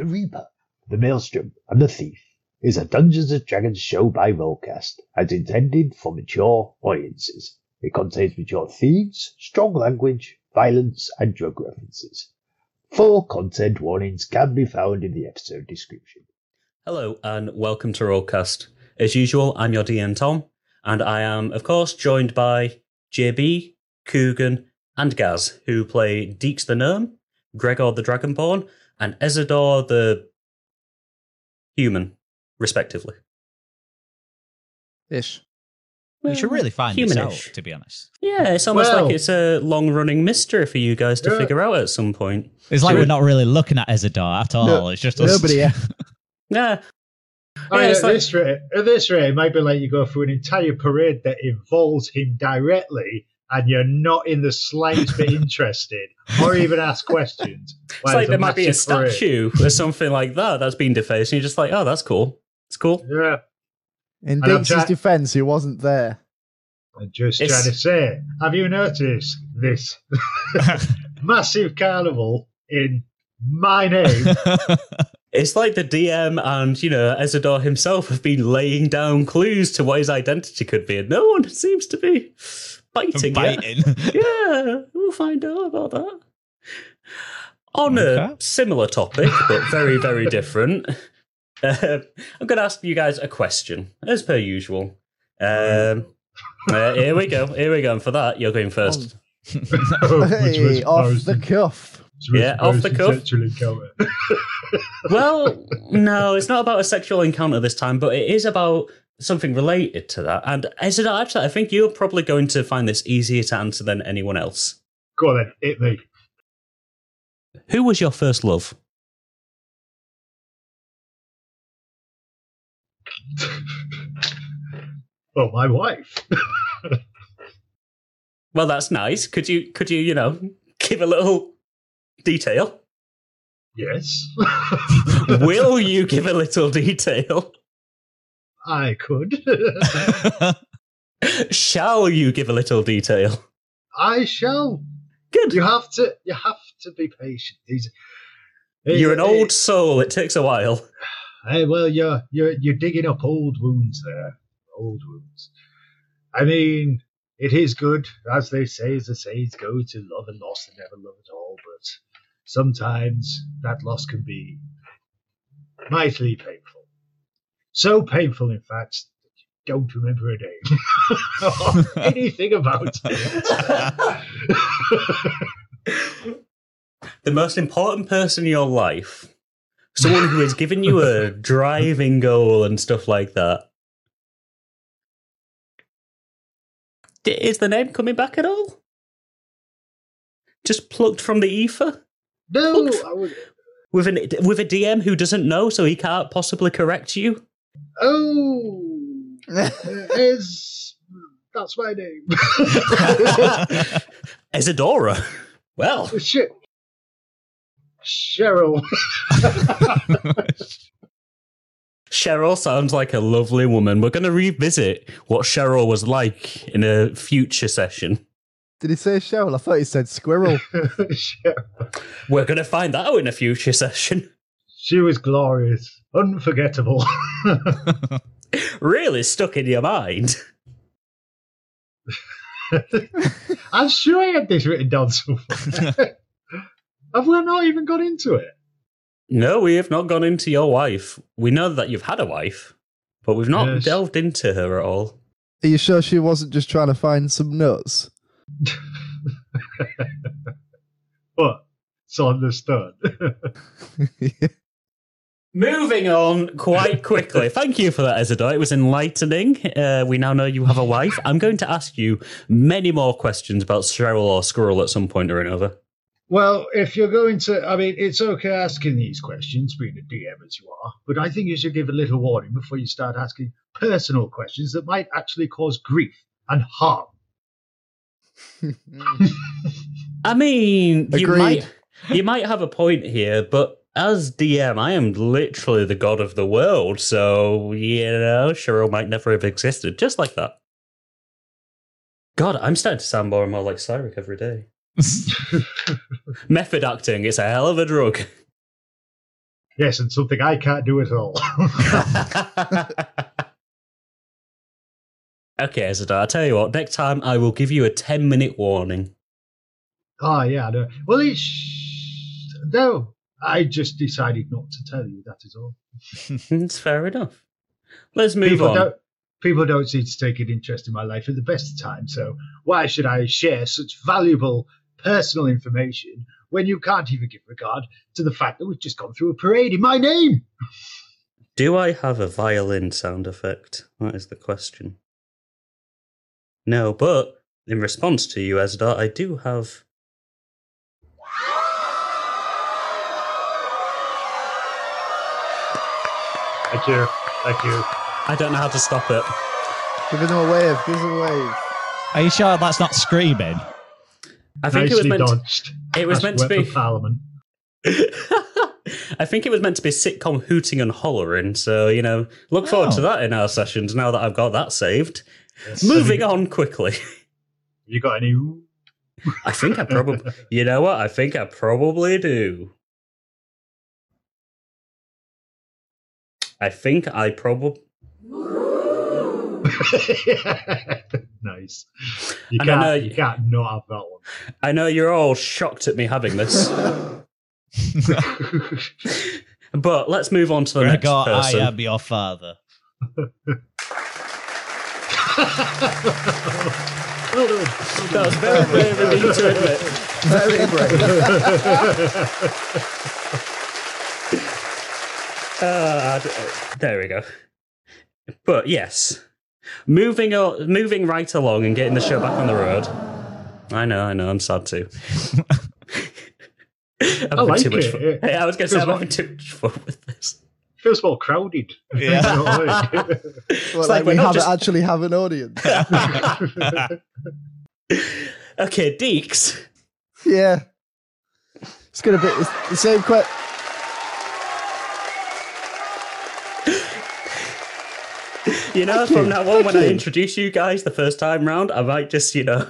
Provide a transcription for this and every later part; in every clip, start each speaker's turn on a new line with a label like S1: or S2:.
S1: The Reaper, The Maelstrom, and The Thief is a Dungeons Dragons show by Rollcast and intended for mature audiences. It contains mature themes, strong language, violence, and drug references. Full content warnings can be found in the episode description.
S2: Hello and welcome to Rollcast. As usual, I'm your DM Tom, and I am, of course, joined by JB, Coogan, and Gaz, who play Deeks the Gnome, Gregor the Dragonborn, and Ezador the human, respectively.
S3: Ish.
S4: We should really find this out,
S2: humanish.
S4: to be honest.
S2: Yeah, it's almost
S5: Well-
S2: like it's a long-running mystery for you guys to
S5: Yeah.
S2: figure out at some point.
S4: It's like we're not really looking at Ezador at all.
S3: No,
S4: it's just us.
S3: Nobody. Yeah.
S2: Yeah,
S5: I mean,
S2: Yeah, it's
S5: at
S2: like-
S5: this rate, at this rate, it might be like you go through an entire parade that involves him directly, and you're not in the slightest bit interested, or even ask questions.
S2: it's like there might be a statue or something like that that's been defaced, and you're just like, oh, that's cool. It's cool.
S5: Yeah,
S3: In
S5: And try-
S3: defense, he wasn't there.
S5: I'm just
S2: It's-
S5: trying to say. Have you noticed this massive carnival in my name?
S2: It's like the DM and, you know, Ezador himself have been laying down clues to what his identity could be, and no one seems to be biting, yet.
S4: biting.
S2: Yeah, we'll find out about that. On a similar topic, but very, very different, uh, I'm going to ask you guys a question, as per usual. Um, uh, here we go. Here we go. And for that, you're going first.
S5: Which
S3: Hey, off the cuff.
S2: Yeah, off the cuff. Well, no, it's not about a sexual encounter this time, but it is about something related to that. And Ezador, actually, I think you're probably going to find this easier to answer than anyone else.
S5: Go on then, hit me.
S2: Who was your first love?
S5: well, my wife.
S2: Well, that's nice. Could you, could you, you know, give a little detail?
S5: Yes.
S2: Will you give a little detail?
S5: I could.
S2: Shall you give a little detail?
S5: I shall.
S2: Good.
S5: You have to. You have to be patient. These.
S2: You're an old soul. It takes a while.
S5: eh, well, you're you're you're digging up old wounds there. Old wounds. I mean, it is good, as they say, as the sayings go, to love and loss and never love at all. But sometimes that loss can be mightily painful. So painful, in fact, that you don't remember a name or anything about it.
S2: the most important person in your life, someone who has given you a driving goal and stuff like that. Is the name coming back at all? Just plucked from the ether
S5: no,
S2: Look.
S5: I would.
S2: with an with a DM who doesn't know, so he can't possibly correct you.
S5: Oh, is that's my name.
S2: Ezadora. Well, oh,
S5: Shit. Cheryl.
S2: Cheryl sounds like a lovely woman. We're going to revisit what Cheryl was like in a future session.
S3: Did he say Cheryl? I thought he said squirrel.
S2: We're going to find that out in a future session.
S5: She was glorious, unforgettable.
S2: Really stuck in your mind.
S5: I'm sure I had this written down somewhere. Have we not even got into it?
S2: No, we have not gone into your wife. We know that you've had a wife, but we've not
S5: Yes.
S2: delved into her at all.
S3: Are you sure she wasn't just trying to find some nuts?
S5: But it's understood.
S2: Moving on quite quickly. Thank you for that, Ezador. It was enlightening. Uh, we now know you have a wife. I'm going to ask you many more questions about Cheryl or Squirrel at some point or another.
S5: well, if you're going to, I mean, it's okay asking these questions, being a DM as you are, but I think you should give a little warning before you start asking personal questions that might actually cause grief and harm.
S2: I mean, you might you might have a point here, but as DM, I am literally the god of the world, so you know, Cheryl might never have existed, just like that. God, I'm starting to sound more and more like Cyric every day. Method acting, it's a hell of a drug.
S5: Yes, and something I can't do at all.
S2: okay, Ezador, I'll tell you what, next time I will give you a 10 minute warning.
S5: oh, yeah, I know. Well, it's. No, I just decided not to tell you, that is all.
S2: It's fair enough. Let's move
S5: people
S2: on.
S5: Don't, people don't seem to take an interest in my life at the best of times, so why should I share such valuable personal information when you can't even give regard to the fact that we've just gone through a parade in my name?
S2: Do I have a violin sound effect? That is the question. No, but in response to you, Ezador, I do have.
S5: Thank you. Thank you.
S2: I don't know how to stop it.
S3: Give them a wave. Give him a wave.
S4: Are you sure that's not screaming?
S2: I think it was meant. To,
S5: dodged.
S2: it was
S5: That's
S2: meant to be.
S5: Parliament.
S2: I think it was meant to be sitcom hooting and hollering. So you know, look forward
S4: Oh.
S2: to that in our sessions. Now that I've got that saved. Moving on quickly.
S5: You got any?
S2: I think I probably. You know what? I think I probably do. I think I probably.
S5: nice. You
S2: And
S5: can't,
S2: know
S5: you
S2: you-
S5: can't not have that one.
S2: I know you're all shocked at me having this, but let's move on to the next
S4: Gregor, I
S2: person.
S4: am your father.
S5: well done.
S2: That was very brave of you to admit.
S3: Very brave.
S2: Uh, there we go. But yes, moving o- moving right along and getting the show back on the road. I know, I know, I'm sad too. I'm having
S5: like
S2: too much
S5: it.
S2: fun.
S5: It
S2: Hey, I was going to say
S5: feels
S2: I'm having too much fun with this.
S5: Feels more crowded.
S4: Yeah.
S5: You know what I mean?
S3: Well,
S2: like
S3: like
S2: we're
S3: we
S2: not
S3: have
S2: just-
S3: actually have an audience.
S2: Okay, Deeks.
S3: yeah. It's gonna be the same question.
S2: You know,
S3: Thank
S2: from
S3: you,
S2: now on, when
S3: thank
S2: I introduce you guys the first time round, I might just, you know,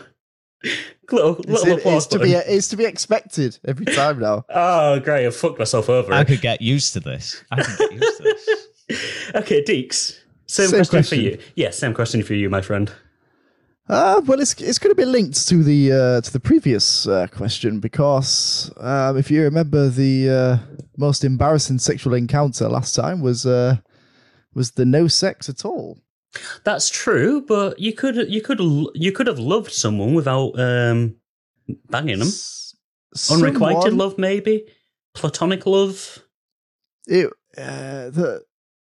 S2: little, little
S3: it-
S2: applause
S3: it's to be it's to be expected every time now.
S2: Oh, great! I've fucked myself over.
S4: I could get used to this. I can get used to this.
S2: okay, Deeks. Same,
S3: Same
S2: question,
S3: question.
S2: for you. Yes, same question for you, my friend.
S3: Uh, well, it's it's going to be linked to the uh, to the previous uh, question because um, if you remember, the uh, most embarrassing sexual encounter last time was uh, was the no sex at all.
S2: That's true, but you could you could you could have loved someone without um, banging them.
S3: S-
S2: Unrequited
S3: someone-
S2: love, maybe platonic love.
S3: It, uh, the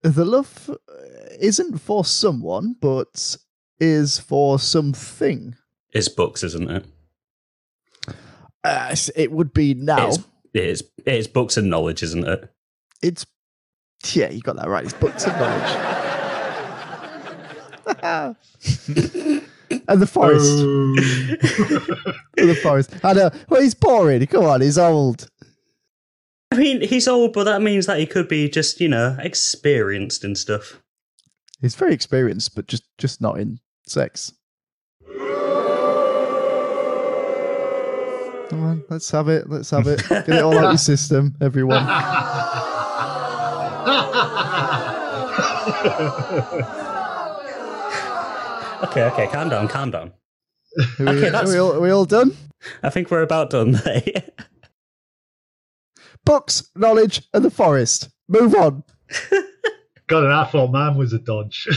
S3: the love isn't for someone, but is for something.
S2: Is books, isn't it?
S3: Uh, it would be now.
S2: It's, it's it's books and knowledge, isn't it?
S3: It's yeah, you got that right. It's books of knowledge. and the forest. Oh. and the forest. I know. Well, he's boring. Come on, he's old.
S2: I mean, he's old, but that means that he could be just you know experienced and stuff.
S3: He's very experienced, but just just not in sex. Come on, let's have it. Let's have it. Get it all out of your system, everyone.
S2: Okay, okay, calm down, calm down.
S3: Are we,
S2: Okay,
S3: are
S2: that's-
S3: we all, are we all done?
S2: I think we're about done.
S3: Books, knowledge, and the forest. Move on.
S5: God, and I thought mine was a dodge.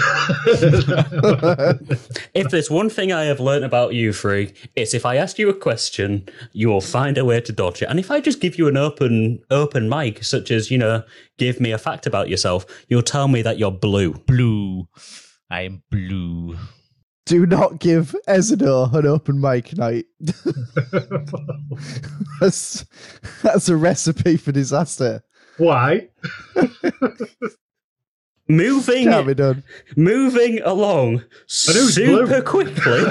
S2: if there's one thing I have learned about you three, it's if I ask you a question, you will find a way to dodge it. And if I just give you an open open mic, such as, you know, give me a fact about yourself, you'll tell me that you're blue.
S4: Blue. I am blue.
S3: Do not give Ezador an open mic night. that's, that's a recipe for disaster.
S5: Why?
S2: Moving
S3: Can't be done.
S2: moving along
S5: who's
S2: super
S5: blue?
S2: quickly.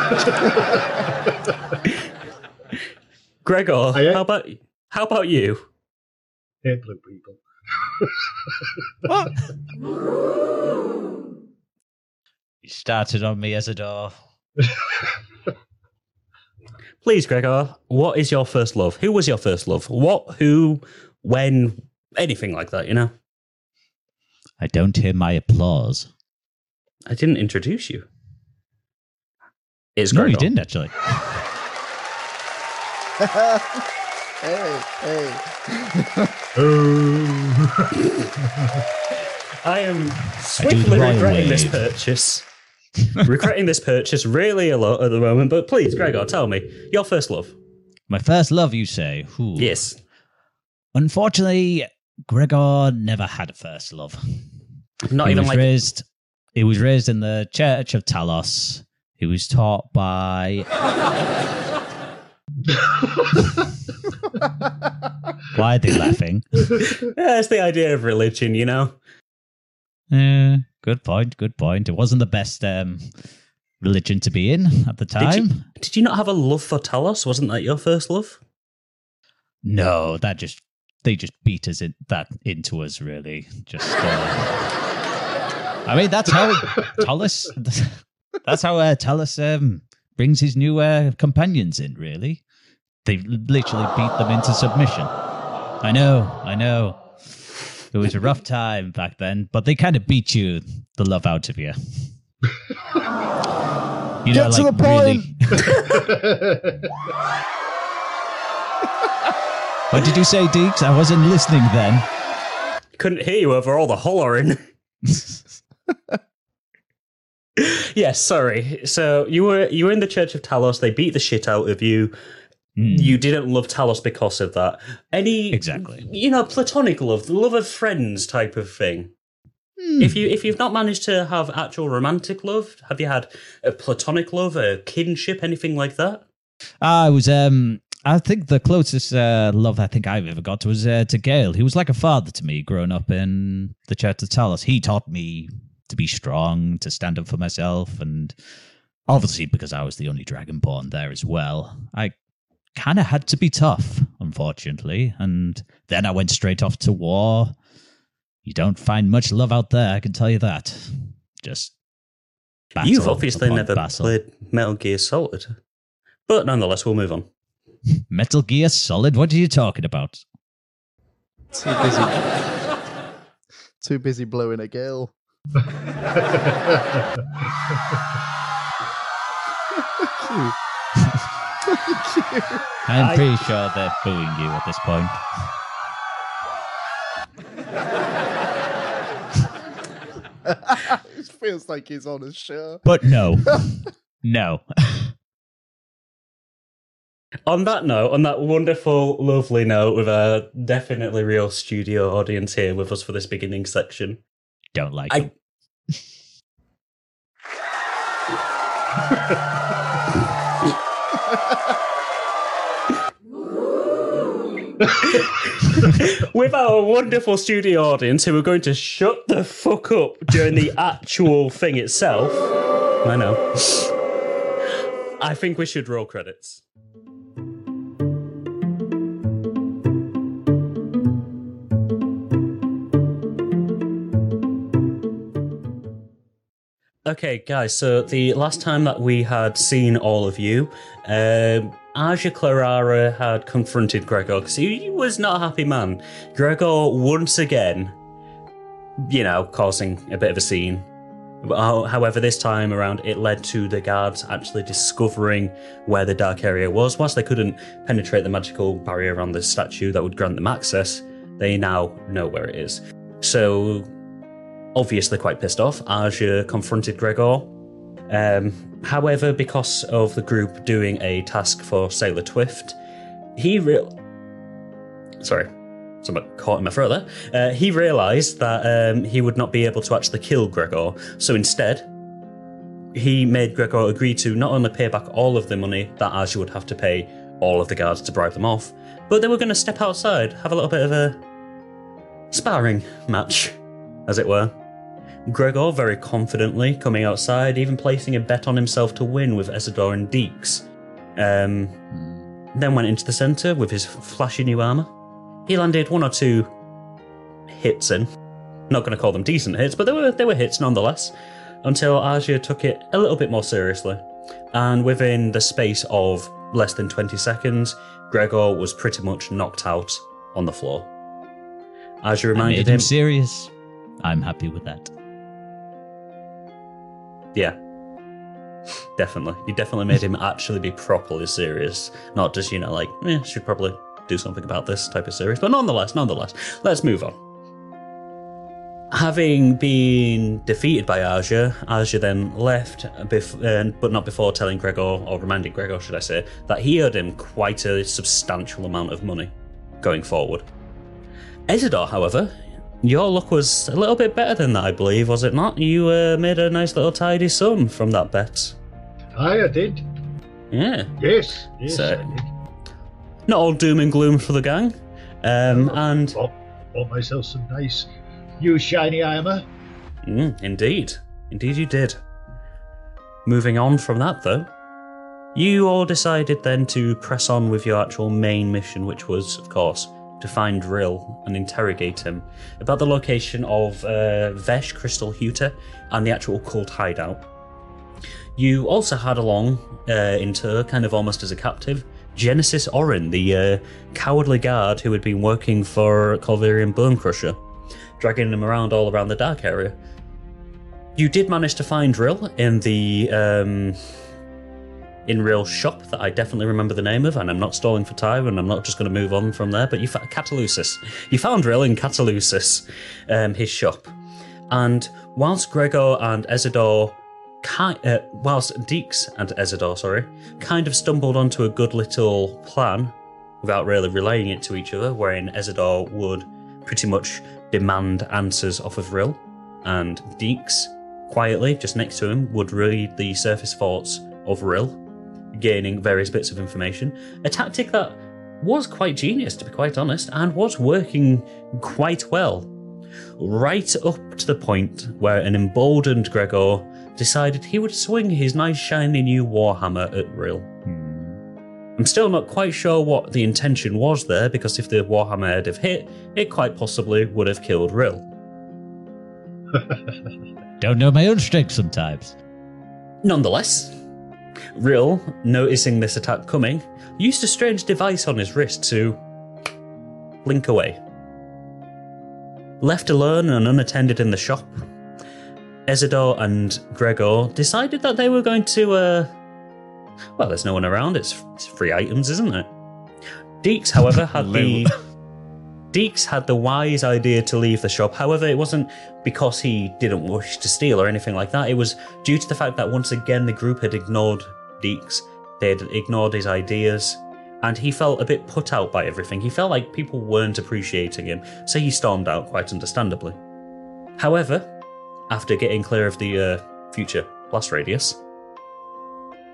S2: Gregor, oh,
S5: Hiya.
S2: how about how about you?
S5: Hate blue people.
S4: What? you started on me as a door.
S2: Please, Gregor, what is your first love? Who was your first love? What, who, when, anything like that, you know?
S4: I don't hear my applause.
S2: I didn't introduce you. It's
S4: No,
S2: Gregor.
S4: you didn't actually.
S3: hey, hey.
S5: Oh.
S2: I am
S4: do
S2: swiftly
S4: the royal
S2: regretting this purchase. regretting this purchase really a lot at the moment, but please, Gregor, tell me your first love.
S4: My first love, you say? Ooh.
S2: Yes.
S4: Unfortunately, Gregor never had a first love.
S2: Not
S4: he
S2: even
S4: was
S2: like
S4: raised. He was raised in the Church of Talos. He was taught by. Why are they laughing?
S2: Yeah, it's the idea of religion, you know.
S4: Eh, good point. Good point. It wasn't the best um, religion to be in at the
S2: Did you-
S4: time.
S2: Did you not have a love for Talos? Wasn't that your first love?
S4: No, that just they just beat us in, that into us. Really, just. Uh, I mean, that's how Talos. That's how uh, Talos um, brings his new uh, companions in. Really, they literally beat them into submission. I know, I know. It was a rough time back then, but they kind of beat you the love out of you. You
S3: Get to the
S4: really. what did you say, Deeks? I wasn't listening then.
S2: Couldn't hear you over all the hollering. yes, sorry. So you were you were in the Church of Talos. They beat the shit out of you.
S4: Mm.
S2: You didn't love Talos because of that. Any
S4: Exactly.
S2: you know, platonic love, the love of friends type of thing.
S4: Hmm.
S2: If you if you've not managed to have actual romantic love, have you had a platonic love, a kinship, anything like that?
S4: I was um I think the closest uh, love I think I've ever got was uh, to Gale. He was like a father to me growing up in the Church of Talos. He taught me to be strong, to stand up for myself, and obviously because I was the only dragonborn there as well, I kind of had to be tough, unfortunately. And then I went straight off to war. You don't find much love out there, I can tell you that. Just
S2: You've obviously never
S4: battle.
S2: played Metal Gear Solid, but nonetheless, we'll move on.
S4: Metal Gear Solid. What are you talking about?
S3: Too busy. Too busy blowing a gale. Cute. Cute.
S4: I'm pretty sure they're booing you at this point.
S3: it feels like he's on a show.
S4: But no. no.
S2: On that note, on that wonderful, lovely note, with a definitely real studio audience here with us for this beginning section.
S4: Don't like
S2: I- with our wonderful studio audience who are going to shut the fuck up during the actual thing itself. I know. I think we should roll credits. Okay, guys, so the last time that we had seen all of you, um, Aja Clarara had confronted Gregor because he, was not a happy man. Gregor, once again, you know, causing a bit of a scene. However, this time around, it led to the guards actually discovering where the dark area was. Whilst they couldn't penetrate the magical barrier around the statue that would grant them access, they now know where it is. So, obviously quite pissed off, Aja confronted Gregor. Um, however, because of the group doing a task for Sailor Twift, he real. Sorry, caught in my throat there. Uh, he realised that um, he would not be able to actually kill Gregor, so instead, he made Gregor agree to not only pay back all of the money that Aja would have to pay all of the guards to bribe them off, but they were going to step outside, have a little bit of a sparring match, as it were. Gregor very confidently coming outside, even placing a bet on himself to win with Ezador and Deeks. Um, then went into the centre with his flashy new armour. He landed one or two hits in. Not going to call them decent hits, but they were they were hits nonetheless. Until Aja took it a little bit more seriously, and within the space of less than 20 seconds, Gregor was pretty much knocked out on the floor.
S4: I
S2: reminded
S4: made
S2: him,
S4: him serious. I'm happy with that.
S2: Yeah, definitely. You definitely made him actually be properly serious, not just you know like, eh, should probably do something about this type of serious. But nonetheless, nonetheless, let's move on. Having been defeated by Aja, Aja then left, bef- uh, but not before telling Gregor, or reminding Gregor, should I say, that he owed him quite a substantial amount of money going forward. Ezador, however, your luck was a little bit better than that, I believe, was it not? You uh, made a nice little tidy sum from that bet.
S5: Aye, I did.
S2: Yeah.
S5: Yes, yes,
S2: So-. Not all doom and gloom for the gang. Um, and
S5: Bought, bought myself some nice new shiny armor.
S2: Mm, indeed. Indeed, you did. Moving on from that, though, you all decided then to press on with your actual main mission, which was, of course, to find Rill and interrogate him about the location of uh, Vesh, Crystal Huta, and the actual cult hideout. You also had along, uh, in tow, kind of almost as a captive, Genesis Orin, the uh, cowardly guard who had been working for Colverian Bone Crusher dragging him around all around the dark area. You did manage to find Rill in the um, in real shop that I definitely remember the name of, and I'm not stalling for time, and I'm not just going to move on from there. But you found Catalusis. You found Rill in Catalusis, um, his shop, and whilst Gregor and Ezador, ki- uh, whilst Deeks and Ezador, sorry, kind of stumbled onto a good little plan without really relaying it to each other, wherein Ezador would pretty much demand answers off of Rill, and Deeks, quietly, just next to him, would read the surface thoughts of Rill, gaining various bits of information. A tactic that was quite genius, to be quite honest, and was working quite well. Right up to the point where an emboldened Gregor decided he would swing his nice shiny new Warhammer at Rill. Hmm. I'm still not quite sure what the intention was there, because if the Warhammer had have hit, it quite possibly would have killed Rill.
S4: Don't know my own strength sometimes.
S2: Nonetheless, Rill, noticing this attack coming, used a strange device on his wrist to blink away. Left alone and unattended in the shop, Ezador and Gregor decided that they were going to, uh, well, there's no one around, it's, it's free items, isn't it? Deeks, however, had the. Deeks had the wise idea to leave the shop. However, it wasn't because he didn't wish to steal or anything like that. It was due to the fact that once again the group had ignored Deeks. They had ignored his ideas, and he felt a bit put out by everything. He felt like people weren't appreciating him, so he stormed out quite understandably. However, after getting clear of the uh, future blast radius,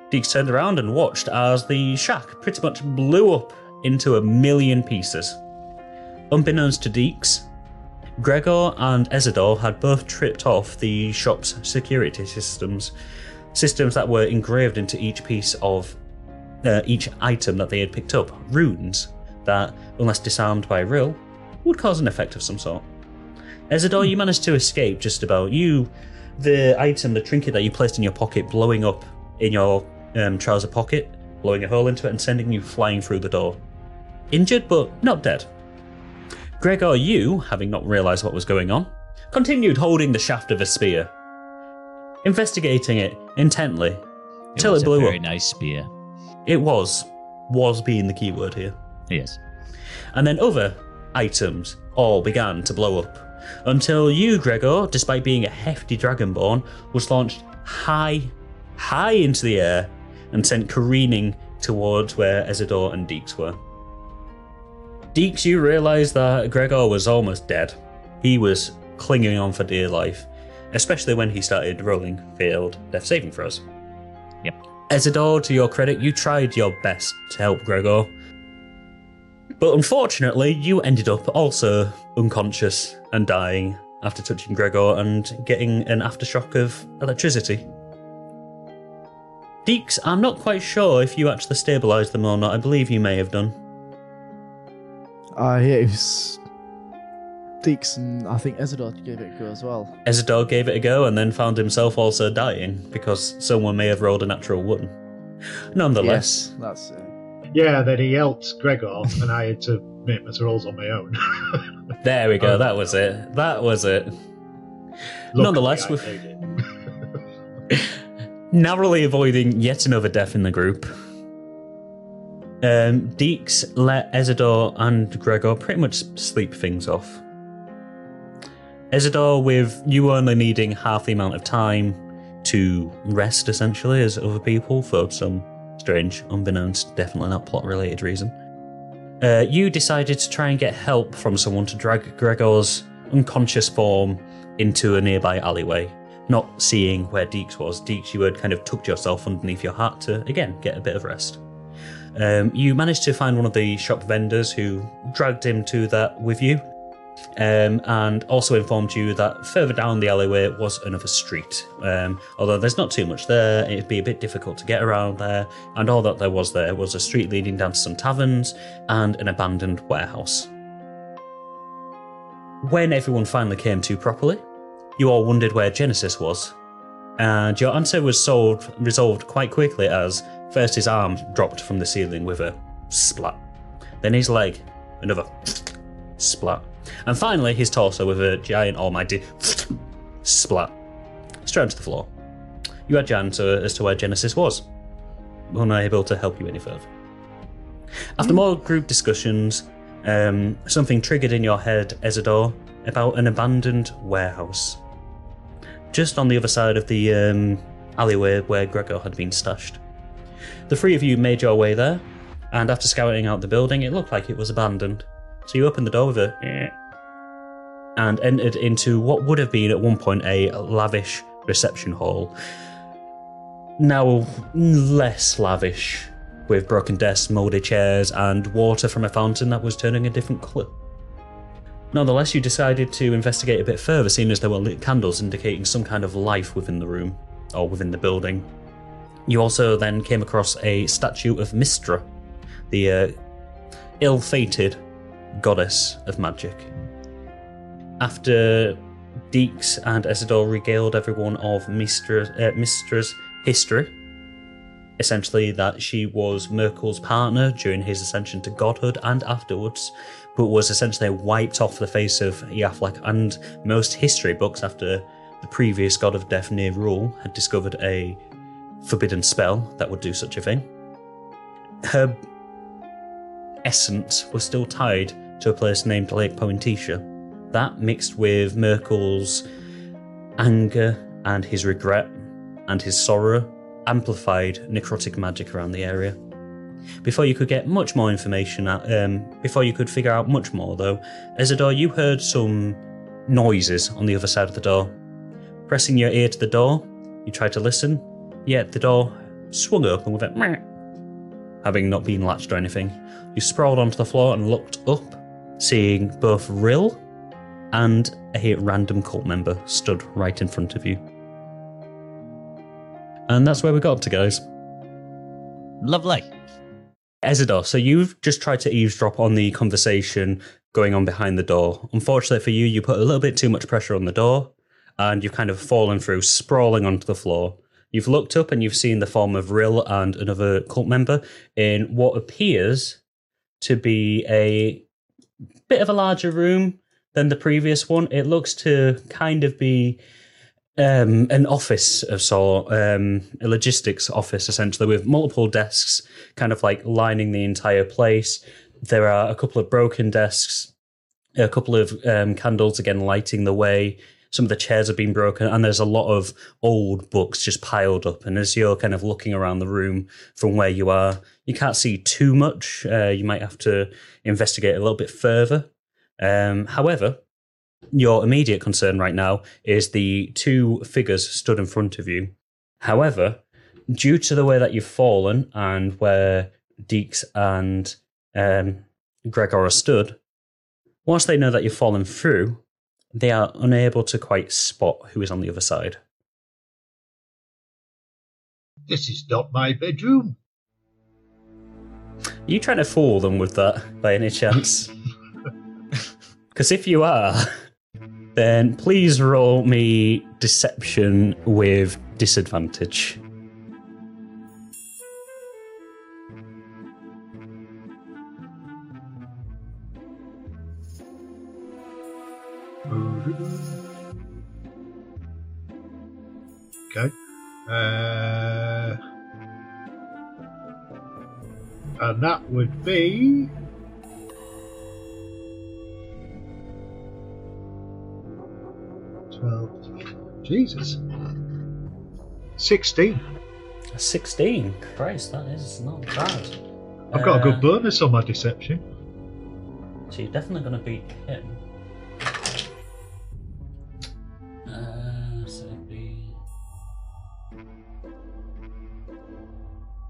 S2: Deeks turned around and watched as the shack pretty much blew up into a million pieces. Unbeknownst to Deeks, Gregor and Ezador had both tripped off the shop's security systems, systems that were engraved into each piece of uh, each item that they had picked up, runes that, unless disarmed by Rill, would cause an effect of some sort. Ezador, you managed to escape just about. You, the item, the trinket that you placed in your pocket, blowing up in your um, trouser pocket, blowing a hole into it, and sending you flying through the door. Injured, but not dead. Gregor, you, having not realised what was going on, continued holding the shaft of a spear, investigating it intently
S4: It
S2: till
S4: was
S2: it blew
S4: a very
S2: up.
S4: nice spear.
S2: It was, was being the key word here.
S4: Yes.
S2: And then other items all began to blow up. Until you, Gregor, despite being a hefty dragonborn, was launched high, high into the air and sent careening towards where Ezador and Deeks were. Deeks, you realised that Gregor was almost dead. He was clinging on for dear life, especially when he started rolling failed death saving throws.
S4: Yep.
S2: Ezador, to your credit, you tried your best to help Gregor, but unfortunately, you ended up also unconscious and dying after touching Gregor and getting an aftershock of electricity. Deeks, I'm not quite sure if you actually stabilised them or not. I believe you may have done.
S3: Uh, yeah, it was Deeks and I think Ezador gave it a go as well.
S2: Ezador gave it a go and then found himself also dying because someone may have rolled a natural one. Nonetheless,
S3: Yes, that's it.
S5: Yeah, then he helped Gregor, and I had to make my rolls on my own.
S2: There we go.
S5: Oh.
S2: that was it. That was it. Nonetheless, we've-
S5: made it.
S2: narrowly avoiding yet another death in the group. Um, Deeks let Ezador and Gregor pretty much sleep things off. Ezador, with you only needing half the amount of time to rest, essentially, as other people, for some strange, unbeknownst, definitely not plot related reason. Uh, you decided to try and get help from someone to drag Gregor's unconscious form into a nearby alleyway not seeing where Deeks was. Deeks, you had kind of tucked yourself underneath your hat to, again, get a bit of rest. Um, you managed to find one of the shop vendors who dragged him to that with you, um, and also informed you that further down the alleyway was another street. Um, although there's not too much there, it'd be a bit difficult to get around there, and all that there was there was a street leading down to some taverns and an abandoned warehouse. When everyone finally came to properly, you all wondered where Genesis was. And your answer was solved, resolved quite quickly as first his arm dropped from the ceiling with a splat, then his leg, another splat, and finally his torso with a giant almighty splat, straight onto the floor. You had your answer as to where Genesis was, unable to help you any further. After more group discussions, um, something triggered in your head, Ezador, about an abandoned warehouse just on the other side of the um, alleyway where Gregor had been stashed. The three of you made your way there, and after scouting out the building, it looked like it was abandoned. So you opened the door with a "Eh," and entered into what would have been at one point a lavish reception hall. Now less lavish, with broken desks, mouldy chairs, and water from a fountain that was turning a different colour. Nonetheless, you decided to investigate a bit further, seeing as there were lit candles indicating some kind of life within the room, or within the building. You also then came across a statue of Mystra, the uh, ill fated goddess of magic. After Deeks and Ezador regaled everyone of Mystra, uh, Mystra's history, essentially that she was Myrkul's partner during his ascension to godhood and afterwards, but was essentially wiped off the face of Yaflak and most history books after the previous god of death Nerul had discovered a forbidden spell that would do such a thing. Her essence was still tied to a place named Lake Poentisha. That mixed with Myrkul's anger and his regret and his sorrow amplified necrotic magic around the area. Before you could get much more information, out- um, before you could figure out much more, though, Ezador, you heard some noises on the other side of the door. Pressing your ear to the door, you tried to listen, yet the door swung open with a "Meh." having not been latched or anything. You sprawled onto the floor and looked up, seeing both Rill and a random cult member stood right in front of you. And that's where we got up to, guys.
S4: Lovely.
S2: Ezador, so you've just tried to eavesdrop on the conversation going on behind the door. Unfortunately for you, you put a little bit too much pressure on the door, and you've kind of fallen through, sprawling onto the floor. You've looked up and you've seen the form of Rill and another cult member in what appears to be a bit of a larger room than the previous one. It looks to kind of be um, an office of sort, um, a logistics office essentially, with multiple desks kind of like lining the entire place. There are a couple of broken desks, a couple of um, candles again lighting the way. Some of the chairs have been broken, and there's a lot of old books just piled up. And as you're kind of looking around the room from where you are, you can't see too much. Uh, you might have to investigate a little bit further. Um, however, your immediate concern right now is the two figures stood in front of you. However, due to the way that you've fallen and where Deeks and um, Gregor are stood, once they know that you've fallen through, they are unable to quite spot who is on the other side.
S5: This is not my bedroom.
S2: Are you trying to fool them with that by any chance? Because if you are, then please roll me deception with disadvantage.
S5: Okay. Uh, and that would be. Twelve. Jesus. Sixteen.
S2: Sixteen. Christ, that is not bad.
S5: I've got
S2: uh, a
S5: good uh, bonus on my deception.
S2: So you're definitely going to beat him.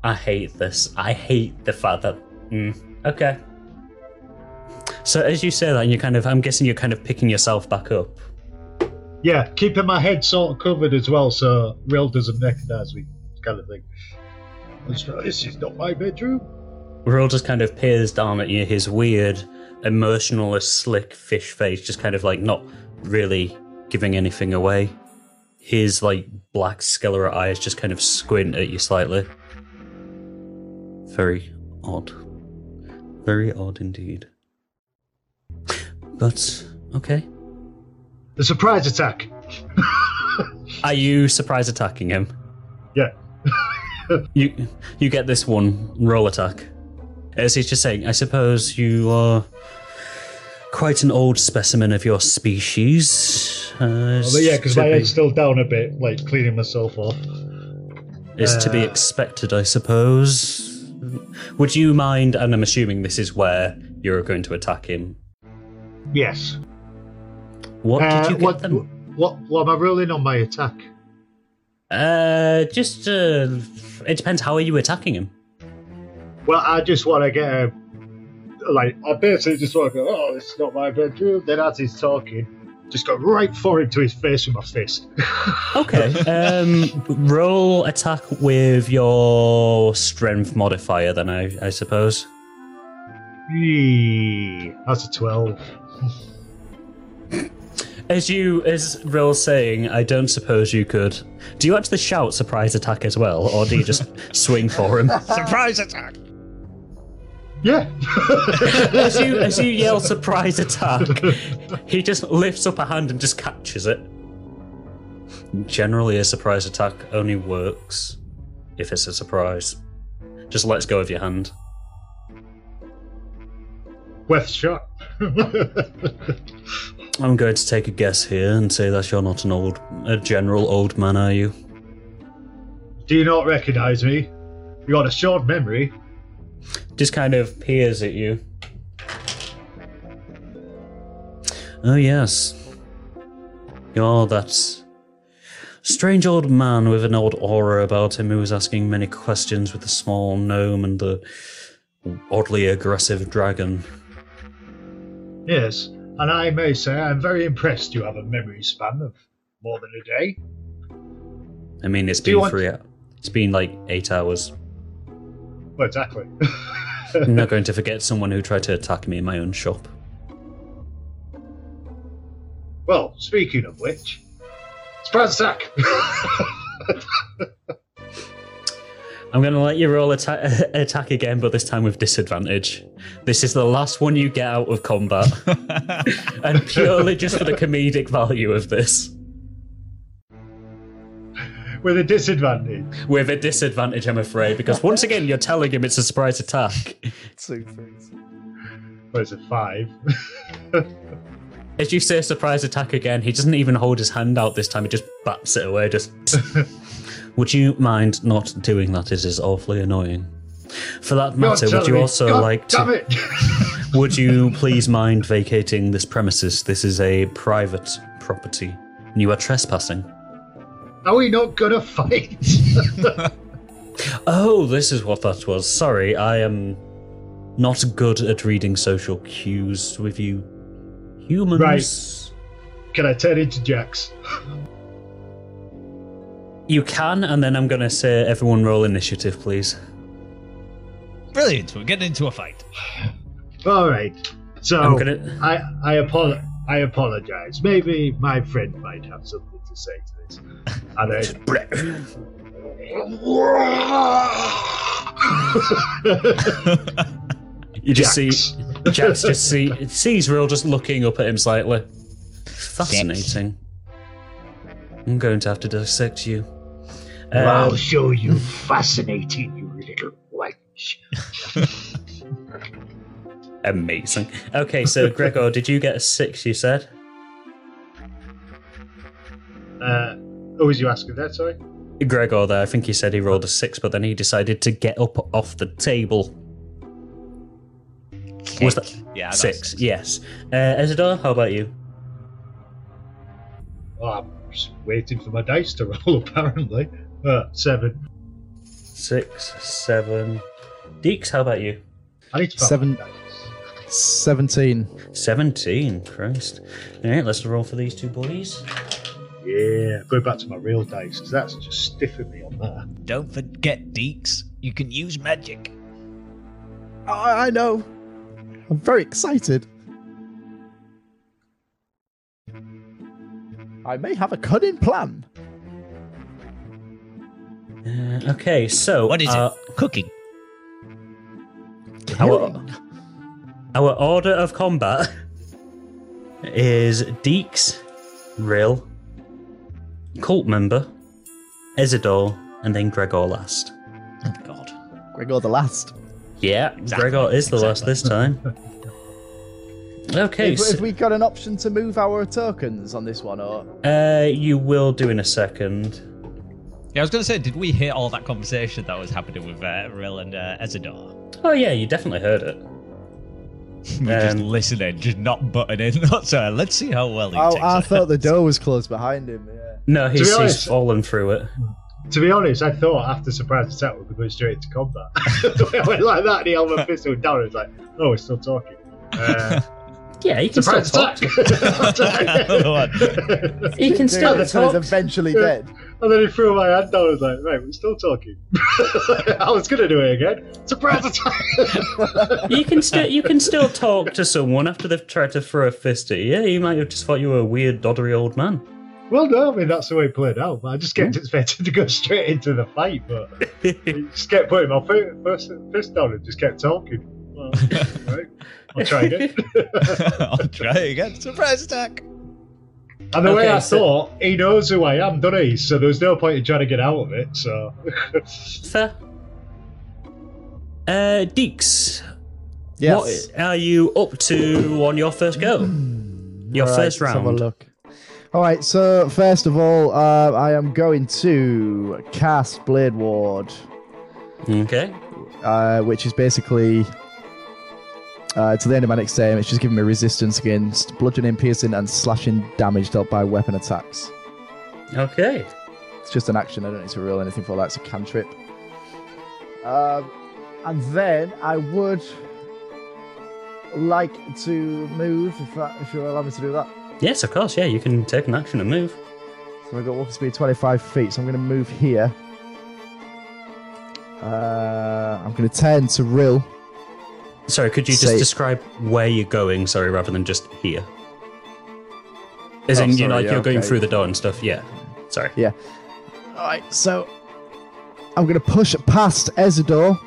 S2: I hate this. I hate the fact that. Mm, okay. So as you say that, and you're kind of, I'm guessing you're kind of picking yourself back up.
S5: Yeah, keeping my head sort of covered as well, so Rill doesn't recognise me, kind of thing. This is not my bedroom.
S2: Rill just kind of peers down at you, his weird, emotionless, slick fish face, just kind of like not really giving anything away. His like black skeletal eyes just kind of squint at you slightly. Very odd. Very odd indeed. But okay.
S5: The surprise attack.
S2: Are you surprise attacking him?
S5: Yeah.
S2: You you get this one roll attack. As he's just saying, I suppose you are quite an old specimen of your species. Uh,
S5: Oh, but yeah, because my
S2: be-
S5: head's still down a bit, like cleaning myself off.
S2: is to be
S5: uh,
S2: expected, I suppose. Would you mind? And I'm assuming this is where you're going to attack him.
S5: Yes.
S2: What
S5: Uh,
S2: did you get
S5: what,
S2: them?
S5: what? What am I rolling on my attack?
S2: Uh, just uh, it depends. How are you attacking him?
S5: Well, I just want to get a. Like, I basically just want to go, oh, this is not my bedroom. Then as he's talking, just go right for him to his face with my fist.
S2: Okay. Um, roll attack with your strength modifier, then I, I suppose.
S5: Yee, That's a 12.
S2: As you, as Rill's saying, I don't suppose you could. Do you actually shout surprise attack as well, or do you just swing for him?
S4: Surprise attack!
S5: Yeah.
S2: As you, as you yell surprise attack, he just lifts up a hand and just catches it. Generally, a surprise attack only works if it's a surprise. Just lets go of your hand.
S5: Worth shot.
S2: I'm going to take a guess here and say that you're not an old, a general old man, are you?
S5: Do you not recognise me? You got a short memory.
S2: Just kind of peers at you. Oh, yes. You're that strange old man with an odd aura about him who was asking many questions with the small gnome and the oddly aggressive dragon.
S5: Yes. And I may say I'm very impressed you have a memory span of more than a day.
S2: I mean, it's
S5: Do
S2: been
S5: want-
S2: three. It's been like eight hours.
S5: Well, exactly.
S2: I'm not going to forget someone who tried to attack me in my own shop.
S5: well, speaking of which, surprise attack.
S2: I'm going to let you roll atta- attack again, but this time with disadvantage. This is the last one you get out of combat, and purely just for the comedic value of this.
S5: With a disadvantage.
S2: With a disadvantage, I'm afraid, because once again, you're telling him it's a surprise attack.
S3: Two things.
S5: What is it, five?
S2: As you say surprise attack again, he doesn't even hold his hand out this time, he just bats it away, just. Would you mind not doing that? It is awfully annoying. For that matter, would you
S5: me.
S2: also
S5: God
S2: like to.
S5: It!
S2: Would you please mind vacating this premises? This is a private property. and You are trespassing.
S5: Are we not gonna fight?
S2: Oh, this is what that was. Sorry, I am not good at reading social cues with you humans.
S5: Right. Can I turn into Jax?
S2: You can, and then I'm going to say everyone roll initiative, please.
S4: Brilliant, we're getting into a fight.
S5: All right. So
S2: I'm gonna-
S5: I I apol- I apologize. Maybe my friend might have something to say to this. And I,
S2: You just
S5: Jax.
S2: see Jax just see sees Real just looking up at him slightly. Fascinating. I'm going to have to dissect you.
S5: I'll
S2: Um,
S5: show you fascinating, you little wench.
S2: amazing. Okay, so Gregor, did you get a six? You said.
S5: Uh, who was you asking that? Sorry.
S2: Gregor, there. I think he said he rolled a six, but then he decided to get up off the table. Was that
S4: Yeah, I got
S2: six? Yes. Uh, Ezador, how about you?
S5: Oh, I'm just waiting for my dice to roll. Apparently, uh, seven.
S2: Six, seven. Deeks, how about you?
S5: I need to
S3: Seven.
S5: my
S3: 17.
S2: 17. Christ. All right, let's roll for these two boys.
S5: Yeah, going back to my real dice because that's just stiffing me on there.
S4: Don't forget, Deeks, you can use magic.
S3: I, I know. I'm very excited. I may have a cunning plan.
S2: Uh, okay, so.
S4: What is
S2: uh,
S4: it? Cooking.
S2: Our, our order of combat is Deeks, Rill, Cult member, Ezador, and then Gregor last.
S4: Oh, God.
S3: Gregor the last.
S2: Yeah,
S4: Exactly,
S2: Gregor is the last this time. Okay,
S3: Have,
S2: so,
S3: have we got an option to move our tokens on this one, or
S2: uh, you will do in a second.
S4: Yeah, I was going to say, did we hear all that conversation that was happening with uh, Rill and uh, Ezador?
S2: Oh yeah, you definitely heard it.
S4: We're just
S2: Um,
S4: listening, just not butting in. so let's see how well he
S3: oh,
S4: takes
S3: I
S4: it.
S3: thought the door was closed behind him. Yeah.
S2: No, he's,
S5: be
S2: he's fallen through it.
S5: To be honest, I thought after surprise attack we'd be going straight into combat. The way I went like that, and he held my pistol down. and was like, "Oh, we're still talking." Uh,
S2: Yeah, he can still
S5: surprise
S2: talk.
S5: attack.
S4: Another.
S2: He can still
S3: Dude, this
S2: talk.
S3: eventually dead.
S5: And then he threw my hand down. I was like, right, we're still talking. I was going to do it again. Surprise attack!
S2: You can still you can still talk to someone after they've tried to throw a fist at you. Yeah, you might have just thought you were a weird, doddery old man.
S5: Well, no, I mean, that's the way it played out. But I just kept expecting to go straight into the fight. But he just kept putting my fi- first fist down and just kept talking. Well, right, I'll try again.
S4: I'll try again. Surprise attack.
S5: And the way I
S2: so-
S5: thought, he knows who I am, doesn't he? So there's no point in trying to get out of it. So
S2: Fair. Uh, Deeks,
S3: Yes.
S2: what are you up to on your first go? Your
S3: Right,
S2: first
S3: let's have a
S2: round.
S3: look. All right. So first of all, uh, I am going to cast Blade Ward,
S2: Okay.
S3: uh, which is basically uh, to the end of my next turn. It's just giving me resistance against bludgeoning, piercing, and slashing damage dealt by weapon attacks.
S2: Okay.
S3: It's just an action. I don't need to roll anything for that. It's a cantrip. Um, and then I would like to move if that, if you'll allow me to do that.
S2: Yes, of course. Yeah, you can take an action and move.
S3: So I've got walking speed 25 feet, so I'm going to move here. Uh, I'm going to turn to Rill.
S2: Sorry, could you just
S3: Say-
S2: describe where you're going? Sorry, rather than just here. As
S3: Oh,
S2: in, you know,
S3: sorry,
S2: like
S3: yeah,
S2: you're going
S3: okay.
S2: through the door and stuff. Yeah. Sorry. Yeah.
S3: Alright, so I'm going to push past Ezador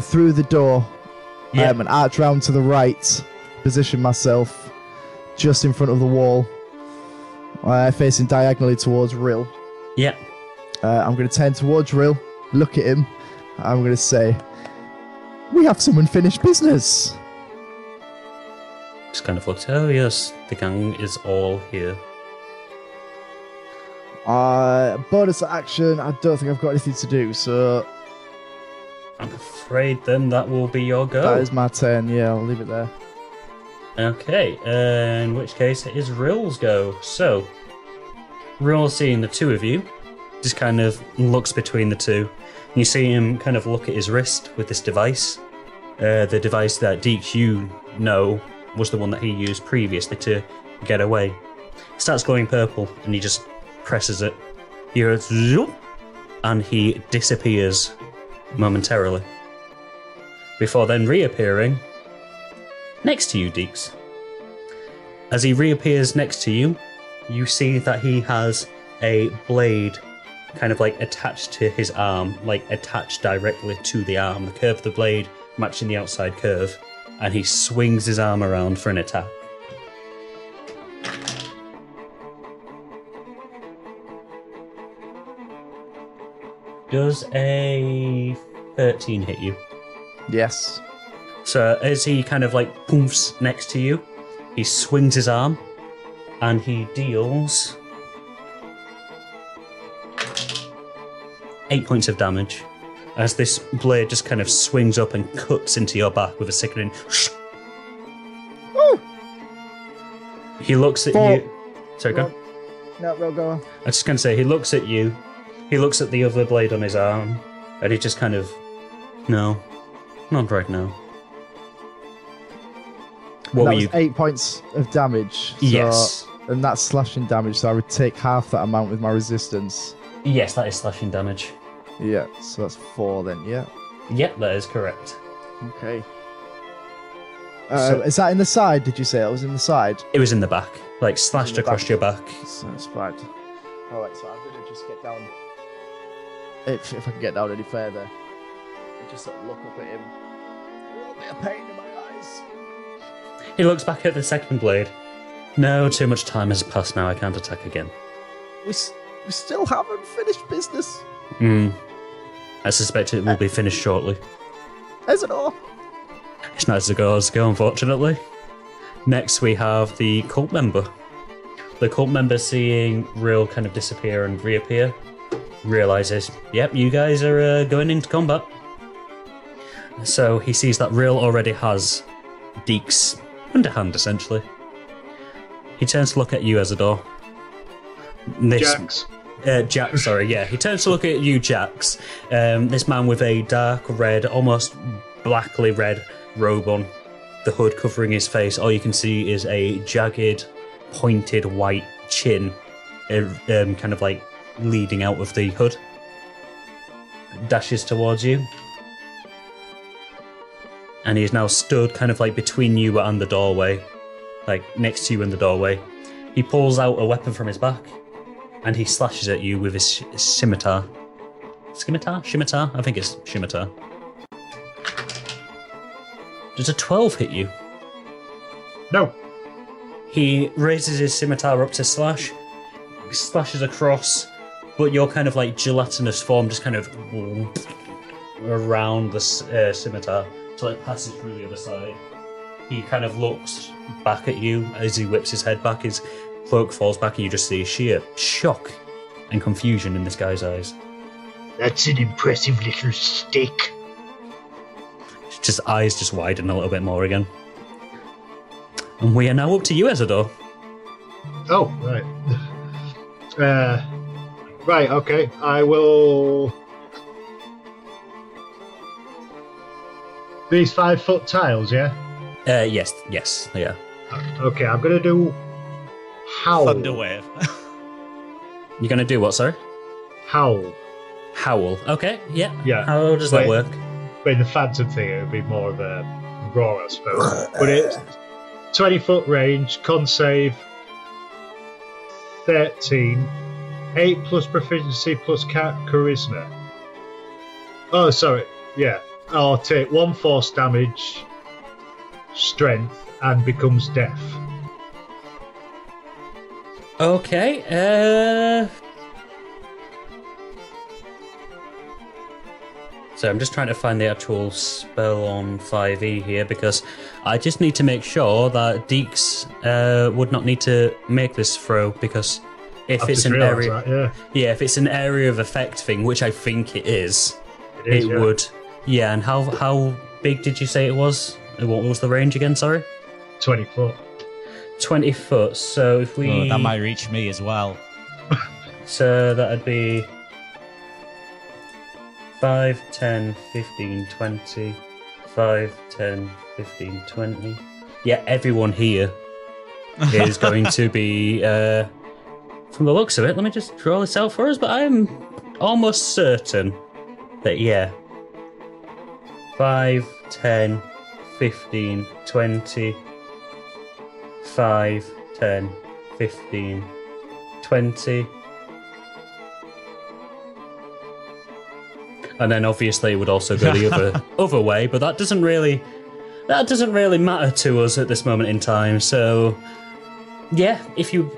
S3: through the door
S2: Yeah.
S3: um, and arch round to the right, position myself just in front of the wall, uh, facing diagonally towards Rill.
S2: Yeah.
S3: Uh, I'm going to turn towards Rill, look at him. I'm going to say, We have some unfinished business.
S2: Just kind of looks. Oh yes, the gang is all here.
S3: Uh, bonus action, I don't think I've got anything to do, so
S2: I'm afraid then that will be your go.
S3: that is my turn. Yeah, I'll leave it there.
S2: Okay, uh, in which case it is Rill's go. So, Rill seeing the two of you, just kind of looks between the two. You see him kind of look at his wrist with this device. Uh, the device that Deeks, you know, was the one that he used previously to get away. It starts glowing purple, and he just presses it. You hear zoop, and he disappears momentarily. Before then reappearing next to you, Deeks. As he reappears next to you, you see that he has a blade kind of like attached to his arm, like attached directly to the arm. The curve of the blade matching the outside curve, and he swings his arm around for an attack. Does a 13 hit you?
S3: Yes.
S2: So as he kind of like poofs next to you, he swings his arm and he deals eight points of damage as this blade just kind of swings up and cuts into your back with a sickening. He looks at
S3: Four.
S2: you. Sorry, go.
S3: No, we'll go on.
S2: I was just going to say, he looks at you, he looks at the other blade on his arm, and he just kind of, no, not right now. What
S3: that
S2: were
S3: was
S2: you?
S3: eight points of damage. So,
S2: Yes.
S3: And that's slashing damage, so I would take half that amount with my resistance.
S2: Yes, that is slashing damage.
S3: Yeah, so that's four then, yeah.
S2: Yep, that is correct.
S3: Okay. Uh,
S2: So-
S3: is that in the side, did you say? It was in the side?
S2: It was in the back, like slashed across
S3: back.
S2: your back.
S3: So that's fine. Alright, so I'm going to just get down. If, if I can get down any further. And just sort of look up at him. A little bit of pain in my eyes.
S2: He looks back at the second blade. No, too much time has passed now. I can't attack again.
S3: We, s- we still haven't finished business.
S2: Hmm. I suspect it will be finished shortly.
S3: Is it all?
S2: It's not as it goes, go, unfortunately. Next, we have the cult member. The cult member seeing Rill kind of disappear and reappear realizes, yep, you guys are uh, going into combat. So he sees that Rill already has Deek's underhand, essentially. He turns to look at you, Ezador. This,
S5: Jax.
S2: uh, Jack, sorry, yeah. He turns to look at you, Jax. Um, this man with a dark red, almost blackly red robe on, the hood covering his face. All you can see is a jagged, pointed white chin, uh, um, kind of like leading out of the hood. Dashes towards you. And he is now stood kind of like between you and the doorway, like next to you in the doorway. He pulls out a weapon from his back and he slashes at you with his sh- scimitar. Scimitar? Scimitar? I think it's scimitar. Does a 12 hit you?
S5: No.
S2: He raises his scimitar up to slash, slashes across, but your kind of like gelatinous form just kind of around the uh, scimitar till it passes through the other side. He kind of looks back at you as he whips his head back. His cloak falls back, and you just see sheer shock and confusion in this guy's eyes.
S5: That's an impressive little stick.
S2: Just eyes just widen a little bit more again. And we are now up to you, Ezador.
S5: Oh, right. Uh, right, okay. I will. These five foot tiles, yeah?
S2: Uh, yes, yes, yeah.
S5: Okay, I'm gonna do. Howl.
S4: Thunderwave.
S2: You're gonna do what, sorry?
S5: Howl.
S2: Howl. Okay, yeah.
S5: Yeah.
S2: How does that work?
S5: But in the Phantom thing, it would be more of a roar, I suppose. but it's 20 foot range, con save 13, 8 plus proficiency plus ca- charisma. Oh, sorry, yeah. I'll take 1 force damage, strength, and becomes deaf.
S2: Okay, uh. So I'm just trying to find the actual spell on 5e here because I just need to make sure that Deeks uh, would not need to make this throw because if
S5: I've
S2: it's an area,
S5: that, yeah.
S2: yeah, if it's an area of effect thing, which I think it is,
S5: It is,
S2: it
S5: yeah.
S2: would. Yeah, and how how big did you say it was? What was the range again? Sorry,
S5: 20 foot.
S2: twenty foot. So if we
S4: Oh, that might reach me as well.
S2: So that'd be 5, 10, 15, 20. 5, 10, 15, 20. Yeah, everyone here is going to be, uh, from the looks of it, let me just draw this out for us, but I'm almost certain that, yeah, 5, 10, 15, 20, 5, 10, 15, 20. And then obviously it would also go the other other way, but that doesn't really that doesn't really matter to us at this moment in time. So yeah, if you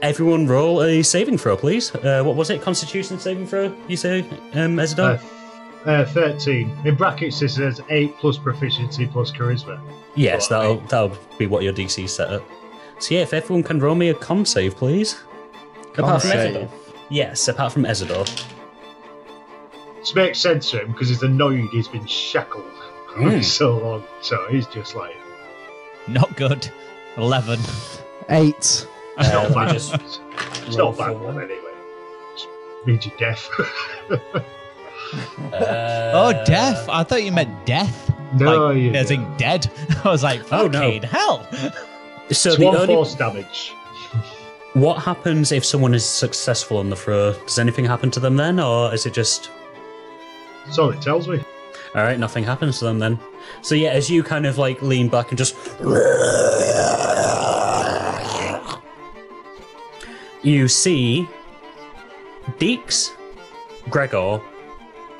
S2: everyone roll a saving throw, please. Uh, what was it? Constitution saving throw? You say, um?
S5: Uh, uh, 13. In brackets, this says 8 plus proficiency plus charisma.
S2: yes,
S5: well, I
S2: that'll
S5: mean-
S2: that'll be what your DC set up. So yeah, if everyone can roll me a con save, please. apart from
S3: save.
S2: Ezador. Yes, apart from Ezador.
S5: This makes sense to him because he's annoyed he's been shackled for
S2: Mm.
S5: so long. So he's just like,
S4: Not good. 11.
S3: Eight.
S5: it's
S2: Uh,
S5: not
S2: let me
S5: bad.
S2: just
S5: it's
S2: roll
S5: not a bad
S2: for
S5: one
S2: one.
S5: anyway. Means you're deaf.
S2: Uh,
S4: oh, death. I thought you meant death.
S5: no,
S4: like,
S5: you
S4: as in dead. I was like,
S2: Oh, no.
S4: hell.
S2: So
S5: It's
S2: the
S5: one
S2: only
S5: force damage.
S2: what happens if someone is successful on the throw? Does anything happen to them then, or is it just
S5: That's all it tells me.
S2: all right? Nothing happens to them then. So yeah, as you kind of like lean back and just you see Deeks, Gregor,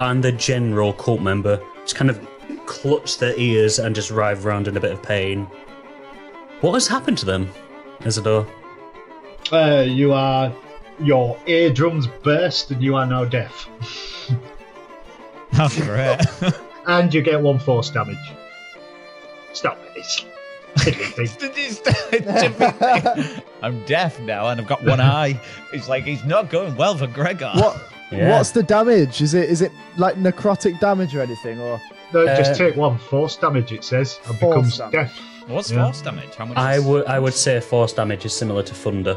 S2: and the general cult member just kind of clutch their ears and just writhe around in a bit of pain. What has happened to them, Ezador?
S5: Uh, you are. Your eardrums burst and you are now deaf.
S4: That's great.
S5: And you get one force damage. Stop it. It's.
S4: I'm deaf now and I've got one eye. It's like he's not going well for Gregor.
S3: What?
S2: Yeah.
S3: What's the damage? Is it is it like necrotic damage or anything? Or
S5: No,
S2: Uh,
S5: just take one force damage, it says, and becomes
S3: damage.
S5: deaf.
S4: What's
S5: Yeah.
S4: force damage? How much?
S2: I
S4: is-
S2: would I would say force damage is similar to thunder.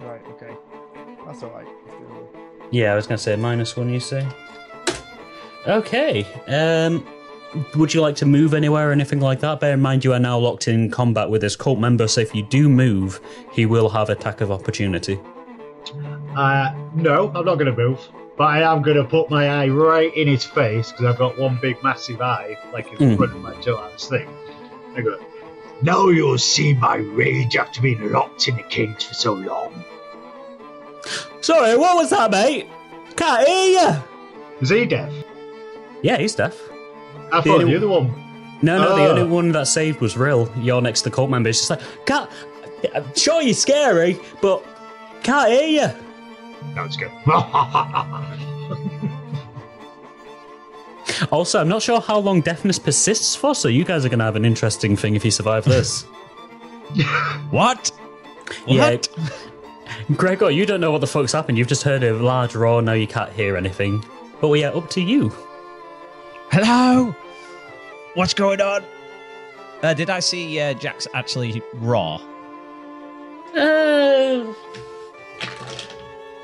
S3: Right? Okay, that's all right.
S2: Yeah, I was gonna say minus one. You say. Okay. Um, would you like to move anywhere or anything like that? Bear in mind you are now locked in combat with this cult member, so if you do move, he will have attack of opportunity.
S5: Uh, no, I'm not going to move. But I am going to put my eye right in his face because I've got one big massive eye, like in
S2: Mm.
S5: front of my Joanne's thing. I go, now you'll see my rage after being locked in the cage for so long.
S2: Sorry, what was that, mate? Can't hear you.
S5: Is he deaf?
S2: Yeah, he's deaf.
S5: I
S2: The
S5: thought
S2: only-
S5: the other one.
S2: No, no, the
S5: Oh.
S2: only one that saved was Rill. You're next to the cult member. It's just like, can't. I'm sure you're scary, but can't hear you.
S5: No, it's good.
S2: Also, I'm not sure how long deafness persists for, so you guys are going to have an interesting thing if you survive this.
S4: What?
S2: Yeah.
S4: What?
S2: Gregor, you don't know what the fuck's happened. You've just heard a large roar, now you can't hear anything. But we are up to you.
S4: Hello? What's going on? Uh, did I see uh, Jax actually raw?
S2: Uh,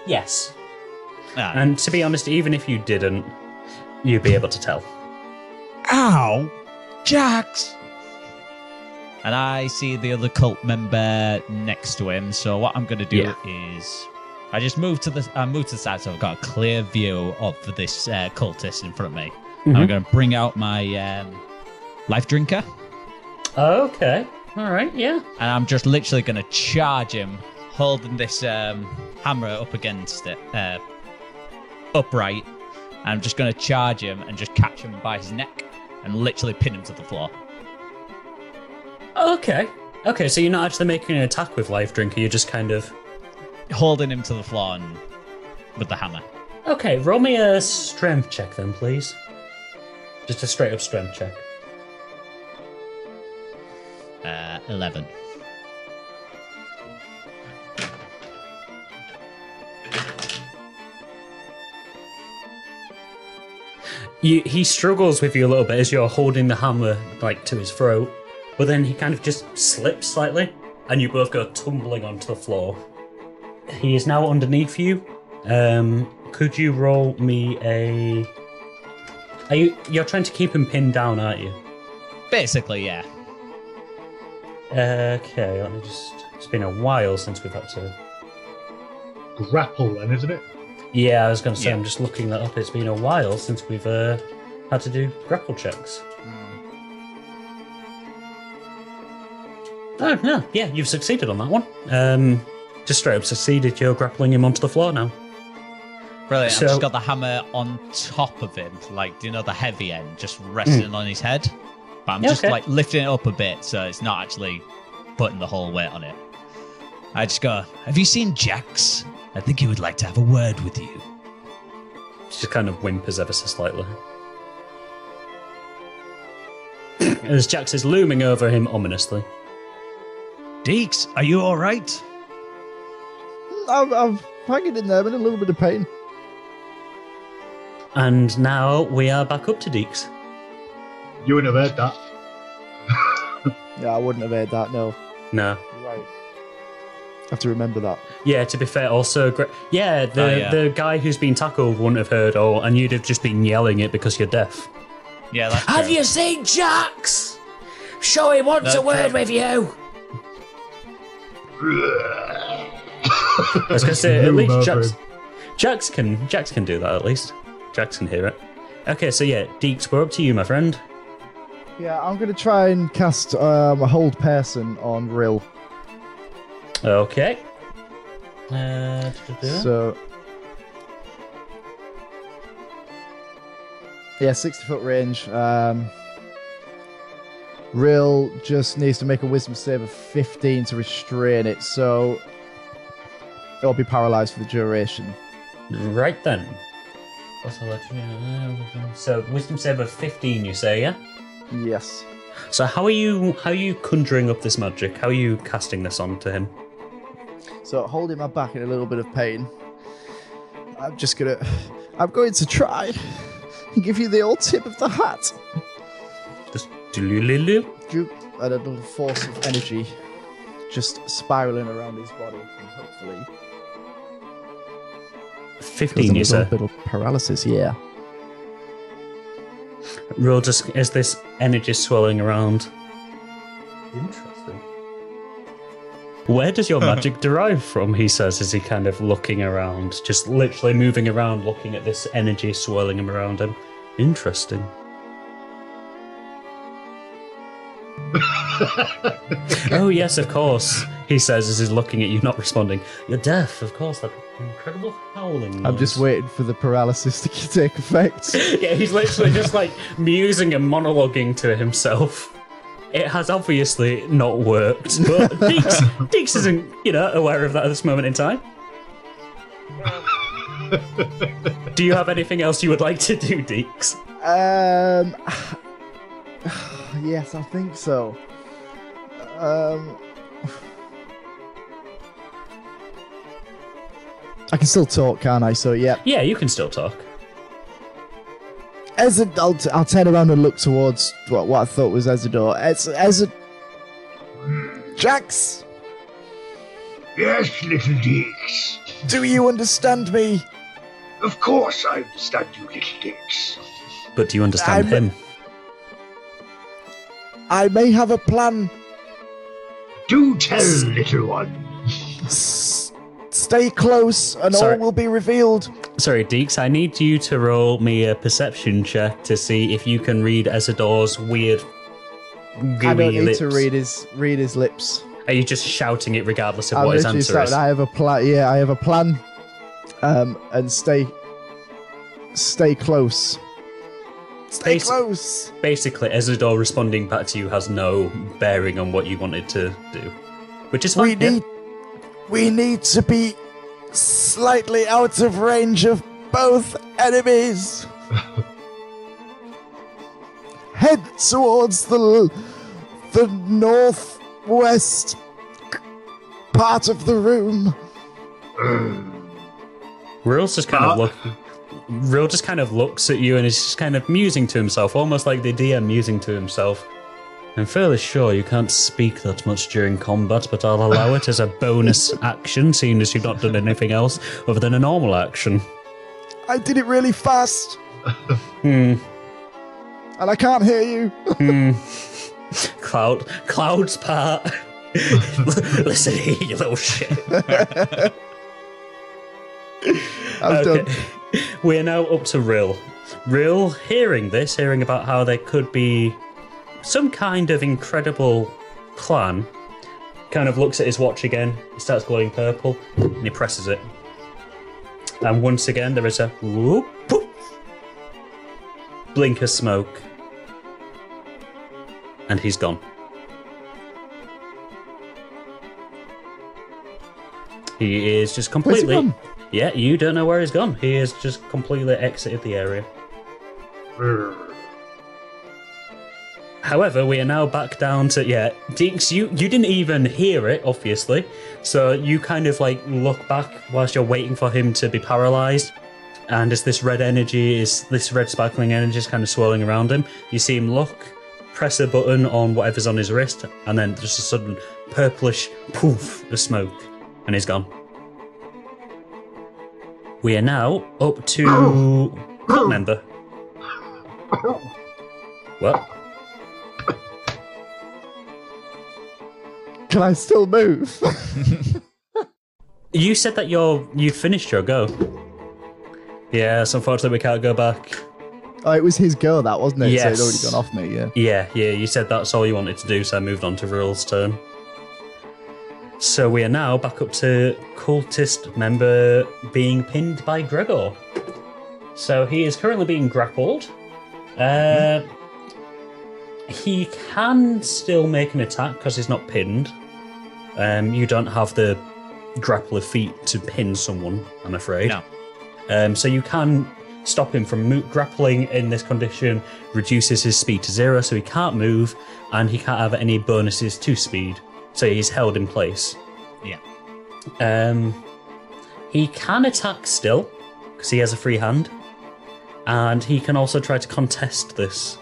S2: yes.
S4: Ah.
S2: And to be honest, even if you didn't, you'd be able to tell.
S4: Ow! Jax! And I see the other cult member next to him. So what I'm going to do
S2: Yeah.
S4: is, I just move to the I move to the side, so I've got a clear view of this uh, cultist in front of me. And I'm going to bring out my um, life drinker,
S2: Okay. All right. Yeah.
S4: and I'm just literally going to charge him, holding this um, hammer up against it, uh, upright. And I'm just going to charge him and just catch him by his neck and literally pin him to the floor.
S2: Okay. Okay. So you're not actually making an attack with life drinker. You're just kind of.
S4: holding him to the floor and with the hammer.
S2: Okay. Roll me a strength check then, please. Just a straight up strength check.
S4: Uh, 11.
S2: You, he struggles with you a little bit as you're holding the hammer like to his throat, but then he kind of just slips slightly, and you both go tumbling onto the floor. He is now underneath you. Um, could you roll me a? Are you? You're trying to keep him pinned down, aren't you?
S4: Basically, yeah.
S2: Okay, let me just. It's been a while since we've had to.
S5: Grapple, then, isn't it?
S2: Yeah, I was going to say
S4: Yeah.
S2: I'm just looking that up. It's been a while since we've uh, had to do grapple checks. Oh no, yeah, you've succeeded on that one. Um, just straight up succeeded. You're grappling him onto the floor now.
S4: Brilliant.
S2: So-
S4: I've just got the hammer on top of him, like, do you know, the heavy end, just resting on his head. But I'm just
S2: Okay.
S4: like lifting it up a bit so it's not actually putting the whole weight on it. I just go, Have you seen Jax? I think he would like to have a word with you.
S2: She just kind of whimpers ever so slightly. As Jax is looming over him ominously.
S4: Deeks, are you alright?
S3: I'm, I'm hanging in there, I'm in a little bit of pain.
S2: And now we are back up to Deeks.
S5: You wouldn't have heard that.
S3: Yeah, I wouldn't have heard that. No,
S2: No.
S3: You're right. have to remember that.
S2: Yeah, to be fair, also, Gre- yeah, oh, the,
S4: Oh, yeah.
S2: the guy who's been tackled wouldn't have heard all, and you'd have just been yelling it because you're deaf.
S4: Yeah, that's have true.
S2: You seen Jax? Sure, he wants
S4: a word
S2: with you. I was going to say, at least Jax. Jax can Jax can do that at least. Jax can hear it. Okay, so yeah, Deeks, we're up to you, my friend.
S3: Yeah, I'm gonna try and cast um, a hold person on Rill.
S2: Okay. Uh.
S3: So. Yeah, 60 foot range. Um, Rill just needs to make a wisdom save of 15 to restrain it, so it'll be paralyzed for the duration.
S2: Right then. So wisdom save of fifteen, you say, yeah?
S3: Yes.
S2: So how are you? How are you conjuring up this magic? How are you casting this onto him?
S3: So holding my back in a little bit of pain. I'm just gonna. I'm going to try and give you the old tip of the hat.
S2: Just.
S3: Droop and a little force of energy just spiraling around his body and hopefully
S2: Fifteen, you
S3: cause a little bit of paralysis. Yeah.
S2: Roll just is this energy swirling around. Interesting. Where does your magic derive from? He says as he kind of looking around, just literally moving around, looking at this energy swirling him around him. Interesting. oh yes, of course. He says as he's looking at you, not responding. You're deaf, of course. That incredible howling.
S3: I'm just waiting for the paralysis to take effect.
S2: yeah, he's literally just like musing and monologuing to himself. It has obviously not worked, but Deeks, Deeks isn't, you know, aware of that at this moment in time. do you have anything else you would like to do, Deeks?
S3: Um. Yes, I think so. Um. I can still talk, can't I? So yeah.
S2: Yeah, you can still talk.
S3: Ezid, I'll, t- I'll turn around and look towards what, what I thought was Ezador. Ez- Ezid. Jax,
S5: Yes, little dicks.
S3: do you understand me?
S5: Of course I understand you, little dicks.
S2: But do you understand
S3: I'm-
S2: him?
S3: I may have a plan.
S5: Do tell, little one.
S3: S- stay close, and
S2: Sorry.
S3: all will be revealed.
S2: Sorry, Deeks, I need you to roll me a perception check to see if you can read Ezador's weird gooey
S3: I don't need
S2: lips.
S3: to read his read his lips.
S2: Are you just shouting it regardless of
S3: I'm
S2: what his answer
S3: shouting,
S2: is?
S3: I have a plan. Yeah, I have a plan. Um, and stay, stay close. Stay
S2: Basi-
S3: close.
S2: Basically, Ezador responding back to you has no bearing on what you wanted to do. Which is
S3: We
S2: fine. yeah.
S3: need, we need to be slightly out of range of both enemies. Head towards the the northwest part of the room.
S2: Rill's just kind of
S5: Uh.
S2: look. Rill just kind of looks at you and is just kind of musing to himself, almost like the DM musing to himself. I'm fairly sure you can't speak that much during combat, but I'll allow it as a bonus action, seeing as you've not done anything else other than a normal action.
S3: I did it really fast,
S2: Hmm.
S3: and I can't hear you.
S2: Hmm. Cloud, Cloud's part. Listen here, you little shit.
S3: I'm done.
S2: We are now up to Rill. Rill, hearing this, hearing about how there could be some kind of incredible plan, kind of looks at his watch again. It starts glowing purple, and he presses it. And once again, there is a whoop, blink of smoke. and he's gone. He is just completely. Yeah, you don't know where he's gone. He has just completely exited the area. However, we are now back down to yeah, Deeks. You you didn't even hear it, obviously. So you kind of like look back whilst you're waiting for him to be paralyzed, and as this red energy is this red sparkling energy is kind of swirling around him, you see him look, press a button on whatever's on his wrist, and then just a sudden purplish poof of smoke, and he's gone. We are now up to cult member. What?
S3: Can I still move?
S2: You said that you're you finished your go. Yes, unfortunately we can't go back.
S3: oh, it was his girl, that wasn't it?
S2: Yes.
S3: So he'd already gone off me, yeah.
S2: Yeah, yeah, you said that's all you wanted to do, so I moved on to Rill's turn. So we are now back up to cultist member being pinned by Gregor. So he is currently being grappled. Uh, he can still make an attack because he's not pinned. Um, you don't have the grappler feat to pin someone, I'm afraid.
S4: No.
S2: Um, so you can stop him from mo- grappling in this condition, reduces his speed to zero, so he can't move, and he can't have any bonuses to speed. So he's held in place.
S4: Yeah.
S2: Um, he can attack still, because he has a free hand, and he can also try to contest this.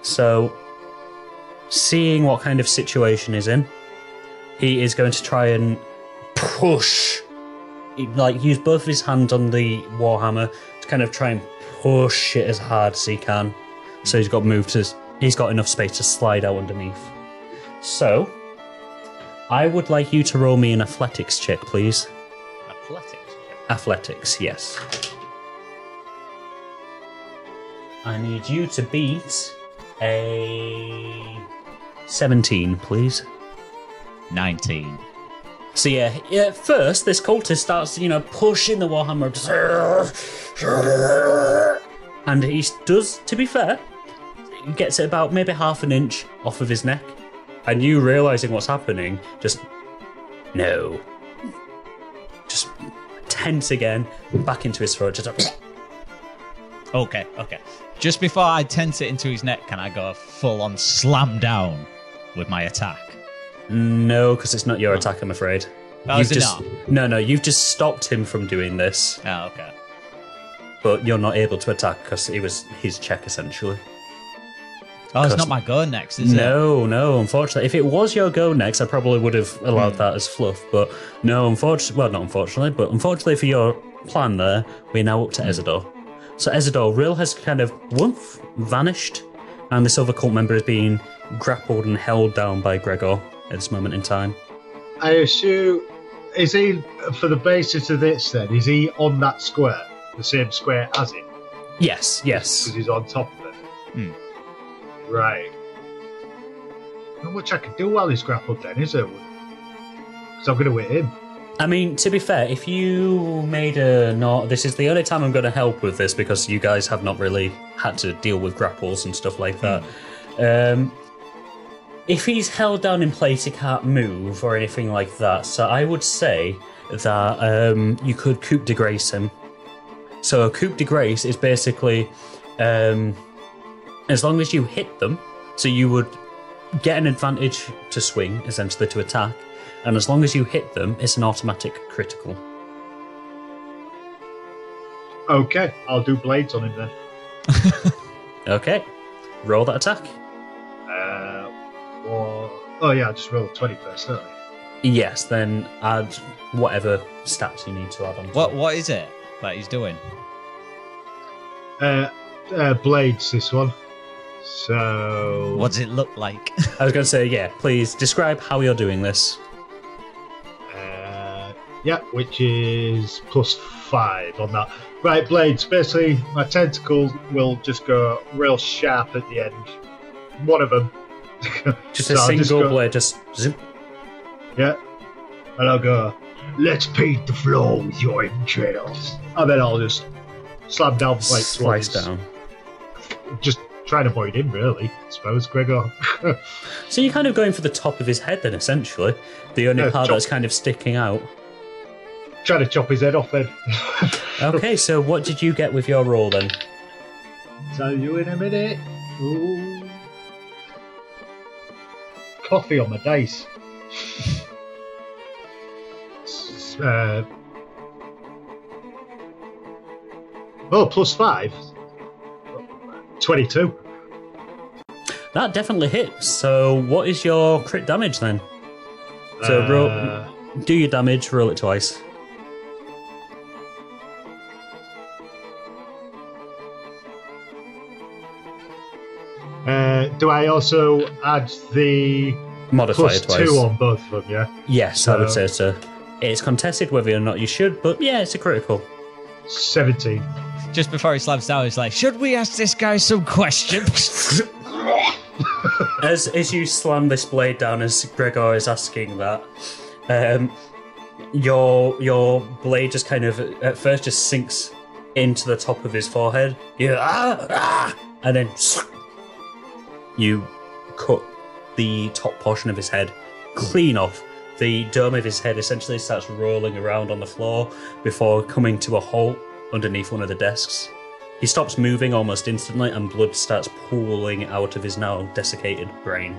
S2: So, seeing what kind of situation he's in, he is going to try and push he, like use both of his hands on the warhammer to kind of try and push it as hard as he can. So he's got move to he's got enough space to slide out underneath. So I would like you to roll me an athletics check, please.
S4: Athletics.
S2: Athletics, yes. I need you to beat a 17, please.
S4: 19.
S2: So yeah, yeah, at first this cultist starts, you know, pushing the warhammer, and he does. To be fair, he gets it about maybe half an inch off of his neck, and you realizing what's happening, just no, just tense again, back into his throat, just.
S4: Okay, okay. Just before I tense it into his neck, can I go full on slam down with my attack?
S2: No, because it's not your attack, I'm afraid.
S4: Oh,
S2: You've just,
S4: not?
S2: No, no, you've just stopped him from doing this,
S4: Oh, okay.
S2: but you're not able to attack because it was his check essentially.
S4: Oh, it's not my go next, is it?
S2: No, no, unfortunately. If it was your go next, I probably would have allowed that as fluff. But no, unfortunately, well, not unfortunately, but unfortunately for your plan there, we're now up to Ezador. So Ezador, Rill has kind of woof, vanished, and this other cult member is being grappled and held down by Gregor at this moment in time.
S5: I assume is he for the basis of this? Then is he on that square, the same square as it,
S2: Yes, yes.
S5: because he's on top of it?
S4: Hmm.
S5: Right. Not much I can do while he's grappled, then, is there? Because I'm going to hit him.
S2: I mean, to be fair, if you made a not, this is the only time I'm going to help with this because you guys have not really had to deal with grapples and stuff like that. Um, if he's held down in place, he can't move or anything like that. So I would say that um, you could coup de grace him. So a coup de grace is basically um, as long as you hit them, so you would get an advantage to swing, essentially to attack, and as long as you hit them, it's an automatic critical.
S5: Okay, I'll do blades on him then.
S2: Okay, roll that attack.
S5: Uh, or, oh yeah, I'll just roll 20 first, don't I?
S2: Yes, then add whatever stats you need to add on. to
S4: What
S2: it.
S4: What is it that he's doing?
S5: Uh, uh, blades, this one. So.
S4: What does it look like?
S2: I was going to say, yeah. Please describe how you're doing this.
S5: Uh, yeah, which is plus five on that. Right, blades. Basically, my tentacles will just go real sharp at the end. One of them.
S2: Just
S5: So
S2: a
S5: I'll
S2: single
S5: just go-
S2: blade, just zoop.
S5: Yeah. And I'll go, let's paint the floor with your entrails. And then I'll just slam down like
S2: slice
S5: twice.
S2: down.
S5: Just try and avoid him, really. I suppose, Gregor.
S2: So you're kind of going for the top of his head then, essentially. The only
S5: Yeah,
S2: part
S5: chop.
S2: that's kind of sticking out.
S5: try to chop his head off then.
S2: Okay, so what did you get with your roll then?
S5: Tell you in a minute. Ooh. Coffee on my dice. Uh, oh, plus five. 22.
S2: That definitely hits. So what is your crit damage then? So
S5: Uh,
S2: roll, do your damage, roll it twice.
S5: uh, do I also add the
S2: Modifier
S5: plus
S2: twice.
S5: two on both of them, yeah?
S2: Yes, I would say
S5: So-
S2: so. It's contested whether or not you should, but yeah, it's a critical.
S5: 17.
S4: Just before he slams down, he's like, "Should we ask this guy some questions?"
S2: as as you slam this blade down, as Gregor is asking that, um, your your blade just kind of at first just sinks into the top of his forehead. You ah, ah, and then you cut the top portion of his head clean off. The dome of his head essentially starts rolling around on the floor before coming to a halt underneath one of the desks. He stops moving almost instantly, and blood starts pooling out of his now desiccated brain.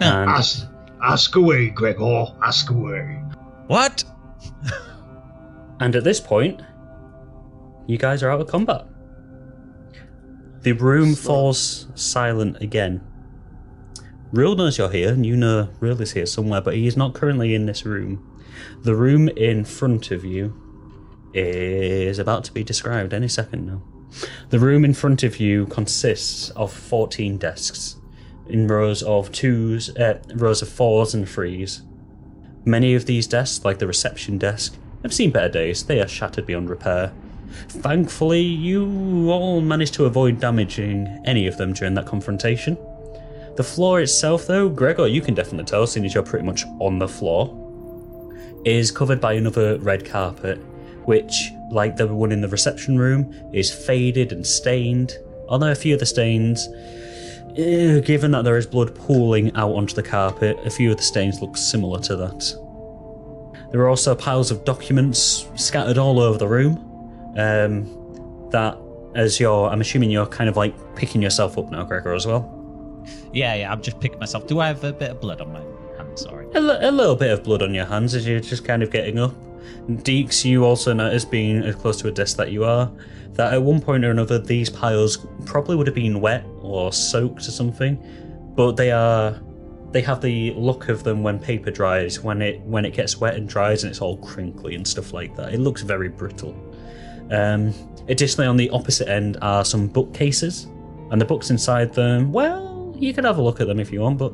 S2: And
S5: Ask, ask away, Gregor. Ask away.
S4: what?
S2: And at this point, you guys are out of combat. The room falls silent again. Rill knows you're here, and you know Rill is here somewhere, but he is not currently in this room. The room in front of you is about to be described any second now. The room in front of you consists of 14 desks in rows of twos, uh, rows of fours and threes. Many of these desks, like the reception desk, have seen better days. They are shattered beyond repair. Thankfully, you all managed to avoid damaging any of them during that confrontation. The floor itself, though, Gregor, you can definitely tell, seeing as you're pretty much on the floor, is covered by another red carpet, which, like the one in the reception room, is faded and stained. Although a few of the stains, eh, given that there is blood pooling out onto the carpet, a few of the stains look similar to that. There are also piles of documents scattered all over the room. Um, that, as you're, I'm assuming you're kind of like picking yourself up now, Gregor, as well.
S4: Yeah, yeah. I'm just picking myself. Do I have a bit of blood on my hand? Sorry.
S2: A, little bit of blood on your hands as you're just kind of getting up. Deeks, you also notice, being as close to a desk that you are, that at one point or another these piles probably would have been wet or soaked or something, but they are they have the look of them when paper dries, when it when it gets wet and dries and it's all crinkly and stuff like that. It looks very brittle. Um, additionally, on the opposite end are some bookcases, and the books inside them. Well, you can have a look at them if you want, but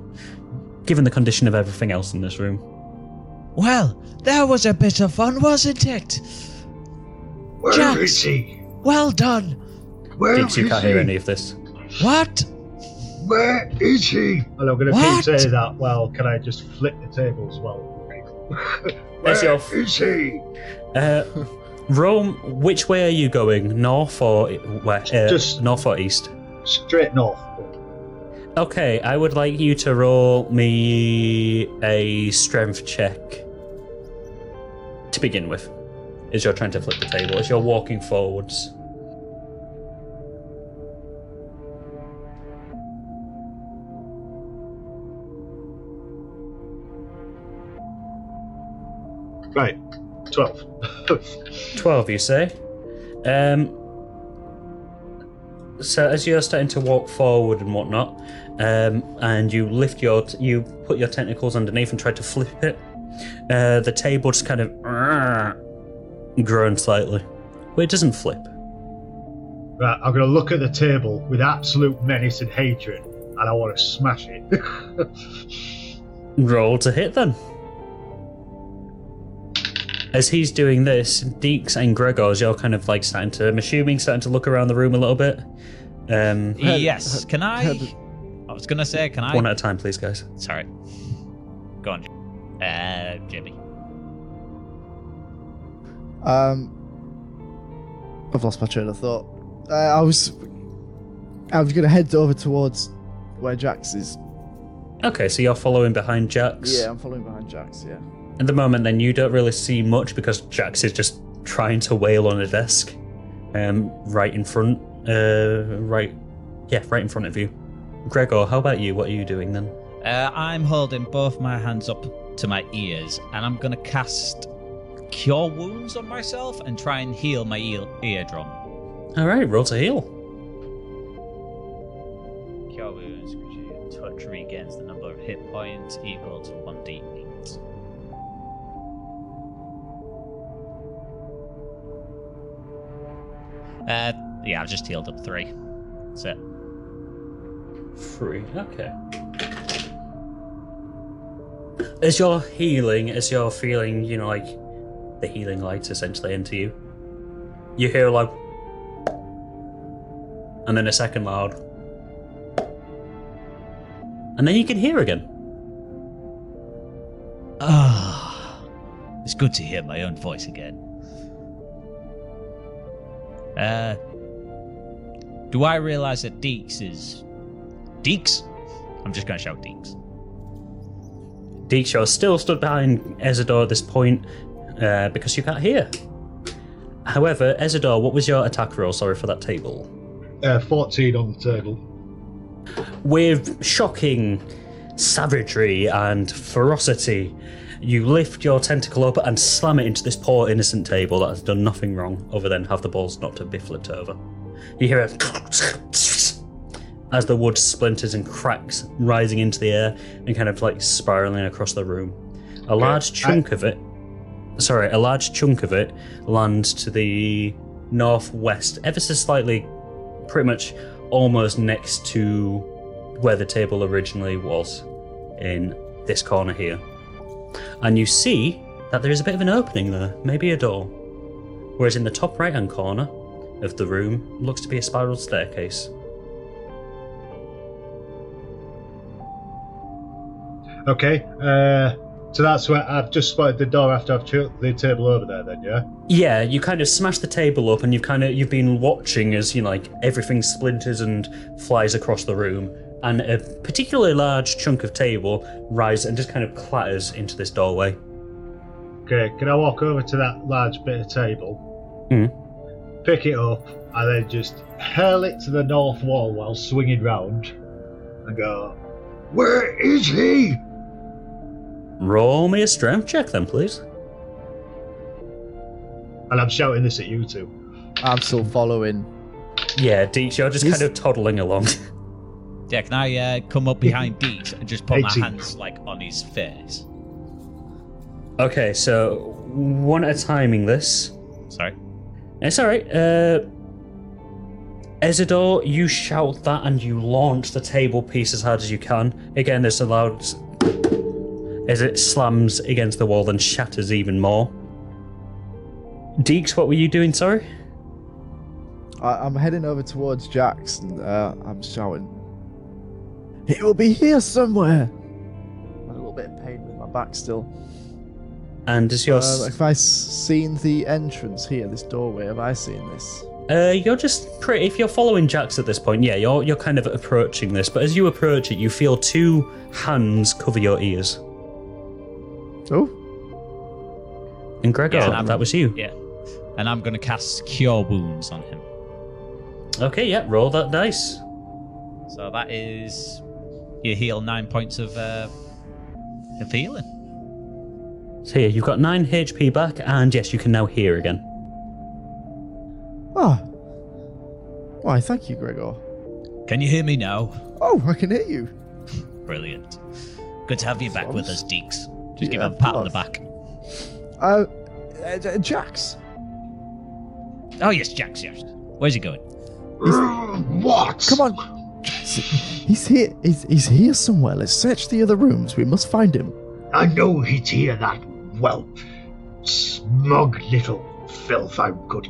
S2: given the condition of everything else in this room,
S4: Well, that was a bit of fun, wasn't it?
S5: Where
S4: Jax.
S5: is he?
S4: Well done.
S5: Where
S2: Deeks, you
S5: is
S2: can't
S5: he?
S2: hear any of this.
S4: What?
S5: Where is he? Well, I'm going to
S4: What?
S5: keep saying that. Well, can I just flip the table as well?
S2: That's
S5: Where
S2: your-
S5: is he?
S2: Uh, Rome, which way are you going? North or west? Uh,
S5: Just-
S2: north or east?
S5: Straight north.
S2: Okay, I would like you to roll me a strength check to begin with. As you're trying to flip the table, as you're walking forwards.
S5: Right. 12.
S2: 12 you say um so as you're starting to walk forward and whatnot um and you lift your you put your tentacles underneath and try to flip it uh the table just kind of groans slightly. But it doesn't flip.
S5: Right, I'm going to look at the table with absolute menace and hatred, and I want to smash it.
S2: roll to hit then as he's doing this, Deeks and Gregors, you're kind of like starting to, I'm assuming, starting to look around the room a little bit. Um,
S4: yes. Can I? I was gonna say, can I?
S2: one at a time, please, guys.
S4: Sorry. Go on. Uh, Jimmy.
S3: Um, I've lost my train of thought. uh, I was, I was gonna head over towards where Jax is.
S2: Okay, so you're following behind Jax.
S3: Yeah, I'm following behind Jax. Yeah.
S2: At the moment, then you don't really see much because Jax is just trying to wail on a desk, um, right in front, uh, right, yeah, right in front of you. Gregor, how about you? What are you doing then?
S4: Uh, I'm holding both my hands up to my ears, and I'm gonna cast Cure Wounds on myself and try and heal my ear- eardrum.
S2: All right, roll to heal.
S4: Cure Wounds, touch regains the number of hit points equal to 1d8. Uh, yeah, I've just healed up three. That's it.
S2: Three. Okay. As you're healing, as you're feeling, you know, like the healing lights essentially into you, you hear like, and then a second loud, and then you can hear again.
S4: Ah, it's good to hear my own voice again. Uh, do I realize that Deeks is Deeks? I'm just gonna shout Deeks.
S2: Deeks, you're still stood behind Ezador at this point uh, because you can't hear. However, Ezador, what was your attack roll? Sorry for that table.
S5: Uh, 14 on the table.
S2: With shocking savagery and ferocity, you lift your tentacle up and slam it into this poor innocent table that has done nothing wrong other than have the balls not to be flipped over. You hear a as the wood splinters and cracks rising into the air and kind of like spiraling across the room. A large chunk of it, sorry, a large chunk of it lands to the northwest, ever so slightly, pretty much almost next to where the table originally was, in this corner here. And you see that there is a bit of an opening there, maybe a door. Whereas in the top right hand corner of the room looks to be a spiral staircase.
S5: Okay, uh, so that's where I've just spotted the door after I've chucked the table over there, then, yeah?
S2: Yeah, you kind of smash the table up, and you've kind of you've been watching as you know, like everything splinters and flies across the room, and a particularly large chunk of table rises and just kind of clatters into this doorway.
S5: Okay, can I walk over to that large bit of table,
S2: Hmm.
S5: pick it up, and then just hurl it to the north wall while swinging round, and go, Where is he?
S2: Roll me a strength check, then, please.
S5: And I'm shouting this at you two.
S3: I'm still following.
S2: Yeah, Deeks, you're just
S3: He's-
S2: kind of toddling along.
S4: Yeah, can I uh, come up behind Deeks and just put my
S5: 18.
S4: hands like on his face?
S2: okay, so one at a timing this.
S4: Sorry.
S2: It's alright. Uh, Ezador, you shout that and you launch the table piece as hard as you can. Again, this allows as it slams against the wall and shatters even more. Deeks, what were you doing? Sorry.
S3: I, I'm heading over towards Jax, and uh, I'm shouting. He will be here somewhere. I'm a little bit in pain with my back still.
S2: And as you're
S3: Uh, have I s- seen the entrance here? This doorway? Have I seen this?
S2: Uh, you're just pretty. If you're following Jax at this point, yeah, you're you're kind of approaching this. But as you approach it, you feel two hands cover your ears.
S3: Oh,
S2: And Gregor,
S4: Yeah, and
S2: that was you.
S4: Yeah. And I'm gonna cast Cure Wounds on him.
S2: Okay, yeah, roll that dice.
S4: So that is you heal nine points of uh, of healing.
S2: So yeah, you've got nine HP back, and yes, you can now hear again.
S3: ah. Why? Thank you, Gregor.
S4: Can you hear me now?
S3: Oh, I can hear you.
S4: Brilliant. Good to have you back with us, Deeks. Just give
S3: Yeah,
S4: him a pat on the
S3: of
S4: back.
S3: Uh, uh, J- Jax.
S4: Oh yes, Jax. Yes. Where's he going?
S5: what?
S3: Come on. He's here. He's, he's here somewhere. Let's search the other rooms. We must find him.
S5: I know he's here, that whelp. Smug little filth, I'm good.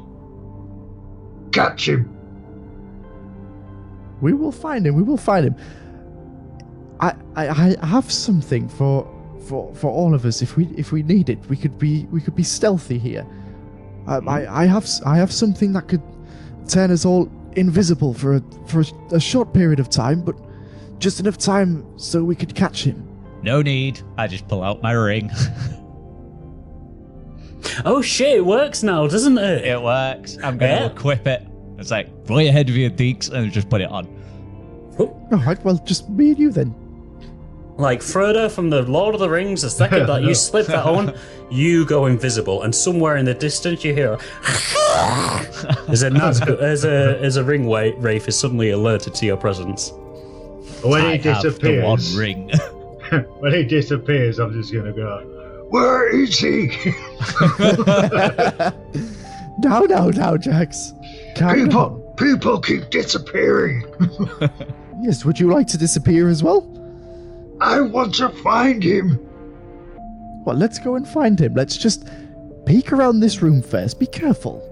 S5: Catch him.
S3: We will find him. We will find him. I, I, I have something for, for, for all of us. If we, if we need it, we could be, we could be stealthy here. Um, I, I have, I have something that could turn us all invisible for a, for a, a short period of time, but just enough time so we could catch him.
S4: No need. I just pull out my ring.
S2: Oh shit, it works now, doesn't it?
S4: it works. I'm gonna
S2: Yeah.
S4: equip it. It's like way ahead of your deeks and just put it on. Oh.
S3: All right, well, just me and you then.
S2: Like Frodo from the Lord of the Rings, the second that you slip that on, you go invisible, and somewhere in the distance you hear as a Nazgul, as a as a ring wa- wraith is suddenly alerted to your presence.
S5: When
S4: I
S5: he
S4: have the one
S5: disappears,
S4: ring.
S5: when he disappears, I'm just gonna go. Where is he?
S3: Now, now, now, Jax. Calm down.
S5: people, people keep disappearing.
S3: Yes, would you like to disappear as well?
S5: I want to find him.
S3: Well, let's go and find him. Let's just peek around this room first. Be careful.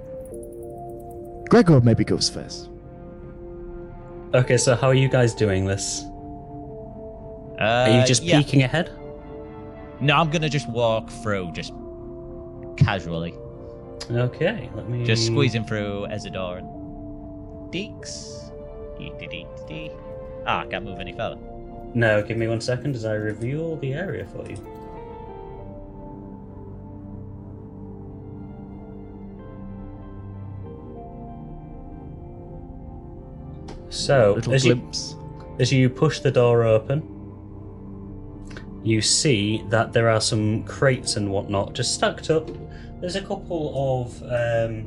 S3: Gregor maybe goes first.
S2: Okay, so how are you guys doing this?
S4: Uh,
S2: Are you just
S4: yeah.
S2: peeking ahead?
S4: No, I'm gonna just walk through, just casually,
S2: Okay, let me
S4: just squeezing through Ezador and Deeks. Dee, dee, dee, dee. Ah, can't move any further.
S2: No, give me one second as I reveal the area for you. So,
S3: Little
S2: as you, as you push the door open, you see that there are some crates and whatnot just stacked up. There's a couple of um,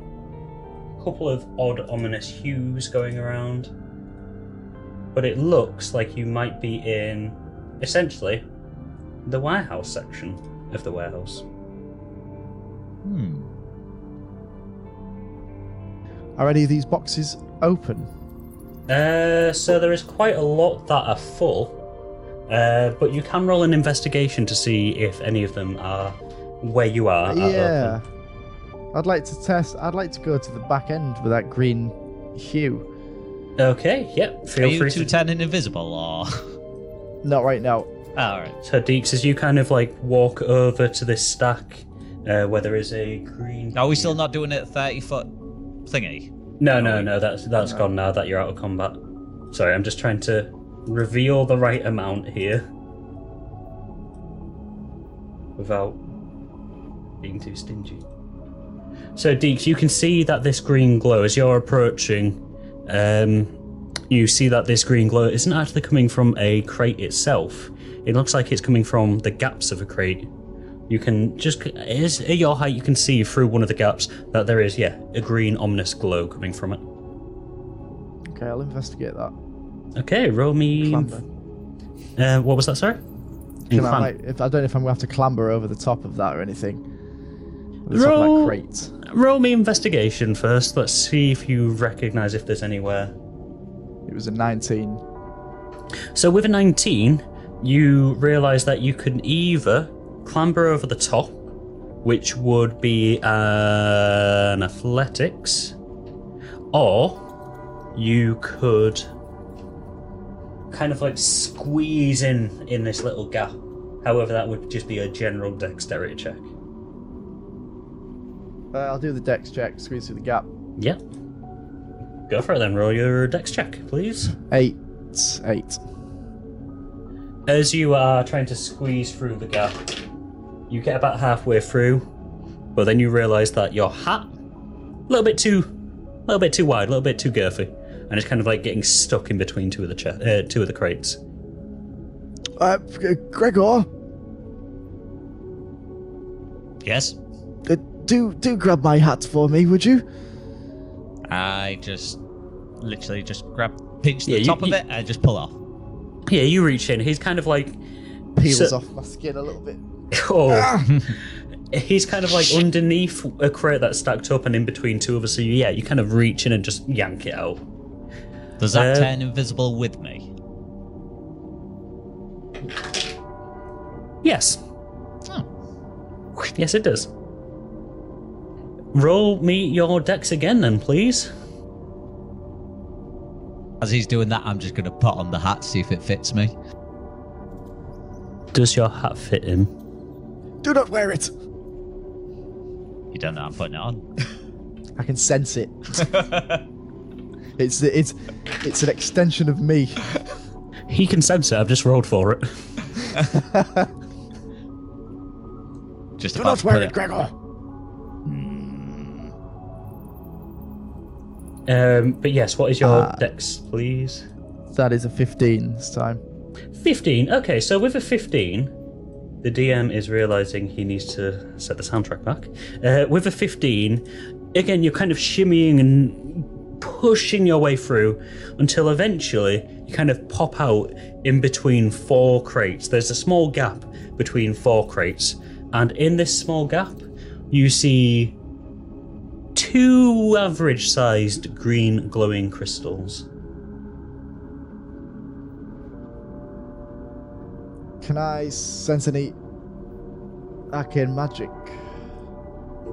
S2: couple of odd, ominous hues going around, but it looks like you might be in essentially the warehouse section of the warehouse.
S4: Hmm.
S3: Are any of these boxes open?
S2: Uh, so there is quite a lot that are full, uh, but you can roll an investigation to see if any of them are where you are.
S3: yeah.
S2: open.
S3: I'd like to test. I'd like to go to the back end with that green hue.
S2: Okay. Yep.
S4: Are
S2: Feel
S4: you
S2: free
S4: two
S2: to.
S4: turning invisible or?
S3: Not right now.
S4: All right.
S2: So Deeks, as you kind of like walk over to this stack, uh, where there is a green.
S4: Are we still not doing it thirty foot thingy?
S2: No, no, no. That's that's gone now that you're out of combat. Sorry, I'm just trying to reveal the right amount here, without being too stingy. So, Deeks, you can see that this green glow as you're approaching. Um, you see that this green glow isn't actually coming from a crate itself. It looks like it's coming from the gaps of a crate. You can just is at your height. You can see through one of the gaps that there is, yeah, a green ominous glow coming from it.
S3: Okay, I'll investigate that.
S2: Okay, roll me.
S3: Clamber.
S2: Uh, what was that, sorry?
S3: Can I, like, if I don't know if I'm going to have to clamber over the top of that or anything. The top of
S2: Roll-
S3: that crate.
S2: Roll me investigation first. Let's see if you recognise if there's anywhere.
S3: It was a 19.
S2: So with a 19, you realise that you can either clamber over the top, which would be uh, an athletics, or you could kind of like squeeze in in this little gap. However, that would just be a general dexterity check.
S3: Uh, I'll do the dex check, squeeze through the gap.
S2: Yeah. Go for it then. Roll your dex check, please.
S3: Eight. Eight.
S2: As you are trying to squeeze through the gap, you get about halfway through, but then you realise that your hat a little bit too, a little bit too wide, a little bit too girthy, and it's kind of like getting stuck in between two of the che- uh, two of the crates.
S3: Uh, G- Gregor,
S4: Yes.
S3: uh, do do grab my hat for me, would you?
S4: I just literally just grab, pinch the
S2: Yeah, you-
S4: top
S2: you-
S4: of it, and just pull off.
S2: Yeah, you reach in. He's kind of like,
S3: Peels
S2: So-
S3: off my skin a little bit.
S2: oh. He's kind of like underneath a crate that's stacked up and in between two of us. So yeah, you kind of reach in and just yank it out.
S4: Does that
S2: Uh,
S4: turn invisible with me?
S2: Yes.
S4: Oh.
S2: Yes, it does. Roll me your dex again, then, please.
S4: As he's doing that, I'm just going to put on the hat, to see if it fits me.
S2: Does your hat fit him?
S3: Do not wear it.
S4: You don't know I'm putting it on.
S3: I can sense it. It's it's it's an extension of me.
S2: He can sense it. I've just rolled for it.
S4: Just
S3: Do
S4: about
S3: not
S4: to
S3: wear
S4: put
S3: it, Gregor.
S2: Um, but yes, what is your
S3: Ah.
S2: dex, please?
S3: That is a 15 this time.
S2: 15. Okay, so with a 15, the DM is realizing he needs to set the soundtrack back. Uh, with a 15, again, you're kind of shimmying and pushing your way through until eventually you kind of pop out in between four crates. There's a small gap between four crates, and in this small gap, you see two average sized green glowing crystals.
S3: Can I sense any arcane magic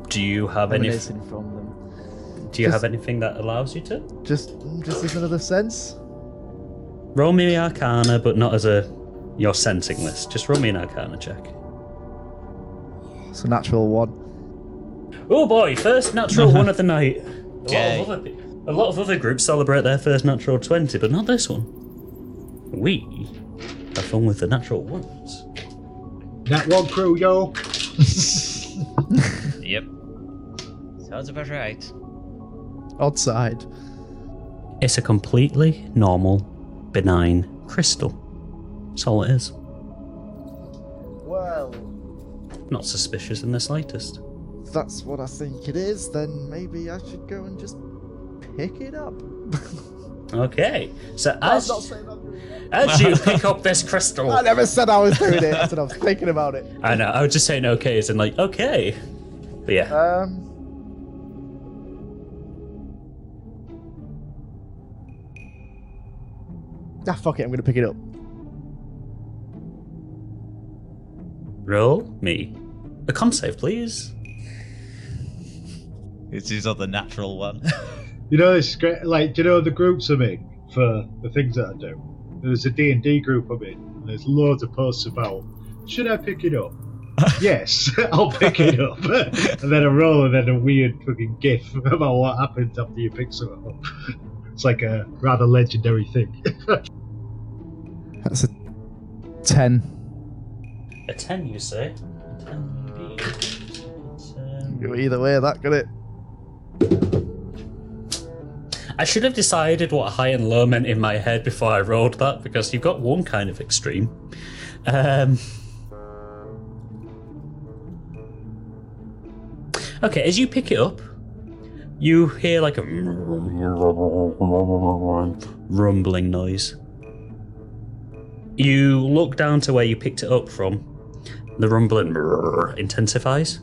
S2: Do you have any?
S3: from them?
S2: Do you
S3: Just-
S2: have anything that allows you to?
S3: Just, just as another sense.
S2: Roll me Arcana, but not as a your sensing list. Just roll me an Arcana check.
S3: It's a natural one.
S2: Oh boy, first natural one of the night. A lot, of other, a lot of other groups celebrate their first natural 20, but not this one. We have fun with the natural ones.
S5: That one crew, yo.
S4: Yep. Sounds about right.
S3: Outside.
S2: It's a completely normal, benign crystal. That's all it is.
S3: Well,
S2: Not suspicious in the slightest.
S3: If that's what I think it is, then maybe I should go and just pick it up.
S2: Okay, so as,
S3: not saying I'm
S2: as you pick up this crystal,
S3: I never said I was doing it. I said I was thinking about it.
S2: I know. I was just saying okay as in like okay, but yeah.
S3: Um. Ah, fuck it. I'm gonna pick it up.
S2: Roll me a con save, please.
S4: It's his other natural one.
S5: You know, it's great. Like, do you know the groups I'm in for the things that I do? There's a D&D group I'm in, and there's loads of posts about, should I pick it up? yes, I'll pick it up. and then a roll, and then a weird fucking gif about what happens after you pick something up. It's like a rather legendary thing.
S3: That's a ten.
S2: A ten, you say? A ten indeed. Ten.
S3: Go either way. That got it.
S2: I should have decided what high and low meant in my head before I rolled that because you've got one kind of extreme. Um, okay, as you pick it up, you hear like a rumbling noise. You look down to where you picked it up from. The rumbling intensifies.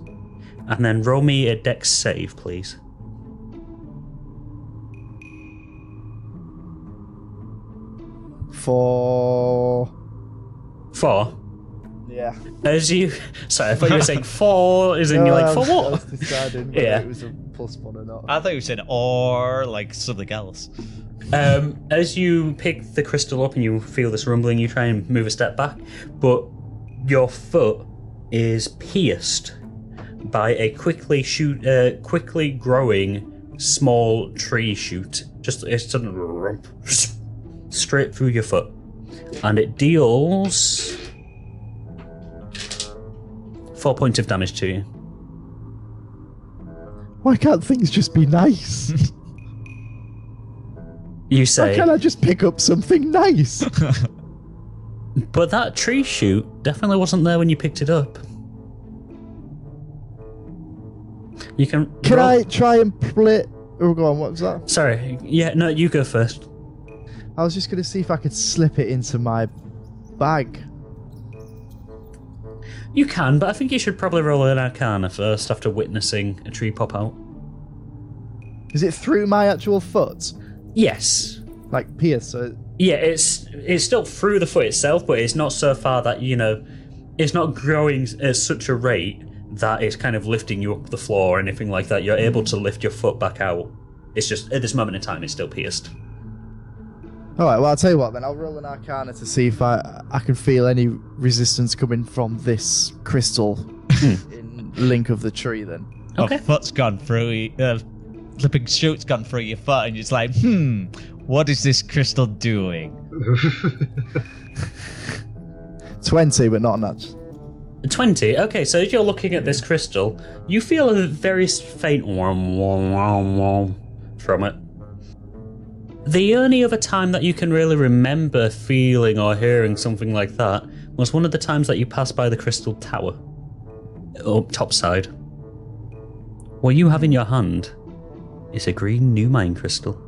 S2: And then roll me a dex save, please.
S3: For
S2: Four.
S3: yeah.
S2: As you, sorry, I thought you were saying four. Is in
S3: No,
S2: you're like for
S3: was- I was
S2: what?
S3: deciding whether
S2: Yeah.
S3: it was a plus one or not.
S4: I thought you said or like something else.
S2: Um, as you pick the crystal up and you feel this rumbling, you try and move a step back, but your foot is pierced by a quickly shoot, uh, quickly growing small tree shoot. Just it's sudden rump, straight through your foot, and it deals four points of damage to you.
S3: Why can't things just be nice?
S2: You say.
S3: Why can't I just pick up something nice?
S2: but that tree shoot definitely wasn't there when you picked it up. You can.
S3: Can
S2: roll-
S3: I try and play? Oh, go on. What was that?
S2: Sorry. Yeah, no, you go first.
S3: I was just gonna see if I could slip it into my bag.
S2: You can, but I think you should probably roll an arcana first after witnessing a tree pop out.
S3: Is it through my actual foot?
S2: Yes.
S3: Like pierce? So
S2: Yeah, it's it's still through the foot itself, but it's not so far that you know, it's not growing at such a rate that it's kind of lifting you up the floor or anything like that. You're able to lift your foot back out. It's just at this moment in time, it's still pierced.
S3: All right. Well, I'll tell you what. Then I'll roll an Arcana to see if I I can feel any resistance coming from this crystal in link of the tree. Then
S2: Okay.
S4: My foot's gone through. Uh, flipping shoot's gone through your foot, and you're just like, hmm, what is this crystal doing?
S3: 20, but not nuts.
S2: 20. Okay, so as you're looking at this crystal, you feel a very faint wom wom wom wom from it. The only other time that you can really remember feeling or hearing something like that was one of the times that you passed by the crystal tower. Up top side. What you have in your hand is a green new mine crystal.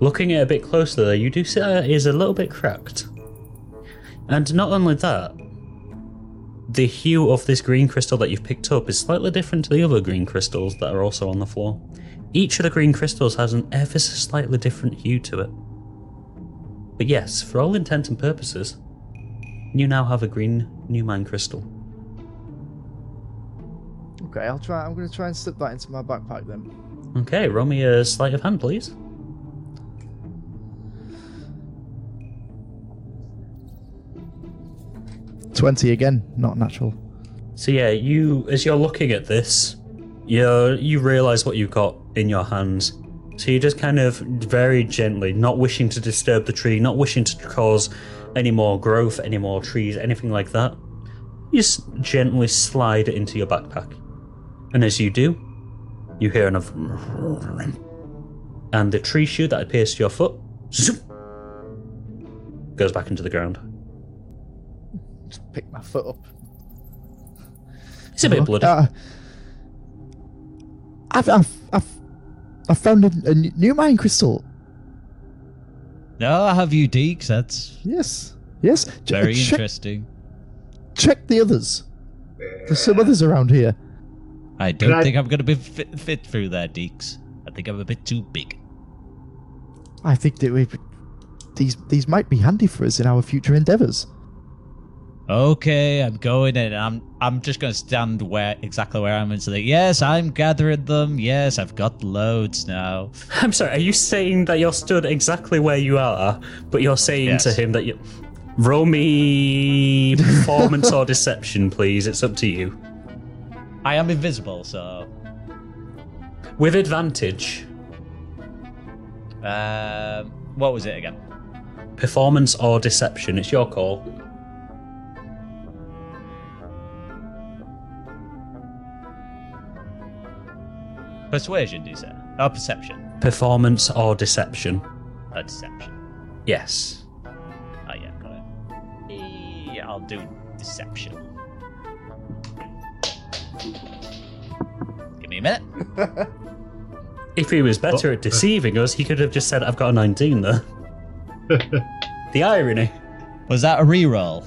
S2: Looking at it a bit closer you do see that it is a little bit cracked. And not only that, the hue of this green crystal that you've picked up is slightly different to the other green crystals that are also on the floor. Each of the green crystals has an ever so slightly different hue to it. But yes, for all intents and purposes, you now have a green new mine crystal.
S3: Okay, I'll try. I'm going to try and slip that into my backpack then.
S2: Okay, roll me a sleight of hand, please.
S3: Twenty again, not natural.
S2: So yeah, you as you're looking at this, you you realize what you've got in your hands. So you just kind of very gently, not wishing to disturb the tree, not wishing to cause any more growth, any more trees, anything like that. You just gently slide it into your backpack. And as you do, you hear another and the tree shoe that appears to your foot zoom, goes back into the ground.
S3: Just pick my foot up.
S2: It's a bit bloody.
S3: Uh, I've, I've, I've, I've found a, a new mine crystal.
S4: No, I have you, Deeks. That's
S3: Yes, yes. Ch-
S4: very
S3: check,
S4: interesting.
S3: Check the others. There's some others around here.
S4: I don't
S5: I-
S4: think I'm going to be fit, fit through there, Deeks. I think I'm a bit too big.
S3: I think that we, these these might be handy for us in our future endeavors.
S4: Okay, I'm going in. I'm I'm just going to stand where exactly where I'm and say, yes, I'm gathering them. Yes, I've got loads now.
S2: I'm sorry, are you saying that you're stood exactly where you are, but you're saying
S4: Yes.
S2: to him that you. Roll me performance or deception, please. It's up to you.
S4: I am invisible, so
S2: With advantage,
S4: um, what was it again?
S2: performance or deception. It's your call.
S4: Persuasion, do you say? Oh, perception.
S2: Performance or deception.
S4: Uh, deception.
S2: Yes.
S4: Oh yeah, got it. Yeah, I'll do deception. Give me a minute.
S2: If he was better at deceiving us, he could have just said, I've got a 19 there. the irony.
S4: Was that a reroll?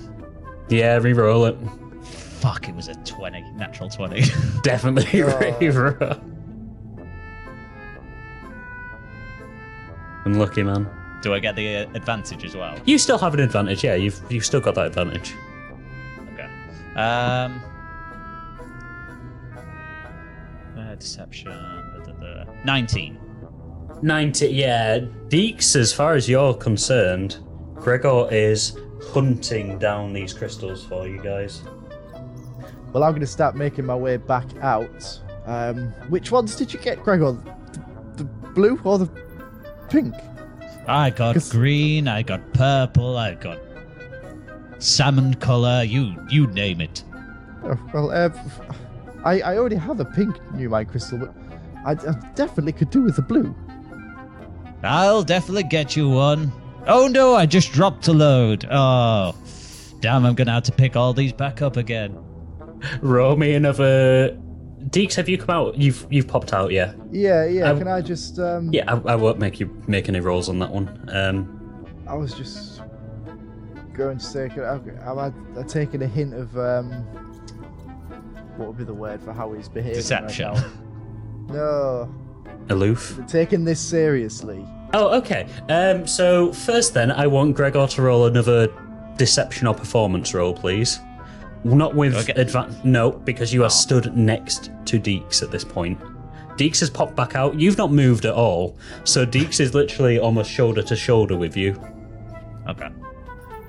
S2: Yeah, re-roll it.
S4: Fuck, it was a 20, natural 20.
S2: Definitely
S3: Oh.
S2: re-roll. Unlucky man.
S4: do I get the uh, advantage as well?
S2: You still have an advantage, yeah. You've you've still got that advantage.
S4: Okay. Um. Uh, deception. da, da, da. 19.
S2: 90, yeah. Deeks, as far as you're concerned, Gregor is hunting down these crystals for you guys.
S3: Well, I'm going to start making my way back out. Um, which ones did you get, Gregor? The, the blue or the pink?
S4: I got
S3: 'Cause-
S4: green, I got purple, I got salmon color, you you name it.
S3: Oh, well, uh, I, I already have a pink new mine crystal, but I, I definitely could do with a blue.
S4: I'll definitely get you one. Oh no, I just dropped a load. Oh, damn, I'm gonna have to pick all these back up again.
S2: Roll me another. Deeks, have you come out? You've you've popped out, yeah.
S3: Yeah, yeah.
S2: Um,
S3: can I just? Um,
S2: Yeah, I, I won't make you make any rolls on that one. Um,
S3: I was just going to say, could I, am I, I taking a hint of um, what would be the word for how he's behaving? right
S4: Deception.
S3: now? No,
S2: aloof.
S3: taking this seriously.
S2: Oh, okay. Um, so first, then, I want Gregor to roll another deception or performance roll, please. Not with
S4: Okay.
S2: advantage. No, because you are stood next to Deeks at this point. Deeks has popped back out. You've not moved at all, so Deeks is literally almost shoulder to shoulder with you.
S4: Okay.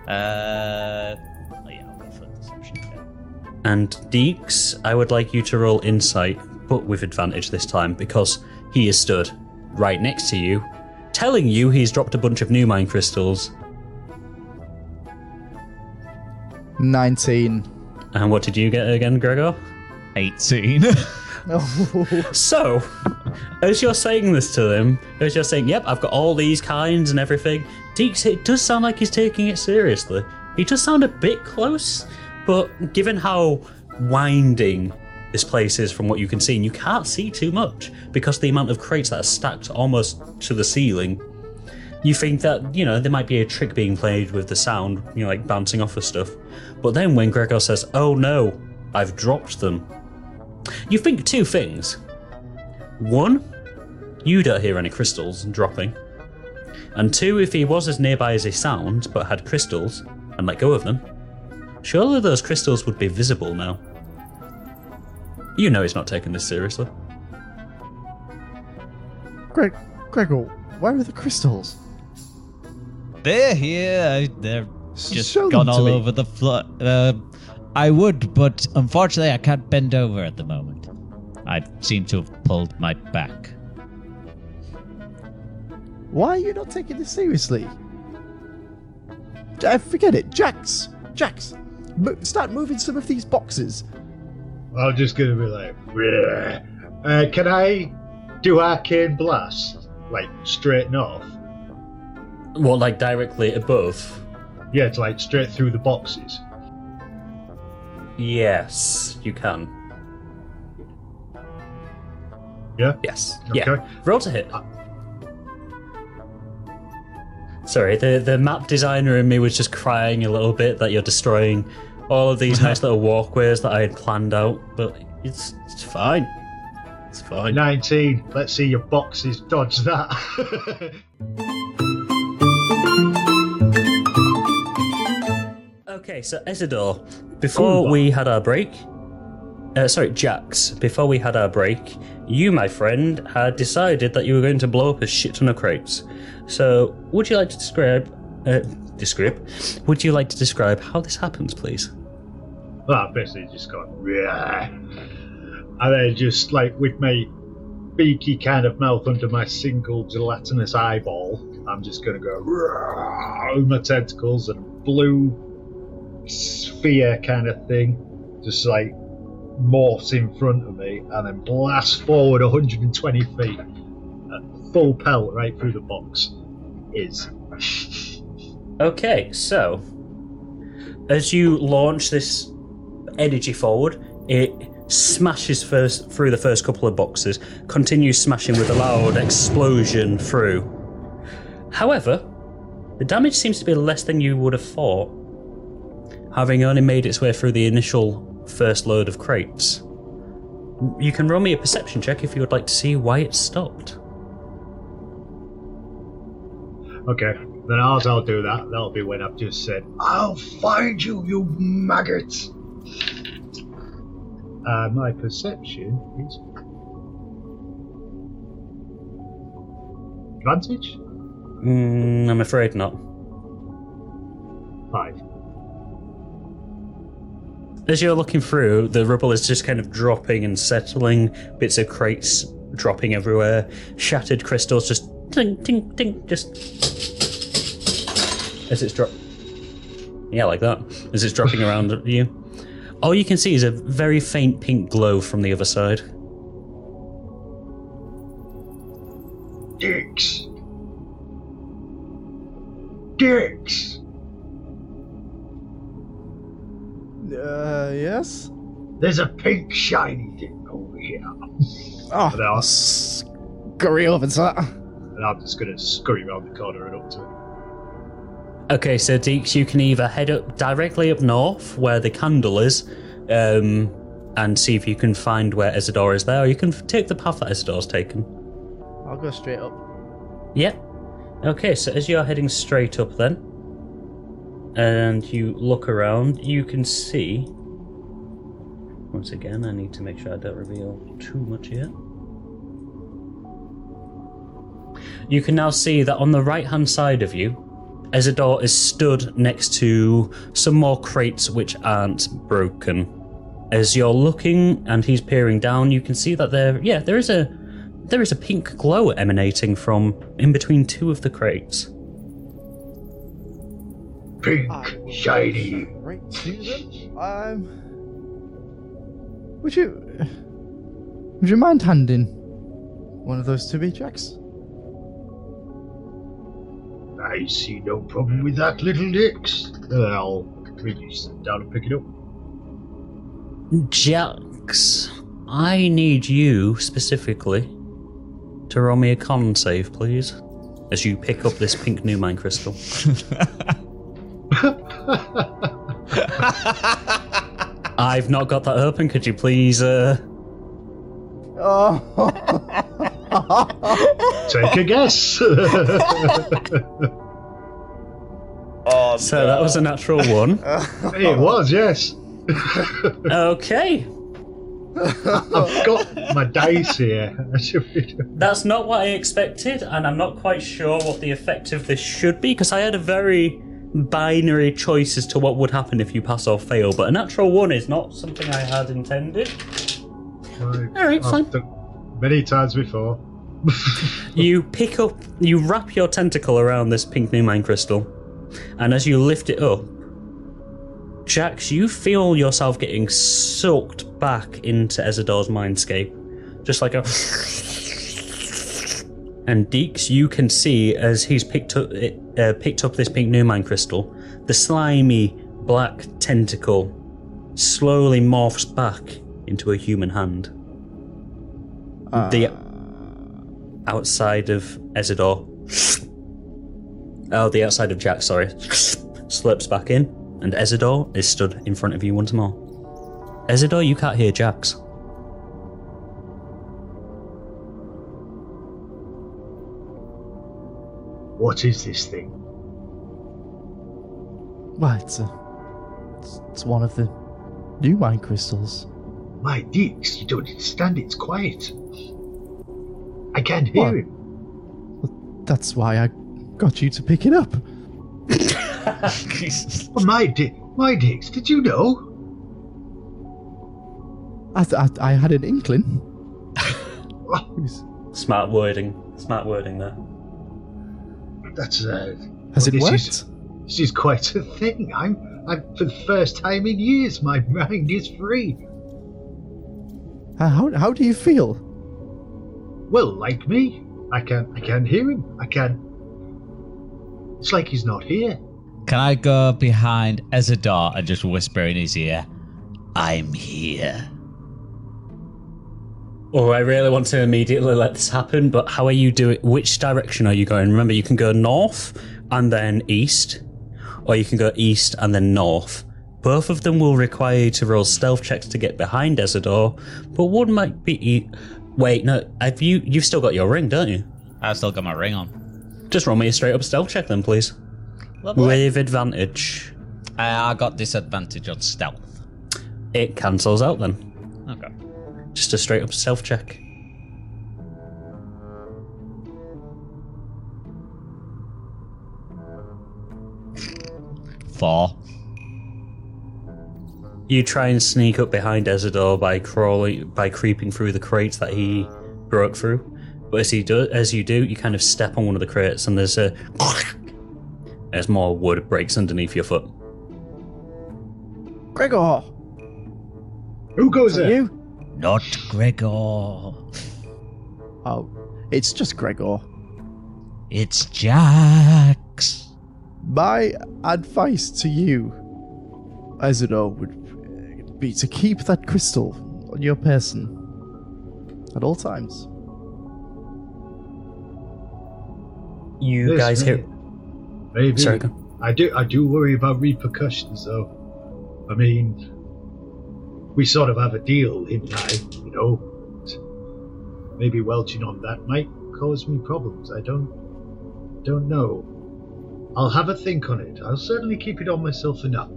S4: Uh, oh yeah, I'll go for deception. yeah.
S2: And Deeks, I would like you to roll insight but with advantage this time because he is stood right next to you, telling you he's dropped a bunch of new mine crystals.
S3: 19.
S2: And what did you get again, Gregor?
S4: 18.
S2: So, as you're saying this to them, as you're saying, "Yep, I've got all these kinds and everything," Deeks, it does sound like he's taking it seriously. He does sound a bit close, but given how winding this place is from what you can see, and you can't see too much because the amount of crates that are stacked almost to the ceiling, you think that you know there might be a trick being played with the sound, you know, like bouncing off of stuff. But then when Gregor says, "Oh no, I've dropped them," you think two things. One, you don't hear any crystals dropping. And two, if he was as nearby as he sounds, but had crystals, and let go of them, surely those crystals would be visible now. You know he's not taking this seriously.
S3: Greg, Gregor, where are the crystals?
S4: They're here. They're just
S3: show
S4: gone all
S3: me.
S4: over the floor. Uh, I would, but unfortunately, I can't bend over at the moment. I seem to have pulled my back.
S3: Why are you not taking this seriously? Uh, forget it. Jax! Jax! Mo- start moving some of these boxes.
S5: I'm just gonna be like, uh, can I do arcane blast like straight north?
S2: What, like directly above?
S5: Yeah, it's like straight through the boxes.
S2: Yes, you can.
S5: Yeah.
S2: Yes.
S5: Okay.
S2: Yeah. Roll to hit. Sorry, the the map designer in me was just crying a little bit that you're destroying all of these nice little walkways that I had planned out, but it's it's fine. It's fine.
S5: 19. Let's see your boxes dodge that.
S2: Okay, so Ezador, before
S5: Ooh.
S2: we had our break, uh, sorry, Jax, before we had our break, you, my friend, had decided that you were going to blow up a shit ton of crates. So, would you like to describe, uh, describe, would you like to describe how this happens, please?
S5: well, I basically just got, "Bleh." and then just like with my beaky kind of mouth under my single gelatinous eyeball, I'm just gonna go "Rah," with my tentacles and blue sphere kind of thing, just like morphs in front of me and then blast forward 120 feet full pelt right through the box. Is
S2: Okay, so as you launch this energy forward, it smashes first through the first couple of boxes, continues smashing with a loud explosion through. However, the damage seems to be less than you would have thought, having only made its way through the initial first load of crates. You can roll me a perception check if you would like to see why it stopped.
S5: okay. Then as I'll do that, that'll be when I've just said, "I'll find you, you maggot." Uh, my perception is advantage
S2: Mm, I'm afraid not.
S5: five.
S2: As you're looking through, the rubble is just kind of dropping and settling, bits of crates dropping everywhere, shattered crystals just ding, ding, ding, just as it's drop. Yeah, like that. As it's dropping around you. All you can see is a very faint pink glow from the other side.
S5: Dix. Dix.
S3: Uh, yes?
S5: There's a pink shiny thing over here,
S3: Oh,
S5: No.
S3: I'll scurry over to that.
S5: and I'm just gonna scurry around the corner and up to it.
S2: Okay, so Deeks, you can either head up directly up north where the candle is, um, and see if you can find where Ezador is there, or you can f- take the path that Ezador's taken.
S3: I'll go straight up.
S2: Yeah. Okay, so as you're heading straight up then, and you look around, you can see. Once again, I need to make sure I don't reveal too much yet. You can now see that on the right hand side of you, Ezador is stood next to some more crates which aren't broken. as you're looking and he's peering down, you can see that there, yeah, there is a there is a pink glow emanating from in between two of the crates.
S5: Pink, shiny.
S3: Right to them. Um, would you would you mind handing one of those to me, Jax?
S5: I see no problem with that, little Dix. Uh, I'll really sit down and pick it up.
S2: Jax, I need you specifically to roll me a con save, please, as you pick up this pink new mine crystal. I've not got that open. Could you please? Uh...
S3: Oh,
S5: Take a guess.
S3: oh
S2: So that was a natural one.
S5: it was, yes.
S2: Okay,
S5: I've got my dice here. I should be doing-
S2: that's not what I expected, and I'm not quite sure what the effect of this should be because I had a very binary choice as to what would happen if you pass or fail. But a natural one is not something I had intended. All right,
S5: I've
S2: fine.
S5: Many times before.
S2: You pick up, you wrap your tentacle around this pink new mine crystal, and as you lift it up, Jax, you feel yourself getting sucked back into Ezador's mindscape, just like a. And Deeks, you can see as he's picked up uh, picked up this pink new mine crystal, the slimy black tentacle slowly morphs back into a human hand. the outside of Ezador. Oh, the outside of Jack, sorry. Slips back in, and Ezador is stood in front of you once more. Ezador, you can't hear Jax.
S5: What is this thing?
S3: Well, it's a, it's, it's one of the new mine crystals.
S5: My Dix, you don't understand. It's quiet. I can't hear
S3: What?
S5: him.
S3: That's why I got you to pick it up.
S5: Oh, my dick, my Dix. Did you know?
S3: I, th- I, I had an inkling. It was-
S2: Smart wording. Smart wording there.
S5: That's uh,
S3: Has
S5: well,
S3: it
S5: this
S3: worked?
S5: Is, this is quite a thing. I'm, I'm for the first time in years. My mind is free.
S3: Uh, how, how do you feel?
S5: Well, like me, I can, I can hear him. I can. It's like he's not here.
S4: Can I go behind Ezador and just whisper in his ear, I'm here?
S2: Oh, I really want to immediately let this happen, but how are you doing? Which direction are you going? Remember, you can go north and then east, or you can go east and then north. Both of them will require you to roll stealth checks to get behind Ezador, but one might be. E- Wait, no, have you? You've still got your ring, don't you?
S4: I've still got my ring on.
S2: Just roll me a straight up stealth check then, please. With advantage.
S4: Uh, I got disadvantage on stealth.
S2: It cancels out then.
S4: Okay.
S2: Just a straight up self check.
S4: Four.
S2: You try and sneak up behind Ezador by crawling, by creeping through the crates that he broke through. But as he do, as you do, you kind of step on one of the crates, and there's a as more wood breaks underneath your foot.
S3: Gregor!
S5: Who goes there?
S3: you?
S4: Not Gregor.
S3: Oh, it's just Gregor.
S4: It's Jax.
S3: My advice to you, Ezador, would be to keep that crystal on your person at all times.
S2: You
S5: Yes,
S2: guys
S5: maybe.
S2: hear?
S5: Maybe.
S2: Sorry,
S5: I do. I do worry about repercussions, though. I mean, we sort of have a deal, him and I. You know, maybe welching on that might cause me problems. I don't, don't know. I'll have a think on it. I'll certainly keep it on myself for now.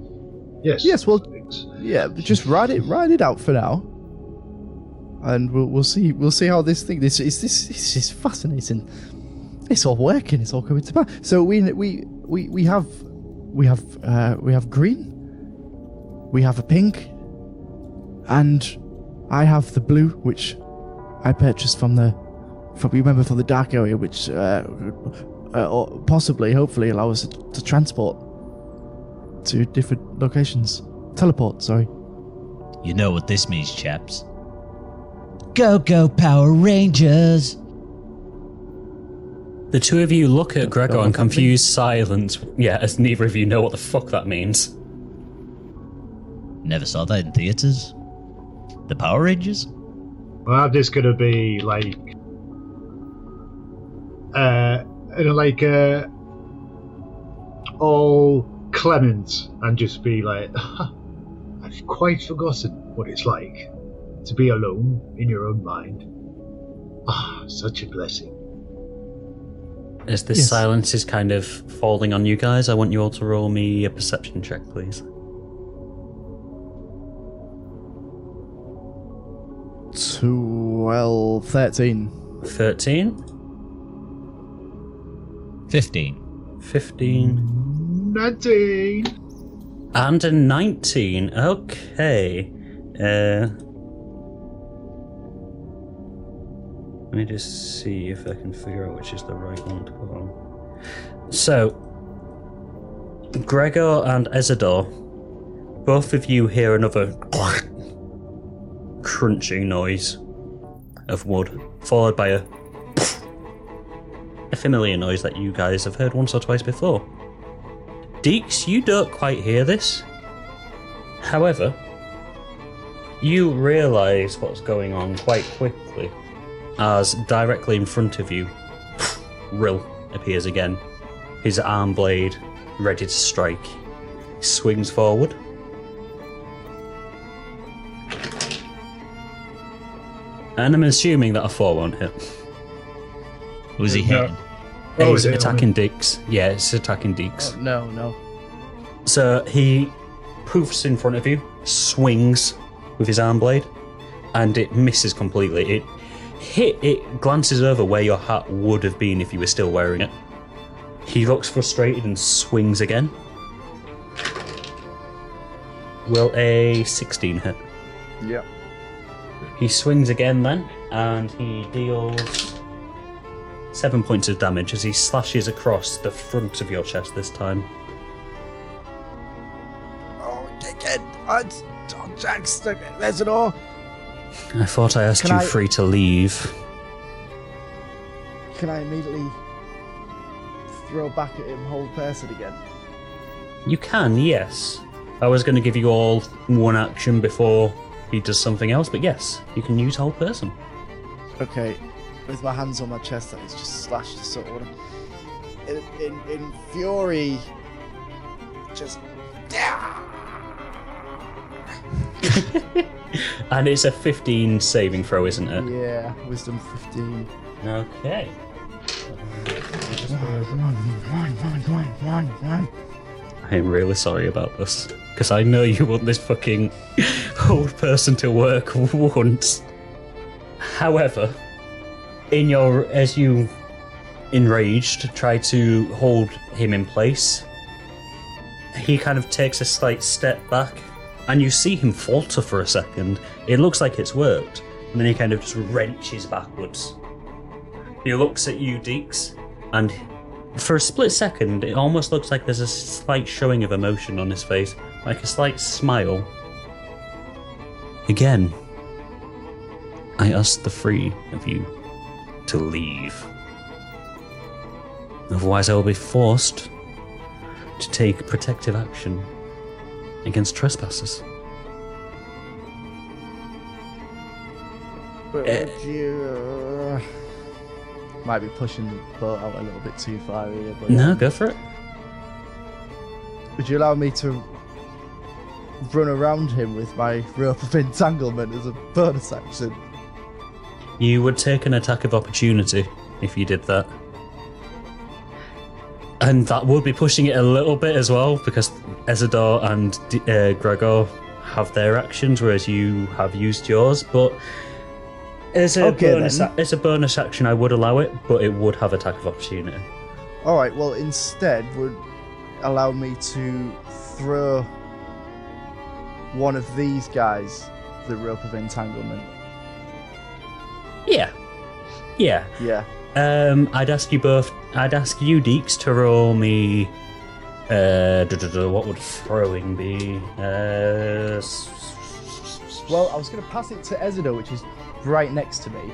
S5: Yes.
S3: Yes, well-
S5: thanks.
S3: Yeah, but just ride it, ride it out for now, and we'll we'll see we'll see how this thing this is this this is fascinating. It's all working. It's all coming to pass. So we we we we have we have uh, we have green, we have a pink, and I have the blue, which I purchased from the from you remember from the dark area, which uh, uh, or possibly, hopefully, allow us to, to transport to different locations. Teleport, sorry.
S4: You know what this means, chaps. Go, go, Power Rangers!
S2: The two of you look at Gregor
S3: know
S2: in confused silence. Yeah, as neither of you know what the fuck that means.
S4: Never saw that in theaters. The Power Rangers?
S5: Well, this gonna be like, uh, you know, like, uh, all Clement, and just be like, I've quite forgotten what it's like to be alone in your own mind. Ah, such a blessing.
S2: As this
S3: Yes.
S2: silence is kind of falling on you guys, I want you all to roll me a perception check, please.
S3: 12, 13.
S2: 13,
S4: 15.
S2: 15,
S5: 19!
S2: and a 19. Okay. Uh, let me just see if I can figure out which is the right one to put on. So, Gregor and Ezador, both of you hear another crunching noise of wood, followed by a a familiar noise that you guys have heard once or twice before. Deeks, you don't quite hear this. However, you realise what's going on quite quickly as directly in front of you, Rill appears again, his arm blade ready to strike. He swings forward. And I'm assuming that a 4 won't hit.
S4: Was he
S5: No.
S4: hitting?
S5: Oh,
S2: He's
S5: is
S2: attacking Deeks. Yeah, it's attacking Deeks.
S3: Oh, no, no.
S2: So he poofs in front of you, swings with his arm blade, and it misses completely. It hit, it glances over where your hat would have been if you were still wearing it. He looks frustrated and swings again. Will a 16 hit?
S3: Yeah.
S2: He swings again then, and he deals seven points of damage as he slashes across the front of your chest this time.
S3: Oh, again. Uh, Jax, there's an door.
S2: I thought I asked
S3: Can
S2: you
S3: I-
S2: free to leave.
S3: Can I immediately throw back at him hold person again?
S2: You can, yes. I was going to give you all one action before he does something else, but yes, you can use hold person.
S3: Okay, with my hands on my chest, that is just slashed to sort of in, in, in fury. Just
S2: And it's a 15 saving throw, isn't it?
S3: yeah, wisdom fifteen.
S2: Okay. I am really sorry about this. Because I know you want this fucking hold person to work once. However, in your as you enraged try to hold him in place, he kind of takes a slight step back, and you see him falter for a second. It looks like it's worked, and then he kind of just wrenches backwards. He looks at you, Deeks, and for a split second, it almost looks like there's a slight showing of emotion on his face, like a slight smile. Again, I ask the three of you to leave. Otherwise, I will be forced to take protective action against trespassers.
S3: But would you uh, might be pushing the boat out a little bit too far here? But
S2: No, go for it.
S3: would you allow me to run around him with my rope of entanglement as a bonus action?
S2: You would take an attack of opportunity if you did that. And that would be pushing it a little bit as well, because Ezador and uh, Gregor have their actions, whereas you have used yours. But as a,
S3: Okay,
S2: bonus, a- as a bonus action, I would allow it, but it would have attack of opportunity.
S3: All right. Well, instead, would allow me to throw one of these guys the rope of entanglement.
S2: Yeah. Yeah.
S3: Yeah.
S2: Um, I'd ask you both. I'd ask you, Deeks, to roll me. Uh, what would throwing be? Uh,
S3: Well, I was going to pass it to Ezador, which is right next to me.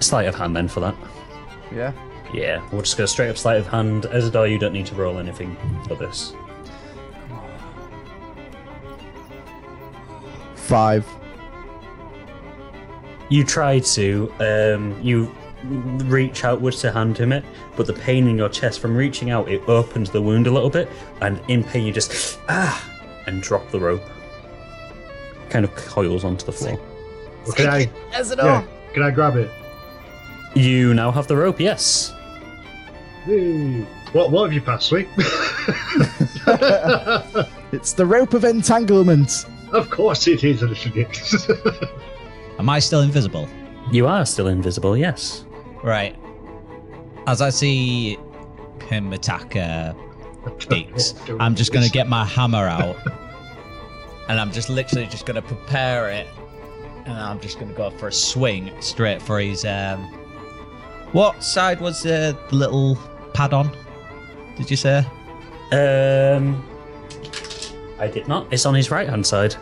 S2: sleight of hand then for that.
S3: Yeah.
S2: Yeah, we'll just go straight up sleight of hand. Ezador, you don't need to roll anything for this.
S3: Five.
S2: You try to, um, you reach outwards to hand him it, but the pain in your chest from reaching out, it opens the wound a little bit, and in pain you just, ah, and drop the rope. Kind of coils onto the floor.
S5: Well, can I?
S3: Ezador!
S5: Yeah. Can I grab it?
S2: You now have the rope, yes.
S5: Hey. What? What have you passed me?
S3: It's the rope of entanglement.
S5: Of course it is, a little dick.
S4: Am I still invisible?
S2: You are still invisible, yes.
S4: Right. As I see him attack uh, Deeks, I'm just going to get my hammer out. And I'm just literally just going to prepare it. And I'm just going to go for a swing straight for his. Um, what side was uh, the little pad on? Did you say?
S2: Um, I did not. It's on his right hand side.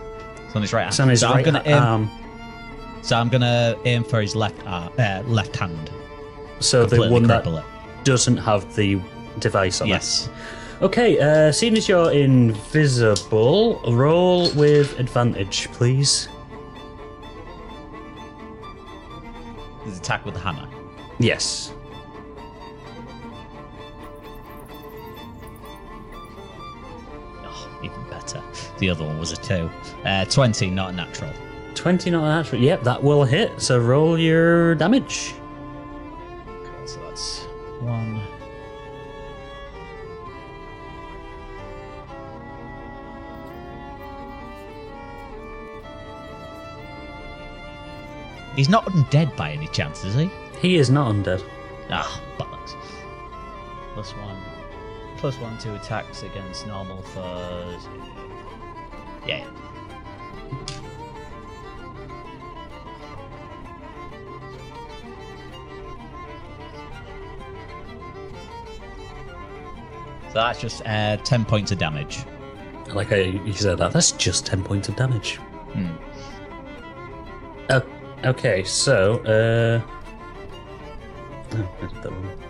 S4: It's on his right hand.
S2: It's on his
S4: so
S2: right
S4: I'm gonna aim.
S2: arm.
S4: So I'm gonna aim for his left arm, uh, left hand.
S2: So the one that
S4: it.
S2: doesn't have the device on
S4: Yes.
S2: it. Yes. Okay, uh, seeing as you're invisible, roll with advantage, please.
S4: His attack with the hammer.
S2: Yes.
S4: The other one was a two. Uh, Twenty, not a natural.
S2: 20 not natural. Yep, that will hit. So roll your damage.
S4: Okay, so that's one. He's not undead by any chance, is he?
S2: He is not undead.
S4: Ah, bollocks. Plus one. Plus one to attacks against normal foes. Yeah. So that's just uh, 10 points of damage.
S2: I like how you said that. That's just 10 points of damage.
S4: Hmm.
S2: Oh, okay, so, uh. Oh, I did that one.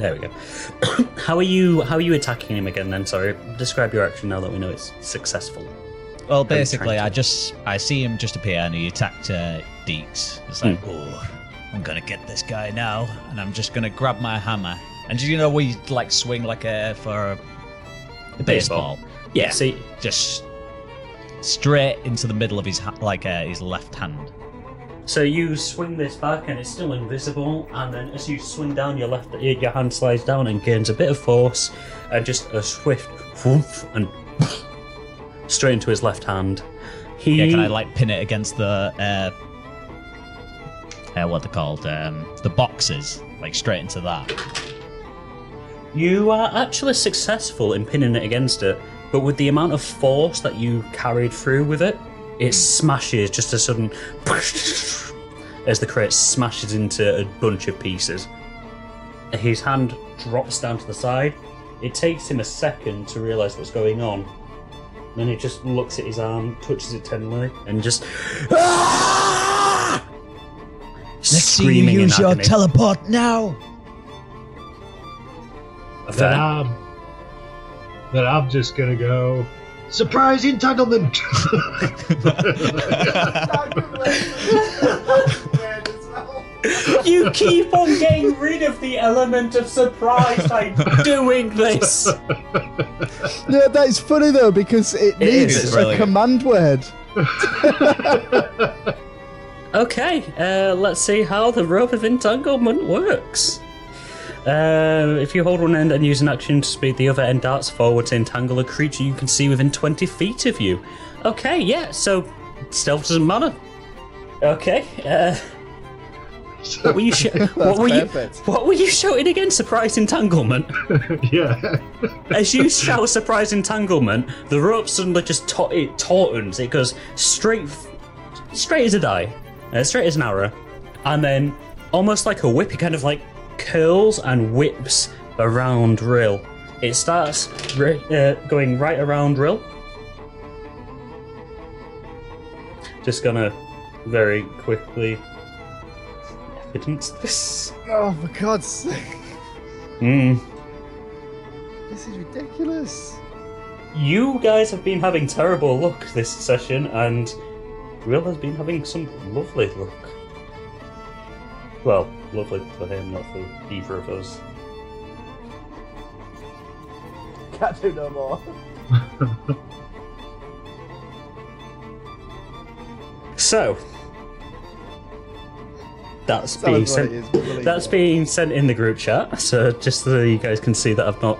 S2: There we go. how are you? How are you attacking him again? Then, sorry. Describe your action now that we know it's successful.
S4: Well,
S2: Are you trying
S4: basically, I just I see him just appear and he attacked uh, Deeks. It's like, oh, I'm gonna get this guy now, and I'm just gonna grab my hammer. And you know, we like swing like a for a baseball,
S2: Yeah. See,
S4: just straight into the middle of his ha- like uh, his left hand.
S2: So you swing this back and it's still invisible, and then as you swing down, your left your hand slides down and gains a bit of force, and just a swift whoof and straight into his left hand. He
S4: Yeah, can I like pin it against the uh, uh what they're called um the boxes like straight into that.
S2: You are actually successful in pinning it against it, but with the amount of force that you carried through with it, it smashes just a sudden as the crate smashes into a bunch of pieces. His hand drops down to the side. It takes him a second to realise what's going on. Then he just looks at his arm, touches it tenderly, and just ah! screaming in agony.
S4: teleport now.
S2: Fair.
S5: then I'm, then I'm just gonna go. Surprise entanglement!
S2: You keep on getting rid of the element of surprise by doing this.
S3: Yeah, that is funny though because it,
S2: It
S3: needs
S2: is,
S3: a
S4: really
S3: command word.
S2: Okay, uh, let's see how the rope of entanglement works. Uh, if you hold one end and use an action to speed the other end darts forward to entangle a creature you can see within 20 feet of you. Okay, yeah, so stealth doesn't matter. Okay, uh, What were you? Sh- what were you? What were you shouting again? Surprise entanglement.
S5: yeah.
S2: As you shout surprise entanglement, the rope suddenly just ta- it tautens. It goes straight, straight as a die, uh, straight as an arrow, and then almost like a whip, it kind of like curls and whips around Rill. It starts ri- uh, going right around Rill. Just gonna very quickly evidence this.
S3: Oh, for God's sake.
S2: Hmm.
S3: This is ridiculous.
S2: You guys have been having terrible luck this session, and Rill has been having some lovely luck. Well, lovely for him, not for either of us.
S3: Can't do no more.
S2: So, that's
S3: That
S2: being
S3: was what it
S2: sent.
S3: is,
S2: That's
S3: me.
S2: being sent in the group chat. So just so you guys can see that I've not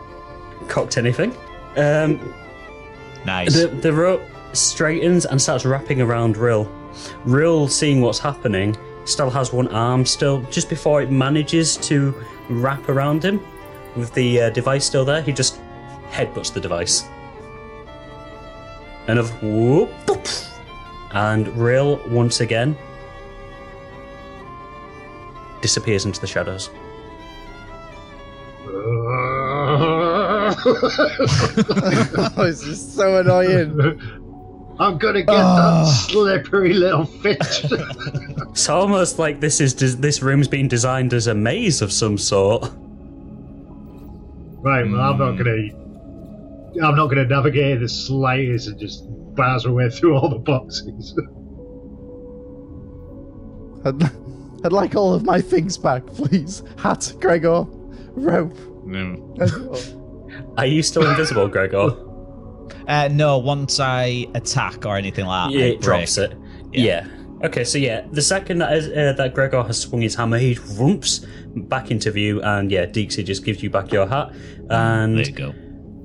S2: cocked anything. Um,
S4: Nice.
S2: The, the rope straightens and starts wrapping around Rill. Rill, seeing what's happening, still has one arm still. Just before it manages to wrap around him, with the uh, device still there, he just headbutts the device. And of whoop, boop, and Rill once again disappears into the shadows.
S3: oh, this is so annoying.
S5: I'm gonna get
S3: Ah.
S5: that slippery little fish.
S2: It's almost like this is des- this room's been designed as a maze of some sort.
S5: right, well, I'm not gonna. I'm not gonna navigate the slightest and just bars my way through all the boxes.
S3: I'd, I'd like all of my things back, please. Hat, Gregor, rope.
S4: No.
S2: Are you still invisible, Gregor?
S4: Uh, no, once I attack or anything like that,
S2: yeah,
S4: I
S2: it drops it. Yeah. Okay, so yeah, the second that, is, uh, that Gregor has swung his hammer, he rumps back into view, and yeah, Deexy just gives you back your hat. And
S4: There you go.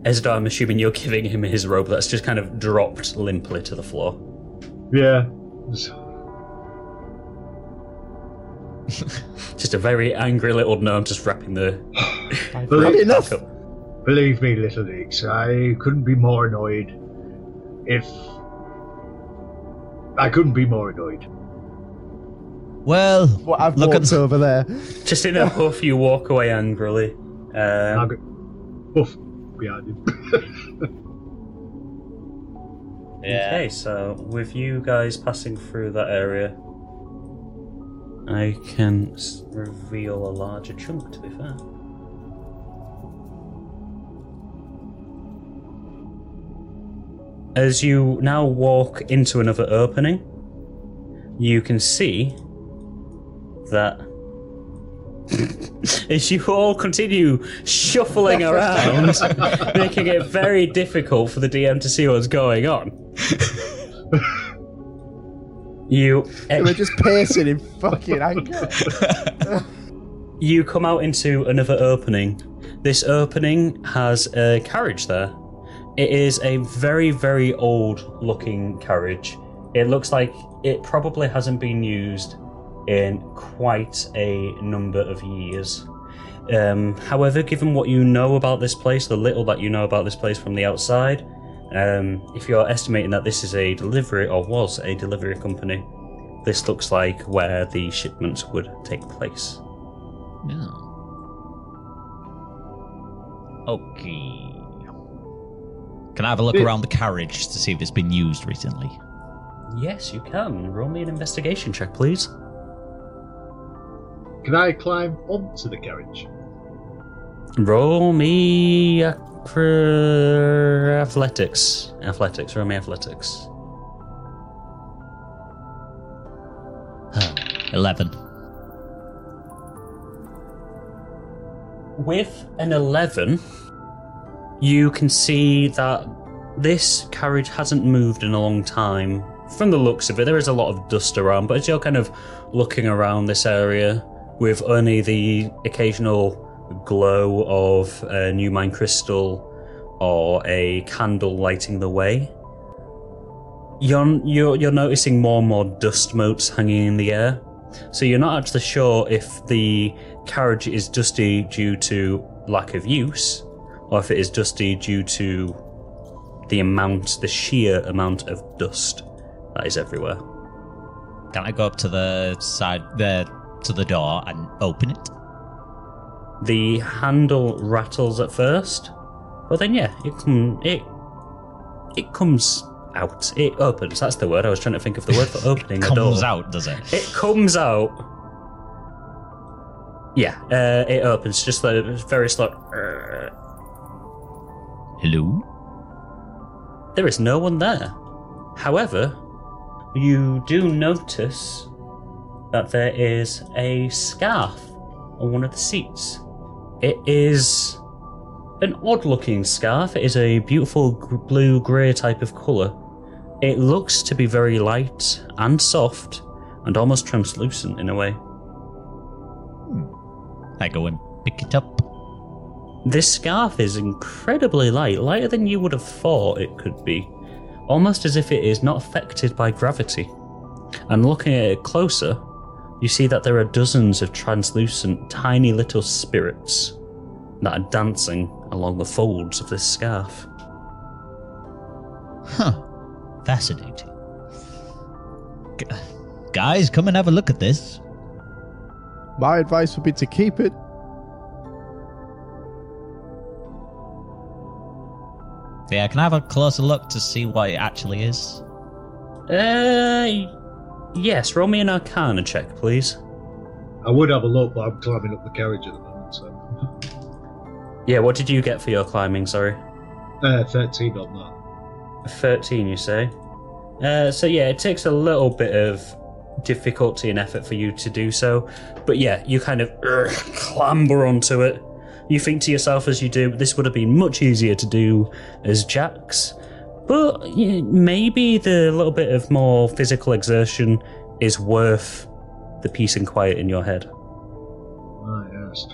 S2: Ezra, I'm assuming you're giving him his robe that's just kind of dropped limply to the floor.
S5: yeah.
S2: Just a very angry little gnome just wrapping the.
S3: Had
S5: Believe,
S3: enough.
S5: Believe me, little Dix, I couldn't be more annoyed if. I couldn't be more annoyed.
S4: Well,
S3: What I've
S4: look at
S3: walked over there.
S2: Just in a huff, you walk away angrily.
S5: I'll
S2: Um,
S5: go. Oof, behind him.
S2: Okay, so with you guys passing through that area, I can reveal a larger chunk, to be fair. As you now walk into another opening, you can see that as you all continue shuffling around, making it very difficult for the DM to see what's going on. you
S3: We're just pacing in fucking anger.
S2: you come out into another opening. This opening has a carriage there. It is a very, very old looking carriage. It looks like it probably hasn't been used in quite a number of years. Um, however, given what you know about this place, the little that you know about this place from the outside, um, if you're estimating that this is a delivery or was a delivery company, this looks like where the shipments would take place.
S4: Yeah. Okay. Can I have a look
S5: Yeah.
S4: around the carriage to see if it's been used recently?
S2: Yes, you can. Roll me an investigation check, please.
S5: Can I climb onto the carriage?
S2: Roll me acro- athletics. Athletics. Roll me athletics.
S4: Eleven.
S2: With an 11, you can see that this carriage hasn't moved in a long time. From the looks of it, there is a lot of dust around, but as you're kind of looking around this area with only the occasional glow of a new mine crystal or a candle lighting the way, you're, you're, you're noticing more and more dust motes hanging in the air. So you're not actually sure if the carriage is dusty due to lack of use, or if it is dusty due to the amount, the sheer amount of dust that is everywhere.
S4: Can I go up to the side, the to the door and open it?
S2: The handle rattles at first, but then yeah, it com- it it comes out. It opens. That's the word. I was trying to think of the word for opening a door.
S4: Comes out, does it?
S2: It comes out. Yeah, uh, it opens just like very slow.
S4: Hello.
S2: There is no one there. However, you do notice that there is a scarf on one of the seats. It is an odd looking scarf. It is a beautiful blue grey type of colour. It looks to be very light and soft and almost translucent in a way. Hmm.
S4: I go and pick it up.
S2: This scarf is incredibly light, lighter than you would have thought it could be, almost as if it is not affected by gravity. And looking at it closer, you see that there are dozens of translucent, tiny little spirits that are dancing along the folds of this scarf.
S4: Huh. Fascinating. G- guys, come and have a look at this.
S3: My advice would be to keep it.
S4: Yeah, can I have a closer look to see what it actually is?
S2: Uh, yes, roll me an arcana check, please.
S5: I would have a look, but I'm climbing up the carriage at the moment, so.
S2: Yeah, what did you get for your climbing, sorry?
S5: Uh, 13 on that.
S2: 13, you say? Uh, so, yeah, it takes a little bit of difficulty and effort for you to do so. But yeah, you kind of ugh, clamber onto it. You think to yourself as you do, this would have been much easier to do as Jax. But maybe the little bit of more physical exertion is worth the peace and quiet in your head.
S5: Ah, yes.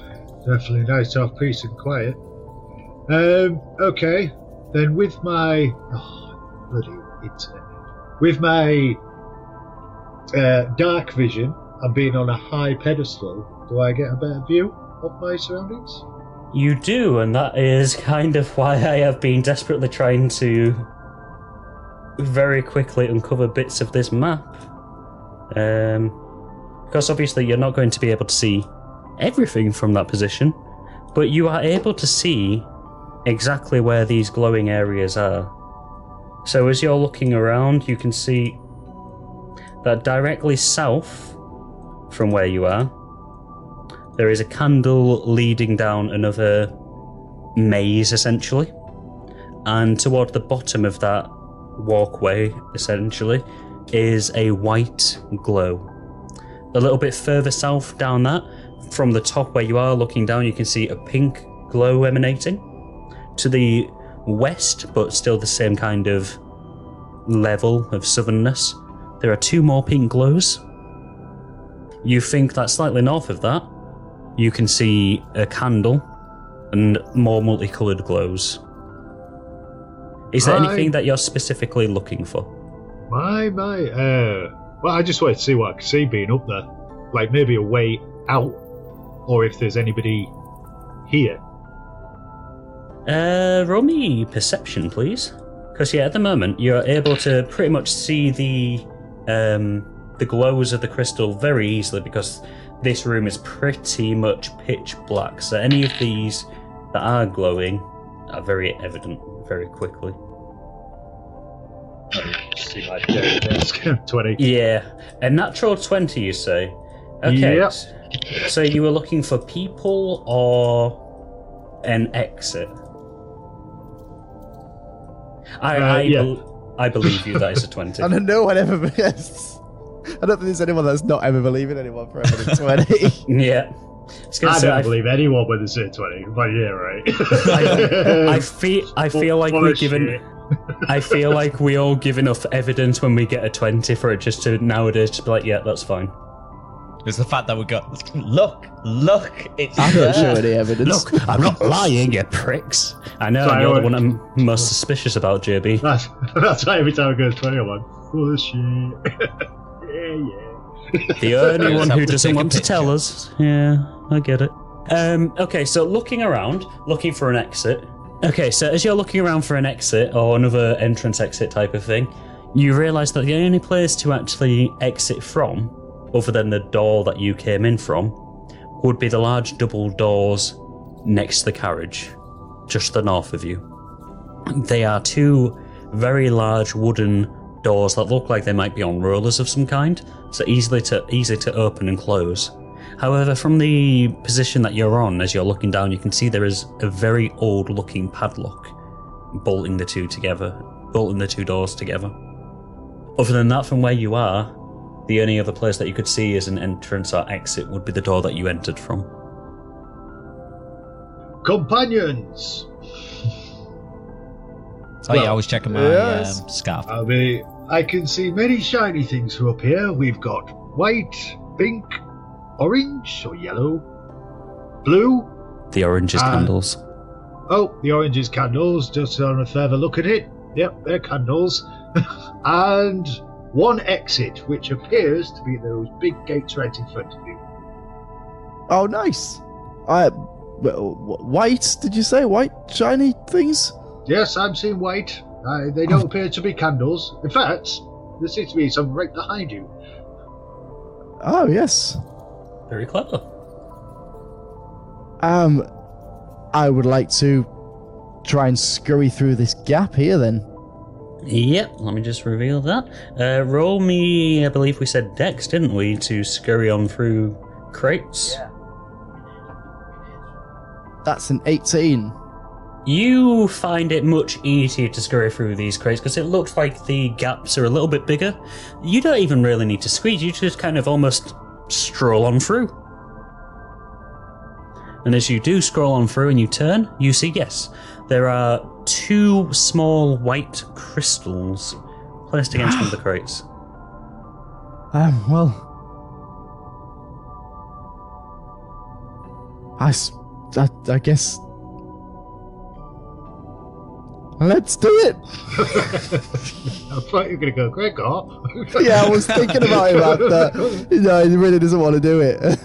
S5: Definitely nice to have peace and quiet. Um, okay. Then with my. Oh, bloody internet. With my uh, dark vision and being on a high pedestal, do I get a better view of my surroundings?
S2: You do, and that is kind of why I have been desperately trying to very quickly uncover bits of this map. Um, because obviously you're not going to be able to see everything from that position, but you are able to see exactly where these glowing areas are. So as you're looking around, you can see that directly south from where you are, there is a candle leading down another maze, essentially. And toward the bottom of that walkway, essentially, is a white glow. A little bit further south down that, from the top where you are looking down, you can see a pink glow emanating. To the west, but still the same kind of level of southernness, there are two more pink glows. You think that slightly north of that, you can see a candle and more multicoloured glows. Is there
S5: Right.
S2: anything that you're specifically looking for?
S5: My, my. Uh, well, I just wanted to see what I could see being up there. Like maybe a way out, or if there's anybody here.
S2: Uh, roll me perception, please. Because yeah, at the moment you're able to pretty much see the um, the glows of the crystal very easily because this room is pretty much pitch black. So any of these that are glowing are very evident very quickly.
S5: See my desk. 20.
S2: Yeah, a natural twenty, you say? Okay.
S5: Yep.
S2: So you were looking for people or an exit? I
S5: Uh,
S2: I,
S5: yeah.
S2: bel- I believe you. That is a twenty.
S3: And no one ever. I don't think there's anyone that's not ever believing anyone for ever than 20.
S2: yeah. I gonna
S5: I
S2: say,
S5: don't
S2: I,
S5: believe anyone when they say 20, but yeah, right.
S2: I feel I feel like
S5: Full
S2: we're
S5: of
S2: given. I feel like we all give enough evidence when we get a twenty for it just to nowadays to be like, yeah, that's fine.
S4: It's the fact that we got look, look, it's
S3: I don't show any evidence.
S2: Look, I'm not lying, you pricks. I know,
S5: Sorry,
S2: and you're the one I'm most suspicious about, JB.
S5: That's, that's why every time I go to 20, I'm like, full of shit. Yeah, yeah.
S2: The only one who doesn't want to tell us. Yeah, I get it. Um, okay, so looking around, looking for an exit. Okay, so as you're looking around for an exit or another entrance exit type of thing, you realise that the only place to actually exit from, other than the door that you came in from, would be the large double doors next to the carriage, just to the north of you. They are two very large wooden doors that look like they might be on rollers of some kind, so easily to easy to open and close. However, from the position that you're on, as you're looking down, you can see there is a very old-looking padlock bolting the two together, bolting the two doors together. Other than that, from where you are, the only other place that you could see as an entrance or exit would be the door that you entered from.
S5: Companions,
S4: Oh yeah, I
S5: Well,
S4: was checking my
S3: yes.
S4: um, scarf.
S5: I mean, I can see many shiny things from up here. We've got white, pink, orange or yellow, blue.
S2: The orange is
S5: Ah.
S2: candles.
S5: Oh, the orange is candles. Just on a further look at it. Yep, they're candles. and one exit, which appears to be those big gates right in front of you.
S3: Oh, nice. I well, white. Did you say white shiny things?
S5: Yes, I'm seeing white. Uh, they don't appear to be candles. In fact, there seems to be some right behind you.
S3: Oh yes.
S2: Very clever.
S3: Um, I would like to try and scurry through this gap here. Then.
S2: Yep, let me just reveal that. Uh, roll me, I believe we said Dex, didn't we, to scurry on through crates? Yeah.
S3: That's an 18.
S2: You find it much easier to scurry through these crates because it looks like the gaps are a little bit bigger. You don't even really need to squeeze, you just kind of almost stroll on through. And as you do scroll on through and you turn, you see, yes, there are two small white crystals placed against one of the crates.
S3: Um, well. I I guess. Let's do it!
S5: I thought you were going to go, Gregor.
S3: Yeah, I was thinking about it, but uh, no, he really doesn't want to do it.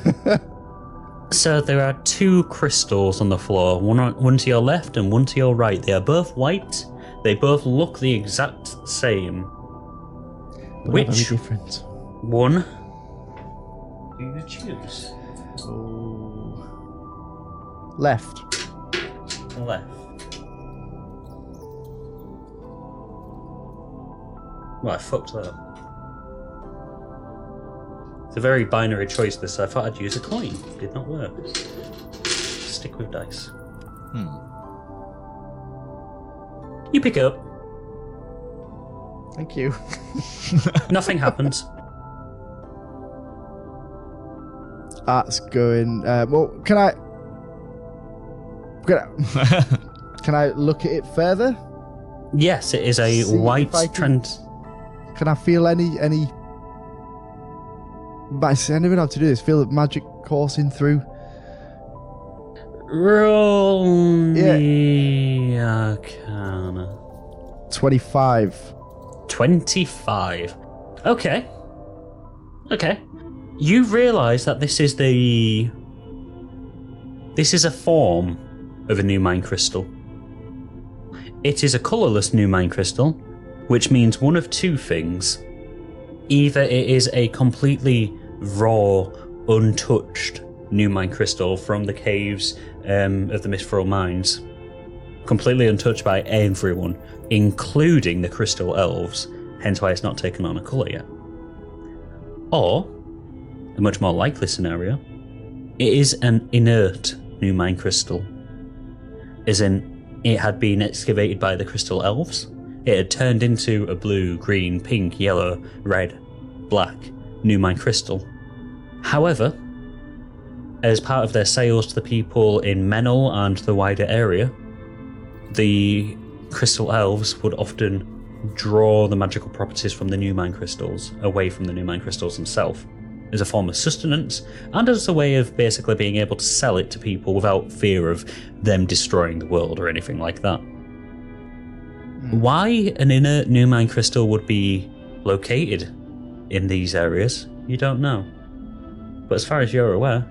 S2: So there are two crystals on the floor, one on, one to your left and one to your right. They are both white. They both look the exact same.
S3: But
S2: Which-
S3: Very different.
S2: One. Do you choose?
S3: Oh. Left.
S2: Left. Well, I fucked that up. It's a very binary choice. This. I thought I'd use a coin. Did not work. Stick with dice.
S4: Hmm.
S2: You pick it up.
S3: Thank you.
S2: Nothing happens.
S3: That's going. Uh, well, can I? Can I, can I look at it further?
S2: Yes, it is a
S3: See if
S2: white
S3: I can- I feel any any? But I never know how to do this. Feel the magic coursing through.
S2: Roll
S3: Yeah.
S2: me Arcana.
S3: Twenty-five.
S2: 25. Okay. Okay. You realize that this is the. This is a form of a new mine crystal. It is a colorless new mine crystal, which means one of two things. Either it is a completely raw, untouched new mine crystal from the caves um, of the Mistral Mines, completely untouched by everyone, including the crystal elves, hence why it's not taken on a colour yet. Or, a much more likely scenario, it is an inert new mine crystal. As in, it had been excavated by the crystal elves, it had turned into a blue, green, pink, yellow, red, black new mine crystal. However, as part of their sales to the people in Menel and the wider area, the crystal elves would often draw the magical properties from the new mine crystals away from the new mine crystals themselves as a form of sustenance and as a way of basically being able to sell it to people without fear of them destroying the world or anything like that. Why an inert new mine crystal would be located in these areas You don't know. But as far as you're aware,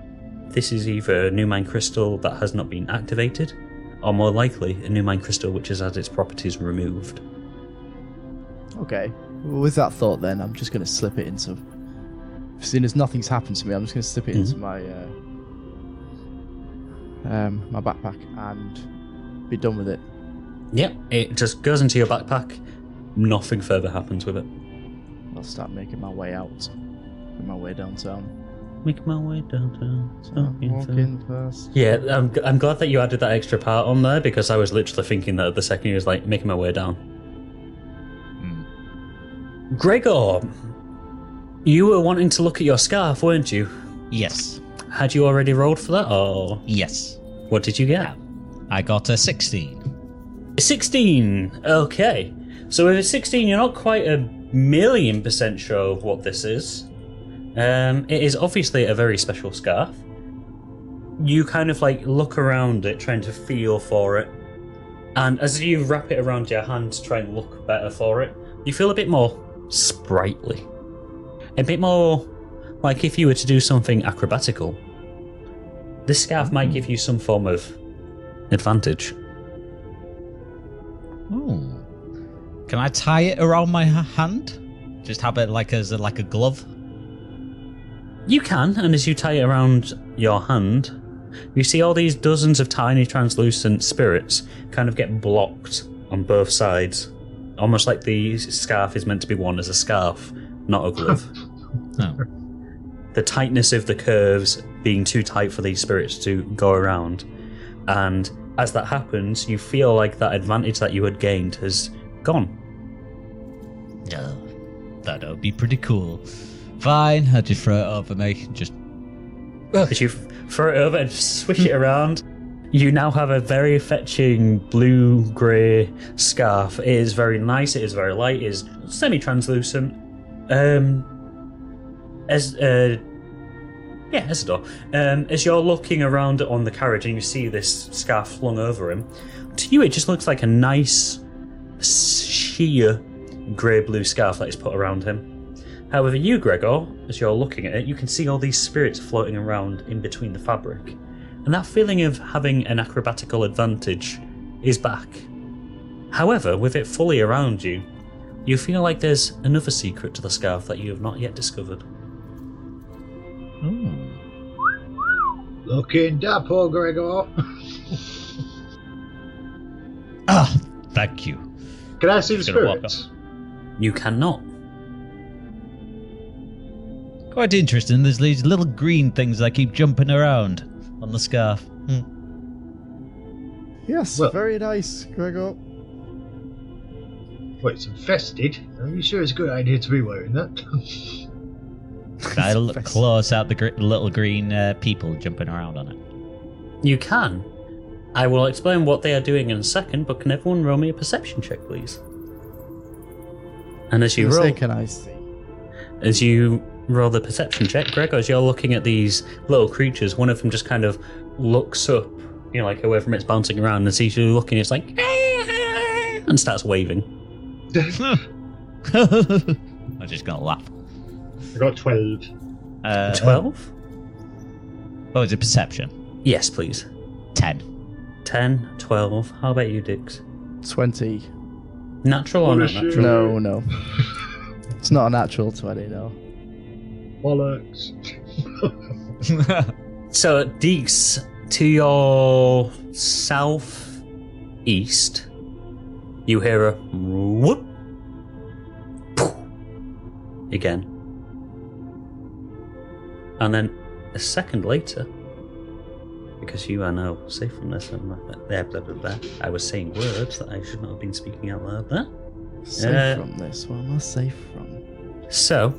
S2: this is either a new mind crystal that has not been activated, or more likely, a new mind crystal which has had its properties removed.
S3: Okay. Well, with that thought, then I'm just going to slip it into. Seeing as nothing's happened to me, I'm just going to slip it into my uh, um, my backpack and be done with it.
S2: Yep, it just goes into your backpack. Nothing further happens with it.
S3: I'll start making my way out, make my way downtown.
S2: Make my way downtown.
S3: Walking fast.
S2: Yeah, I'm, I'm glad that you added that extra part on there because I was literally thinking that the second you was like making my way down. Hmm. Gregor, you were wanting to look at your scarf, weren't you?
S4: Yes.
S2: Had you already rolled for that, or
S4: Yes.
S2: what did you get?
S4: I got a 16.
S2: 16. Okay. So with a 16, you're not quite a million percent sure of what this is. Um, it is obviously a very special scarf. You kind of like look around it, trying to feel for it. And as you wrap it around your hand to try and look better for it, you feel a bit more sprightly. A bit more like if you were to do something acrobatical. This scarf might give you some form of advantage.
S4: Oh. Can I tie it around my hand? Just have it like as a, like a glove?
S2: You can, and as you tie it around your hand, you see all these dozens of tiny translucent spirits kind of get blocked on both sides. Almost like the scarf is meant to be worn as a scarf, not a glove.
S4: Oh.
S2: the tightness of the curves being too tight for these spirits to go around. And as that happens, you feel like that advantage that you had gained has gone.
S4: Yeah. That would be pretty cool. Fine, I'll just throw it over me. Just
S2: As you throw it over and swish it around, you now have a very fetching blue grey scarf. It is very nice. It is very light. It is semi-translucent. Um, as uh, yeah, Ezador. Um, as you're looking around on the carriage and you see this scarf flung over him, to you it just looks like a nice sheer grey-blue scarf that is put around him. However, you, Gregor, as you're looking at it, you can see all these spirits floating around in between the fabric. And that feeling of having an acrobatical advantage is back. However, with it fully around you, you feel like there's another secret to the scarf that you have not yet discovered.
S4: Oh.
S5: Looking dapper, Gregor.
S4: Ah, thank you.
S5: Can I see the
S4: Just
S5: spirits?
S2: You cannot.
S4: Quite interesting. There's these little green things that keep jumping around on the scarf. Hmm.
S3: Yes,
S5: Well-
S3: very nice, Gregor.
S5: Well, it's infested. Are you sure it's a good idea to be wearing that?
S4: Can I look close out the gr- little green uh, people jumping around on it?
S2: You can. I will explain what they are doing in a second, but can everyone roll me a perception check, please? And as you
S3: You
S2: roll,
S3: say, can I see?
S2: as you roll the perception check, Gregor, as you're looking at these little creatures, one of them just kind of looks up, you know, like away from its bouncing around, and sees you looking. It's like and starts waving.
S4: I'm just gonna laugh.
S5: I got 12.
S4: Uh,
S2: Twelve?
S4: Oh, is it perception?
S2: Yes, please.
S4: Ten.
S2: 10, 12. How about you, Dix?
S3: 20.
S2: Natural or not natural?
S3: No, no. it's not a natural 20, no.
S5: Bollocks.
S2: So, Deeks, to your south east, you hear a whoop again. And then a second later, because you are now safe from this, and blah, blah, blah, blah, I was saying words that I should not have been speaking out loud there.
S3: Safe
S2: Uh,
S3: from this. What am I safe from?
S2: So,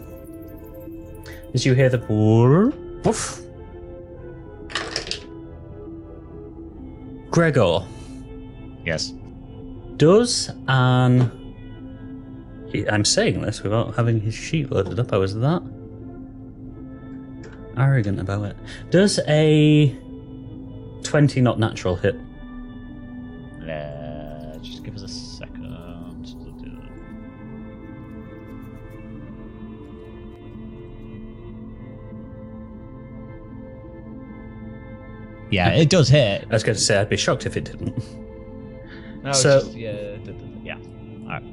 S2: as you hear the woof, woof, Gregor,
S4: yes.
S2: does an. I'm saying this without having his sheet loaded up. I was that arrogant about it. Does a 20 not natural hit?
S4: Uh, just give us a second. Yeah, it does hit.
S2: I was going to say, I'd be shocked if it didn't.
S4: No,
S2: so,
S4: just, yeah, yeah. All right.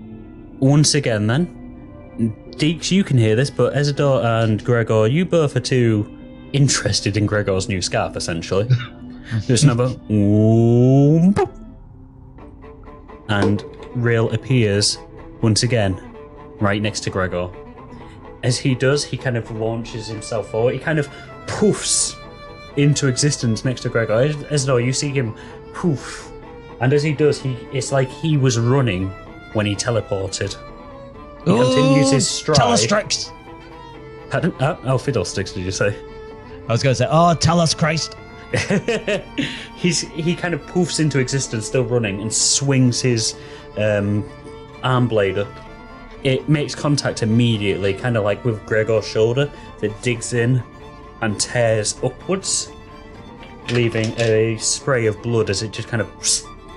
S2: Once again, then, Deeks, you can hear this, but Ezador and Gregor, you both are too interested in Gregor's new scarf, essentially. There's another. "Oom. And Rill appears once again right next to Gregor. As he does, he kind of launches himself forward. He kind of poofs into existence next to Gregor. Ezador, you see him poof. And as he does, he it's like he was running when he teleported. He continues his stride.
S4: Telestrix!
S2: Pardon? Oh, oh, fiddlesticks, did you say?
S4: I was going to say, oh, tell us, Christ.
S2: He's he kind of poofs into existence, still running, and swings his um, arm blade up. It makes contact immediately, kind of like with Gregor's shoulder, that digs in and tears upwards, leaving a spray of blood as it just kind of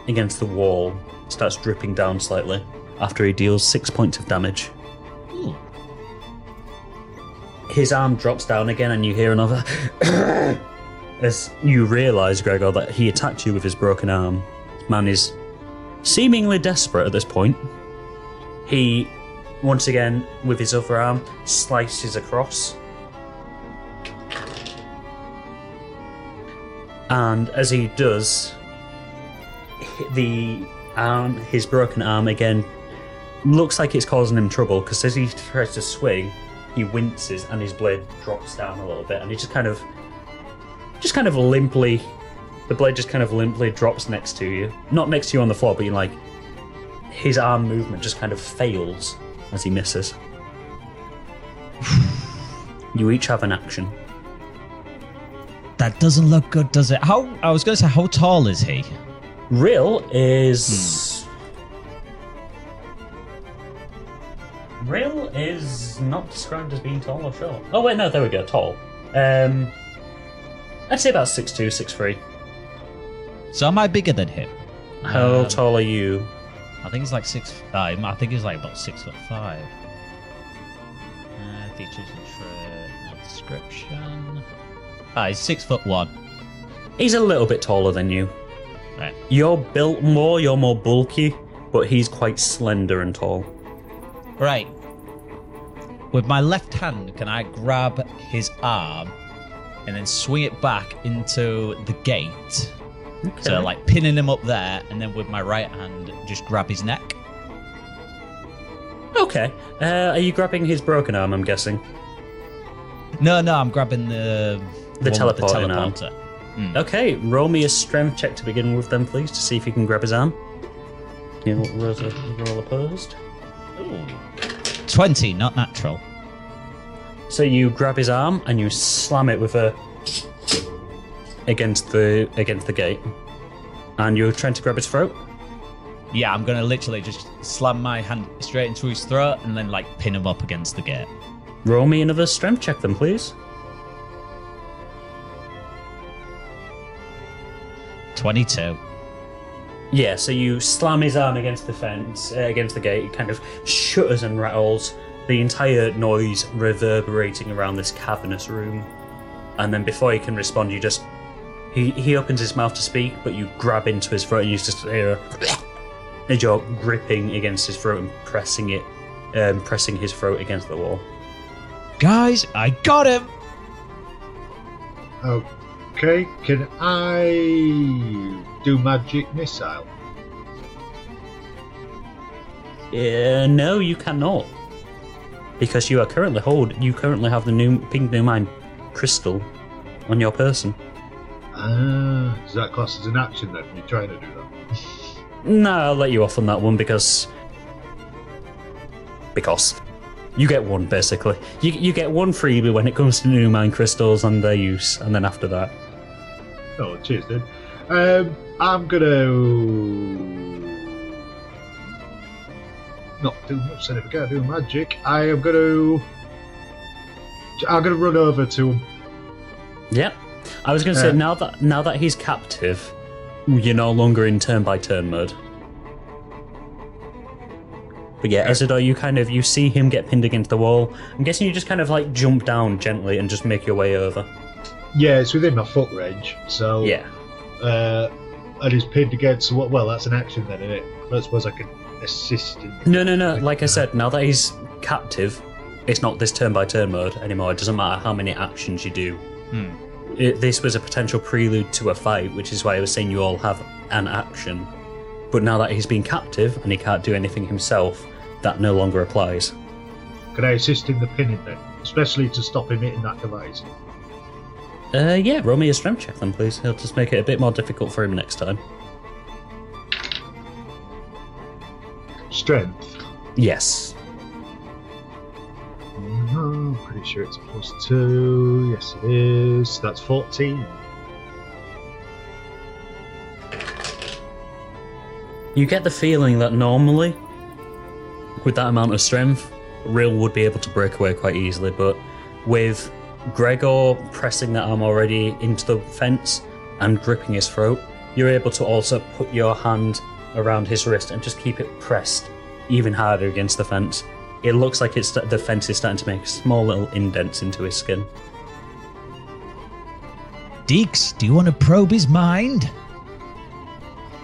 S2: against the wall, starts dripping down slightly. After he deals six points of damage, his arm drops down again, and you hear another. As you realise, Gregor, that he attacked you with his broken arm. Man is seemingly desperate at this point. He, once again, with his other arm, slices across. And as he does, the arm, his broken arm again, looks like it's causing him trouble because as he tries to swing, he winces and his blade drops down a little bit, and he just kind of just kind of limply the blade just kind of limply drops next to you not next to you on the floor but you like his arm movement just kind of fails as he misses you each have an action
S4: That doesn't look good, does it? How? I was going to say, how tall is he?
S2: Rill is hmm. Rill is not described as being tall or short oh wait no there we go tall um I'd say about 6'2", 6'3".
S4: So am I bigger than him?
S2: How
S4: Um,
S2: tall are you?
S4: I think he's like six. Uh, I think he's like about six foot five. Uh, features and description. Ah, he's six foot one.
S2: He's a little bit taller than you.
S4: Right.
S2: You're built more, you're more bulky, but he's quite slender and tall.
S4: Right. With my left hand, can I grab his arm and then swing it back into the gate? So, like pinning him up there, and then with my right hand, just grab his neck.
S2: Okay. Uh, are you grabbing his broken arm, I'm guessing?
S4: No, no, I'm grabbing the
S2: The
S4: one with
S2: teleporting arm.
S4: teleporter.
S2: Okay, roll me a strength check to begin with, then, please, to see if you can grab his arm. You'll roll, roll opposed.
S4: Ooh. Twenty, not natural.
S2: So you grab his arm and you slam it with a against the against the gate, and you're trying to grab his throat.
S4: Yeah, I'm gonna literally just slam my hand straight into his throat and then like pin him up against the gate.
S2: Roll me another strength check, then, please.
S4: Twenty-two.
S2: Yeah, so you slam his arm against the fence, uh, against the gate. It kind of shudders and rattles, the entire noise reverberating around this cavernous room. And then before he can respond, you just. He, he opens his mouth to speak, but you grab into his throat and you just hear as you're gripping against his throat and pressing it, um, pressing his throat against the wall.
S4: Guys, I got him.
S5: Okay, can I do magic missile?
S2: Uh, no, you cannot, because you are currently hold. You currently have the new pink new mind crystal on your person.
S5: Ah, is that classed as an action then? You're trying to do that.
S2: No, I'll let you off on that one because because you get one basically. You you get one freebie when it comes to new mind crystals and their use, and then after that,
S5: Oh, cheers, dude. Um, I'm gonna not do much then if I can't do magic. I am gonna. I'm gonna run over to him.
S2: yep. I was going to say
S5: Uh.
S2: now that now that he's captive, you're no longer in turn by turn mode. But yeah, Ezador, you kind of you see him get pinned against the wall. I'm guessing you just kind of like jump down gently and just make your way over.
S5: Yeah, it's within my foot range. So
S2: Yeah.
S5: uh, and he's pinned against. Well, well, that's an action then, isn't it? I suppose I can assist. In,
S2: No, no, no. Like I said, now that he's captive, it's not this turn by turn mode anymore. It doesn't matter how many actions you do.
S4: Hmm.
S2: It, this was a potential prelude to a fight, which is why I was saying you all have an action. But now that he's been captive and he can't do anything himself, that no longer applies.
S5: can I assist in the pinning then, especially to stop him hitting that device?
S2: Uh, yeah, roll me a strength check then, please. He'll just make it a bit more difficult for him next time.
S5: Strength.
S2: Yes.
S5: No, pretty sure it's plus two. Yes, it is. That's fourteen.
S2: You get the feeling that normally, with that amount of strength, Rill would be able to break away quite easily, but with Gregor pressing that arm already into the fence and gripping his throat, you're able to also put your hand around his wrist and just keep it pressed even harder against the fence. It looks like it's the fence is starting to make small little indents into his skin.
S4: Deeks, do you want to probe his mind?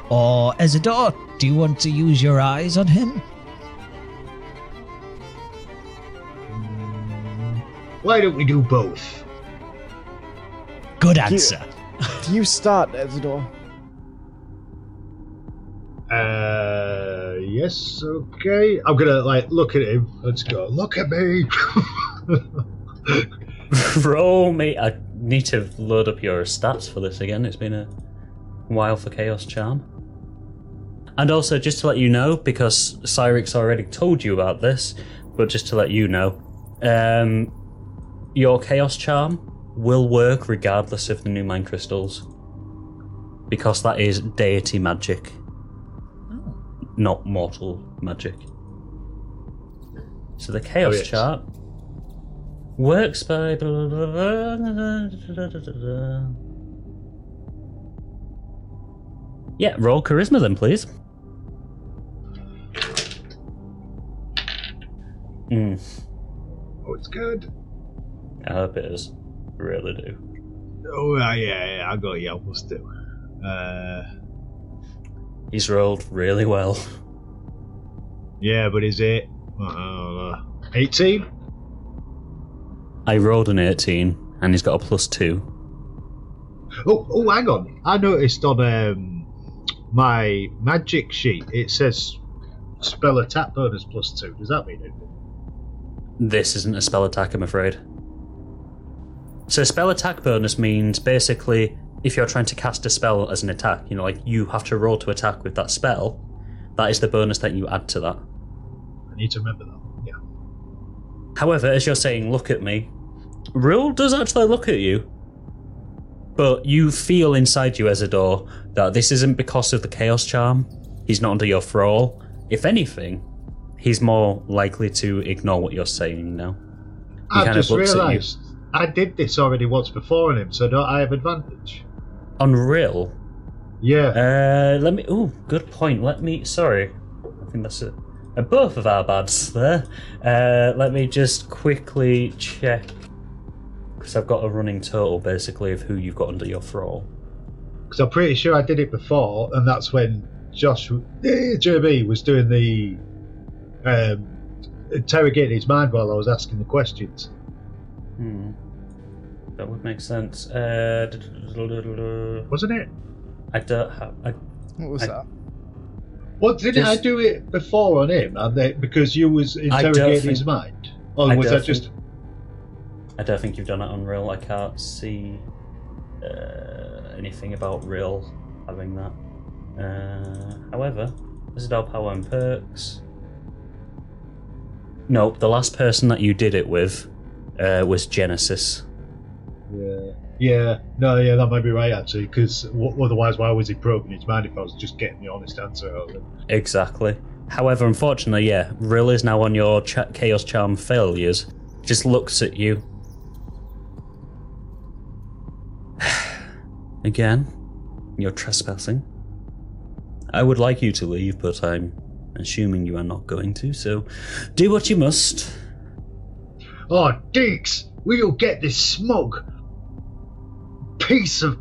S4: Or Ezador, do you want to use your eyes on him?
S5: Why don't we do both?
S4: Good answer.
S3: Do you start, Ezador?
S5: Uh, yes, okay. I'm gonna like look at him. Let's go. Look at me.
S2: Roll me. I need to load up your stats for this again. It's been a while for Chaos Charm. And also, just to let you know, because Cyrix already told you about this, but just to let you know, um, your Chaos Charm will work regardless of the new Mind Crystals. Because that is deity magic, not mortal magic. So the Chaos
S5: Oh, yes.
S2: chart works by. blah, blah, blah. Yeah, roll charisma then, please. Mm,
S5: oh, it's good.
S2: I hope it is. Really do.
S5: Oh, yeah, yeah, I got you. I must do. Uh,
S2: He's rolled really well.
S5: yeah, but is it uh, 18?
S2: I rolled an 18, and he's got a plus 2.
S5: Oh, oh, hang on. I noticed on um, my magic sheet it says spell attack bonus plus two. Does that mean anything?
S2: This isn't a spell attack, I'm afraid. So, spell attack bonus means basically if you're trying to cast a spell as an attack, you know, like you have to roll to attack with that spell, that is the bonus that you add to that.
S5: I need to remember that. Yeah.
S2: However, as you're saying, look at me, Rill does actually look at you. But you feel inside you, Ezador, that this isn't because of the Chaos Charm. He's not under your thrall. If anything, he's more likely to ignore what you're saying now. He
S5: I've
S2: kind of
S5: just
S2: looks at you.
S5: realised I did this already once before on him, so don't I have advantage?
S2: On Rill,
S5: Yeah.
S2: uh, let me. Oh, good point. Let me. Sorry, I think that's it. Uh, both of our bads there. Uh, let me just quickly check because I've got a running total basically of who you've got under your thrall.
S5: Because I'm pretty sure I did it before, and that's when Josh, eh, JB, was doing the um, interrogating his mind while I was asking the questions.
S2: Hmm. That would make sense. Uh,
S5: Wasn't it?
S2: I don't have. I,
S3: What was
S2: I-
S3: that?
S5: Well, didn't I do it before on him, and then, because you was
S2: don't
S5: interrogating his mind? Or
S2: I
S5: was
S2: don't
S5: that just?
S2: I don't think you've done it on Rill. I can't see uh, anything about Rill having that. Uh, however, this is our power and perks. Nope, the last person that you did it with uh, was Genesis.
S5: Yeah. Yeah. No. Yeah, that might be right actually. Because otherwise, why was he probing his mind if I was just getting the honest answer out of him?
S2: Exactly. However, unfortunately, yeah, Rill is now on your cha- Chaos Charm failures. Just looks at you. Again, you're trespassing. I would like you to leave, but I'm assuming you are not going to, so do what you must.
S5: Oh, Deeks, will you get this smug? Piece of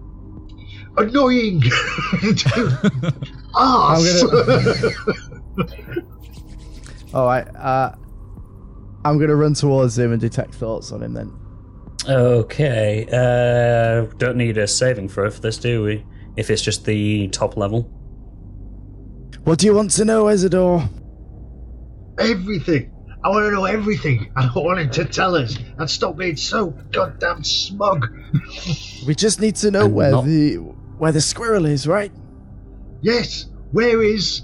S5: annoying ass.
S3: All right. Uh, I'm gonna run towards him and detect thoughts on him. Then.
S2: Okay. Uh, don't need a saving throw for this, do we? If it's just the top level.
S3: What do you want to know, Ezador?
S5: everything. I want to know everything. I don't want him to tell us and stop being so goddamn smug.
S3: We just need to know
S2: I'm
S3: where
S2: not-
S3: the where the squirrel is, right?
S5: Yes, where is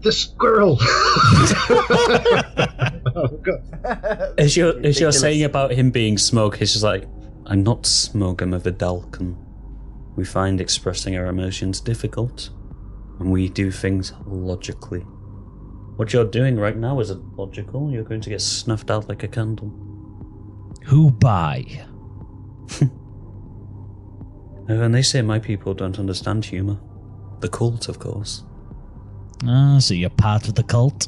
S5: the squirrel? oh, God.
S2: As you're, as you're saying about him being smug, he's just like, I'm not smug, I'm a Vidalcan. We find expressing our emotions difficult, and we do things logically. What you're doing right now isn't logical. You're going to get snuffed out like a candle.
S4: Who by?
S2: Oh, and they say my people don't understand humour. The cult, of course.
S4: Ah, so you're part of the cult?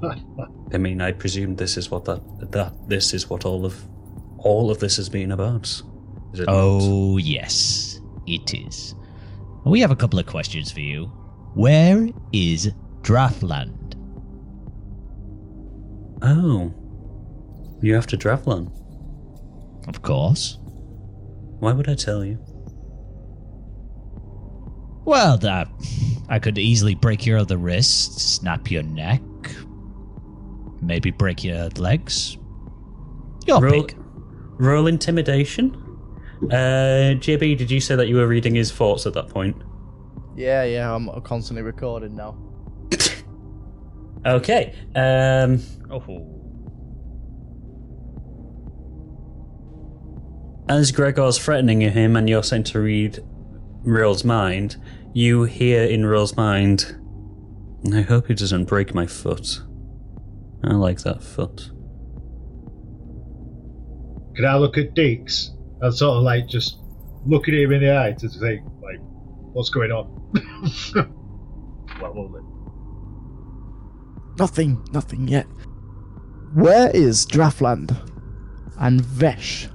S2: I mean, I presume this is what that that this is what all of all of this has been about. Is it not?
S4: Oh, yes, it is. We have a couple of questions for you. Where is Draftland?
S2: Oh, you have to Draftland.
S4: Of course.
S2: Why would I tell you?
S4: Well, that I could easily break your other wrist, snap your neck, maybe break your legs. Your
S2: Roll,
S4: pick.
S2: roll intimidation. Uh, JB, did you say that you were reading his thoughts at that point?
S3: Yeah, yeah. I'm constantly recording now.
S2: Okay. Um, oh. as Gregor's threatening him, and you're sent to read Rill's mind, you hear in Rill's mind, "I hope he doesn't break my foot. I like that foot."
S5: Can I look at Deeks and sort of like just look at him in the eye to think, like, what's going on? what moment?
S3: Nothing, nothing yet. Where is Draftland and Vesh?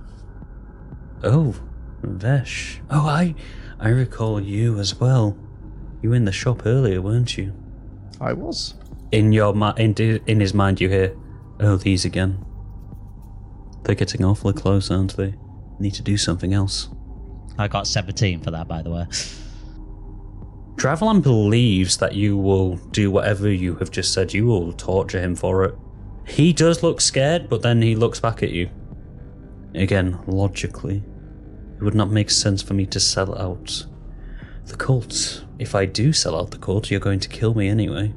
S2: Oh, Vesh. Oh, I, I recall you as well. You were in the shop earlier, weren't you?
S3: I was.
S2: In your mi- in, in his mind, you hear, "Oh, these again. They're getting awfully close, aren't they? Need to do something else."
S4: I got 17 for that, by the way.
S2: Dravalan believes that you will do whatever you have just said. You will torture him for it. He does look scared, but then he looks back at you. Again, logically, it would not make sense for me to sell out the cult. If I do sell out the cult, you're going to kill me anyway.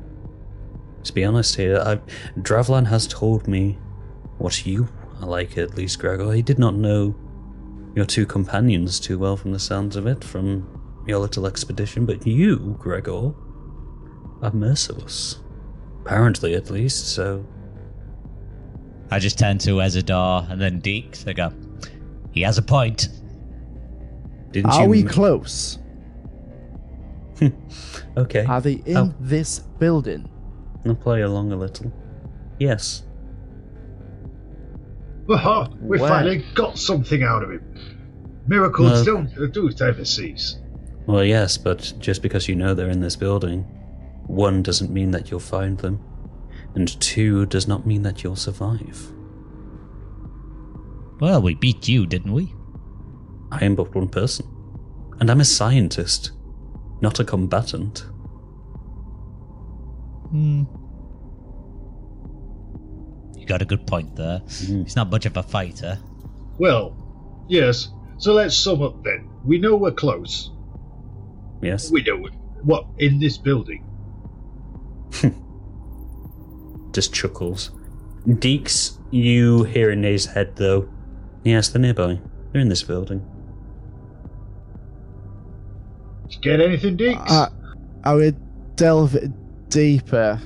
S2: To be honest here, I, Dravlan has told me what you are like, at least, Gregor. He did not know your two companions too well from the sounds of it, from your little expedition, but you, Gregor, are merciless. Apparently, at least, so.
S4: I just turn to Ezador and then Deeks. I go, he has a point.
S2: Didn't
S3: Are
S2: you.
S3: we
S2: m-
S3: close?
S2: okay.
S3: Are they in
S2: Oh.
S3: this building?
S2: I'll play along a little. Yes.
S5: Oh, we
S3: Where?
S5: finally got something out of him. Miracles
S2: No.
S5: don't do ever cease.
S2: Well, yes, but just because you know they're in this building, one doesn't mean that you'll find them, and two does not mean that you'll survive.
S4: Well, we beat you, didn't we?
S2: I am but one person, and I'm a scientist, not a combatant.
S4: Hmm. You got a good point there.
S2: Mhm.
S4: He's not much of a fighter.
S5: Well, yes. So let's sum up then. We know we're close.
S2: Yes?
S5: We know it. What in this building?
S2: Just chuckles. Deeks, you hear in his head though. Yes, they're nearby. They're in this building.
S5: Did you get anything, Deeks?
S3: Uh, I would delve deeper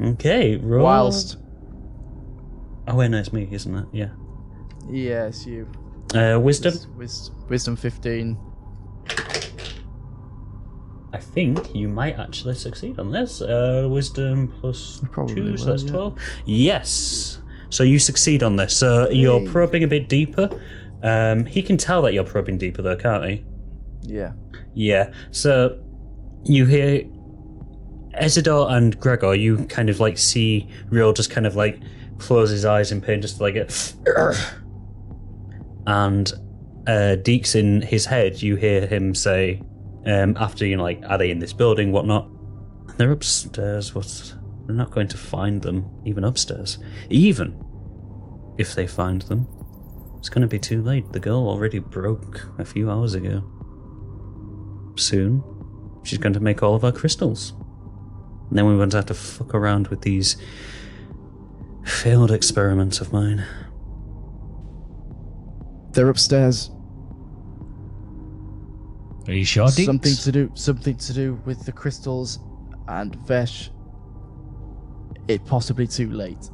S2: Okay, roll.
S3: whilst.
S2: Oh, wait, no, it's me, isn't it? Yeah.
S3: Yes, you.
S2: Uh, wisdom?
S3: Wis- wis- wisdom 15.
S2: I think you might actually succeed on this. Uh, wisdom plus
S3: Probably
S2: two, so that's
S3: yeah.
S2: 12. Yes! So you succeed on this. So you're probing a bit deeper. Um, he can tell that you're probing deeper, though, can't he?
S3: Yeah.
S2: Yeah. So you hear Ezador and Gregor. You kind of like see Rill just kind of like close his eyes in pain, just like it. And uh, Deeks in his head, you hear him say, um, after you know, like, are they in this building, whatnot? They're upstairs. What's? They're not going to find them, even upstairs. Even if they find them, it's going to be too late. The girl already broke a few hours ago. Soon, she's going to make all of our crystals. And then we won't have to fuck around with these failed experiments of mine.
S3: They're upstairs.
S4: Are you sure, Deeks?
S3: Something to do. Something to do with the crystals, and Vesh. It possibly too late.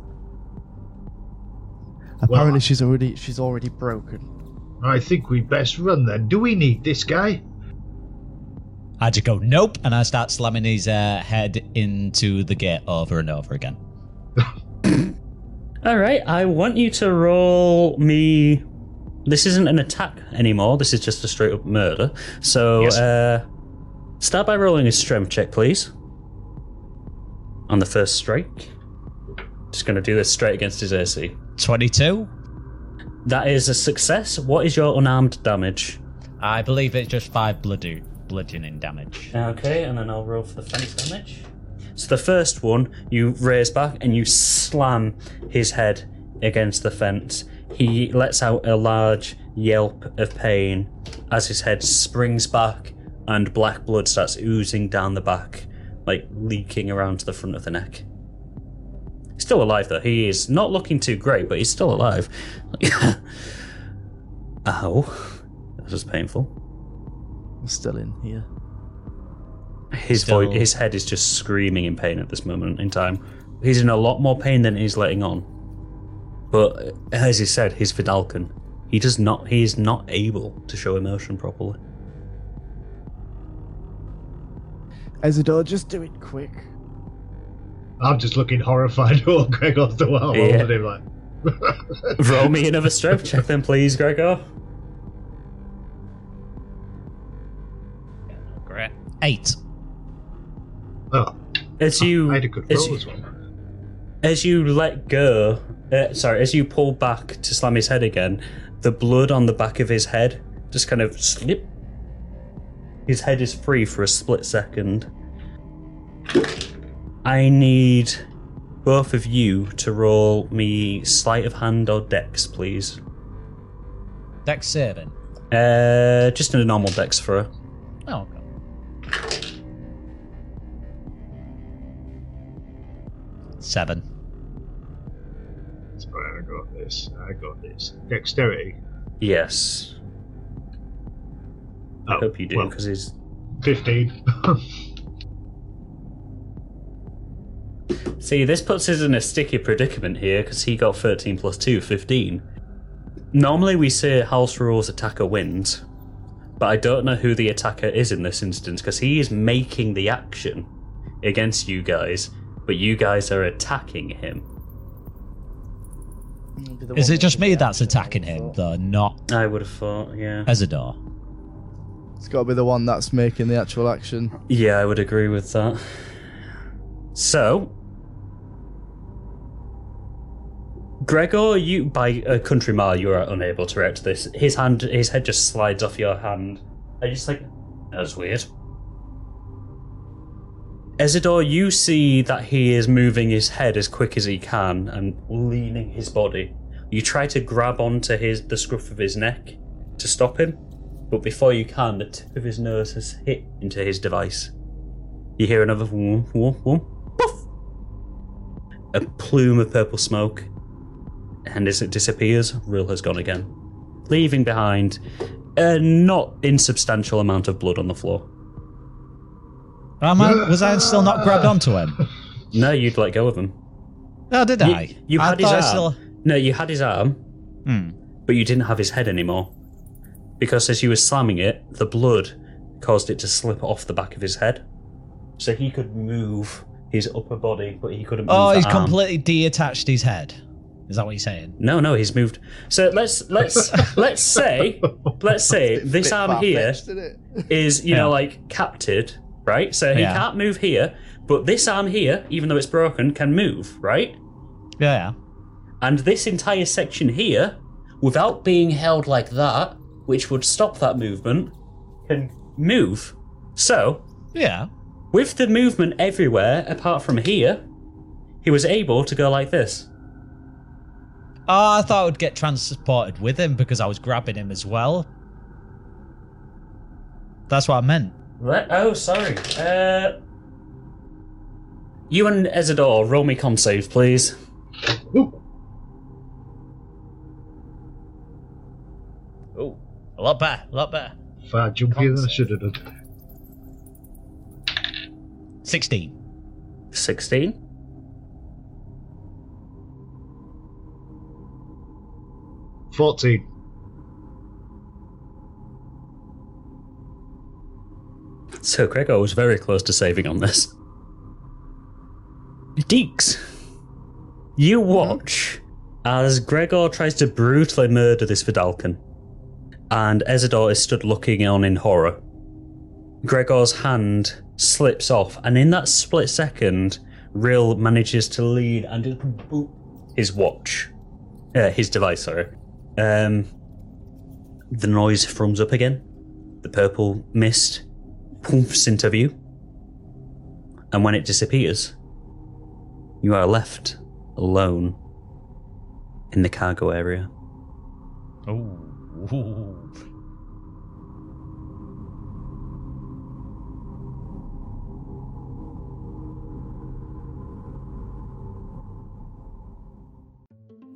S3: Apparently,
S5: Well-
S3: she's already she's already broken.
S5: I think we best run then. Do we need this guy?
S4: I just go nope, and I start slamming his uh, head into the gate over and over again.
S2: All right, I want you to roll me. This isn't an attack anymore. This is just a straight up murder. So,
S5: Yes.
S2: uh, start by rolling a strength check, please. On the first strike. Just going to do this straight against his AC.
S4: Twenty-two.
S2: That is a success. What is your unarmed damage?
S4: I believe it's just five blood bludgeoning damage.
S2: Okay, and then I'll roll for the fence damage. So the first one, you raise back and you slam his head against the fence. He lets out a large yelp of pain as his head springs back and black blood starts oozing down the back, like leaking around to the front of the neck. Still alive though. He is not looking too great, but he's still alive. Ow. That was painful.
S3: I'm still in here.
S2: His
S4: Still-
S2: voice, his head is just screaming in pain at this moment in time. He's in a lot more pain than he's letting on. But as he said, he's Vidalcan. He does not. He is not able to show emotion properly.
S3: Ezador, just do it quick.
S5: I'm just looking horrified while Gregor's the one
S2: Yeah.
S5: holding him like.
S2: Roll me another strength check, then, please, Gregor.
S4: Great. Eight.
S5: Oh,
S2: As you,
S5: I had a good
S2: as
S5: roll
S2: you,
S5: as well.
S2: as you let go, uh, sorry, as you pull back to slam his head again, the blood on the back of his head just kind of slip. His head is free for a split second. I need both of you to roll me sleight of hand or dex, please.
S4: Dex saving.
S2: Uh, just a normal dex for her.
S4: Oh, okay. Seven.
S5: This. I got this. Dexterity.
S2: Yes, I
S5: Oh,
S2: hope you do
S5: well,
S2: because he's
S5: 15.
S2: See, this puts us in a sticky predicament here because he got 13 plus 2, 15. Normally we say house rules attacker wins, but I don't know who the attacker is in this instance because he is making the action against you guys, but you guys are attacking him.
S4: Is it just me that's attacking him, though, not
S2: I would have thought, yeah.
S4: Ezador?
S3: It's got to be the one that's making the actual action.
S2: Yeah, I would agree with that. So, Gregor, you by a country mile, you are unable to react to this. His hand, his head just slides off your hand. I just like that's weird. Ezador, you see that he is moving his head as quick as he can and leaning his body. You try to grab onto his the scruff of his neck to stop him, but before you can, the tip of his nose has hit into his device. You hear another whoom, whoom, whoom, poof! A plume of purple smoke, and as it disappears, Rill has gone again, leaving behind a not insubstantial amount of blood on the floor.
S4: Am I, was I still not grabbed onto him?
S2: No, you'd let go of him.
S4: Oh, did
S2: You,
S4: I?
S2: you
S4: I
S2: had his arm.
S4: Still-
S2: No, you had his arm,
S4: Hmm.
S2: but you didn't have his head anymore. Because as you were slamming it, the blood caused it to slip off the back of his head. So he could move his upper body, but he couldn't move
S4: Oh, he's
S2: arm.
S4: completely detached his head. Is that what you're saying?
S2: No, no, he's moved. So let's let's let's say let's say this arm here
S3: far-fetched, isn't it?
S2: is you know like captured, right? So he
S4: Yeah.
S2: can't move here, but this arm here, even though it's broken, can move, right?
S4: Yeah.
S2: And this entire section here, without being held like that, which would stop that movement, can move. So
S4: Yeah.
S2: with the movement everywhere apart from here, he was able to go like this.
S4: Oh, I thought I would get transported with him because I was grabbing him as well. That's what I meant.
S2: Right? Oh, sorry. Uh, you and Ezador, roll me con save, please. Ooh.
S4: Oh, a lot better, a lot better.
S5: Far jumpier than I should have done.
S4: 16.
S2: 16.
S5: Fourteen.
S2: So Gregor was very close to saving on this. Deeks, you watch as Gregor tries to brutally murder this Vidalcan, and Ezador is stood looking on in horror. Gregor's hand slips off, and in that split second, Rill manages to lean and just boop his watch, uh, his device. Sorry. Um, the noise thrums up again. The purple mist poofs into view, and when it disappears, you are left alone in the cargo area.
S4: Oh.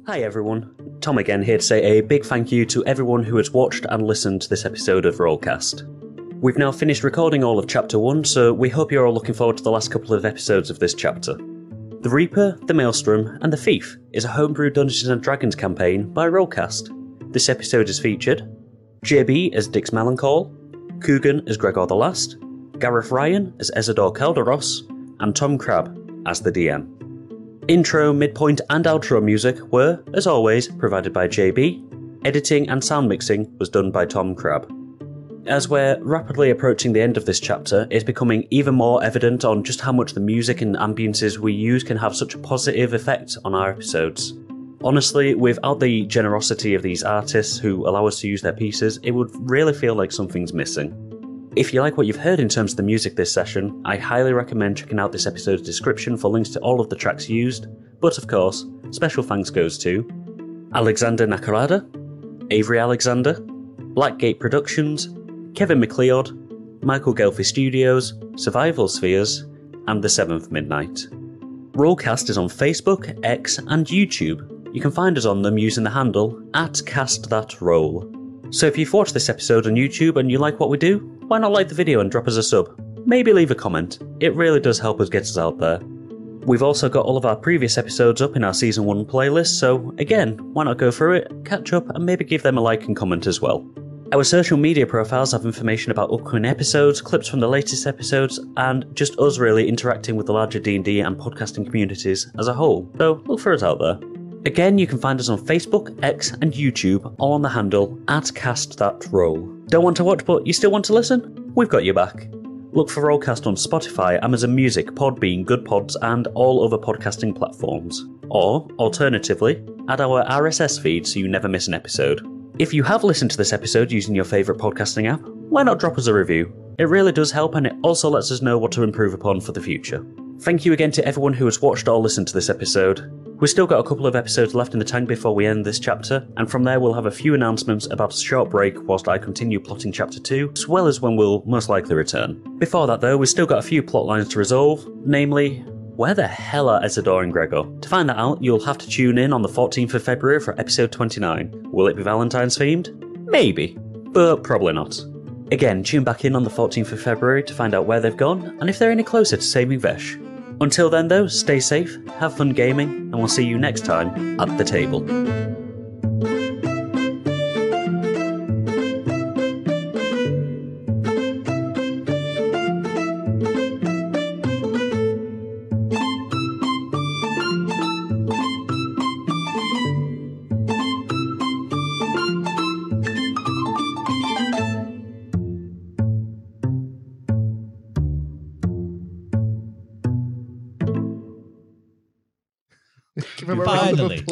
S2: Hi everyone, Tom again here to say a big thank you to everyone who has watched and listened to this episode of Rollcast. We've now finished recording all of Chapter 1, so we hope you're all looking forward to the last couple of episodes of this chapter. The Reaper, the Maelstrom, and the Thief is a homebrew Dungeons and Dragons campaign by Rollcast. This episode is featured JB as Dix Meloncall, Coogan as Gregor the Last, Gareth Ryan as Ezador Calderos, and Tom Crabbe as the DM. Intro, midpoint, and outro music were, as always, provided by JB. Editing and sound mixing was done by Tom Crabbe. As we're rapidly approaching the end of this chapter, it's becoming even more evident on just how much the music and ambiences we use can have such a positive effect on our episodes. Honestly, without the generosity of these artists who allow us to use their pieces, it would really feel like something's missing. If you like what you've heard in terms of the music this session, I highly recommend checking out this episode's description for links to all of the tracks used, but of course, special thanks goes to Alexander Nakarada, Avery Alexander, Black Gate Productions, Kevin MacLeod, Michael Ghelfi Studios, Survival Spheres, and The Seventh Midnight. Rollcast is on Facebook, X, and YouTube. You can find us on them using the handle at CastThatRoll. So if you've watched this episode on YouTube and you like what we do, why not like the video and drop us a sub? Maybe leave a comment. It really does help us get us out there. We've also got all of our previous episodes up in our season 1 playlist, so again, why not go through it, catch up, and maybe give them a like and comment as well. Our social media profiles have information about upcoming episodes, clips from the latest episodes, and just us really interacting with the larger D&D and podcasting communities as a whole. So look for us out there. Again, you can find us on Facebook, X, and YouTube, all on the handle at Cast That Roll. Don't want to watch, but you still want to listen? We've got your back. Look for Rollcast on Spotify, Amazon Music, Podbean, Good Pods, and all other podcasting platforms. Or, alternatively, add our RSS feed so you never miss an episode. If you have listened to this episode using your favourite podcasting app, why not drop us a review? It really does help and it also lets us know what to improve upon for the future. Thank you again to everyone who has watched or listened to this episode. We've still got a couple of episodes left in the tank before we end this chapter, and from there we'll have a few announcements about a short break whilst I continue plotting chapter 2, as well as when we'll most likely return. Before that though, we've still got a few plot lines to resolve, namely, where the hell are Ezador and Gregor? To find that out, you'll have to tune in on the 14th of February for episode 29. Will it be Valentine's themed? Maybe, but probably not. Again, tune back in on the 14th of February to find out where they've gone and if they're any closer to saving Vesh. Until then, though, stay safe, have fun gaming, and we'll see you next time at the table.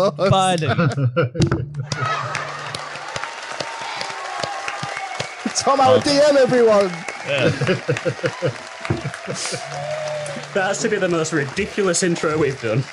S3: Applause.
S4: finally.
S3: Tom our DM, everyone.
S2: That has to be the most ridiculous intro we've done.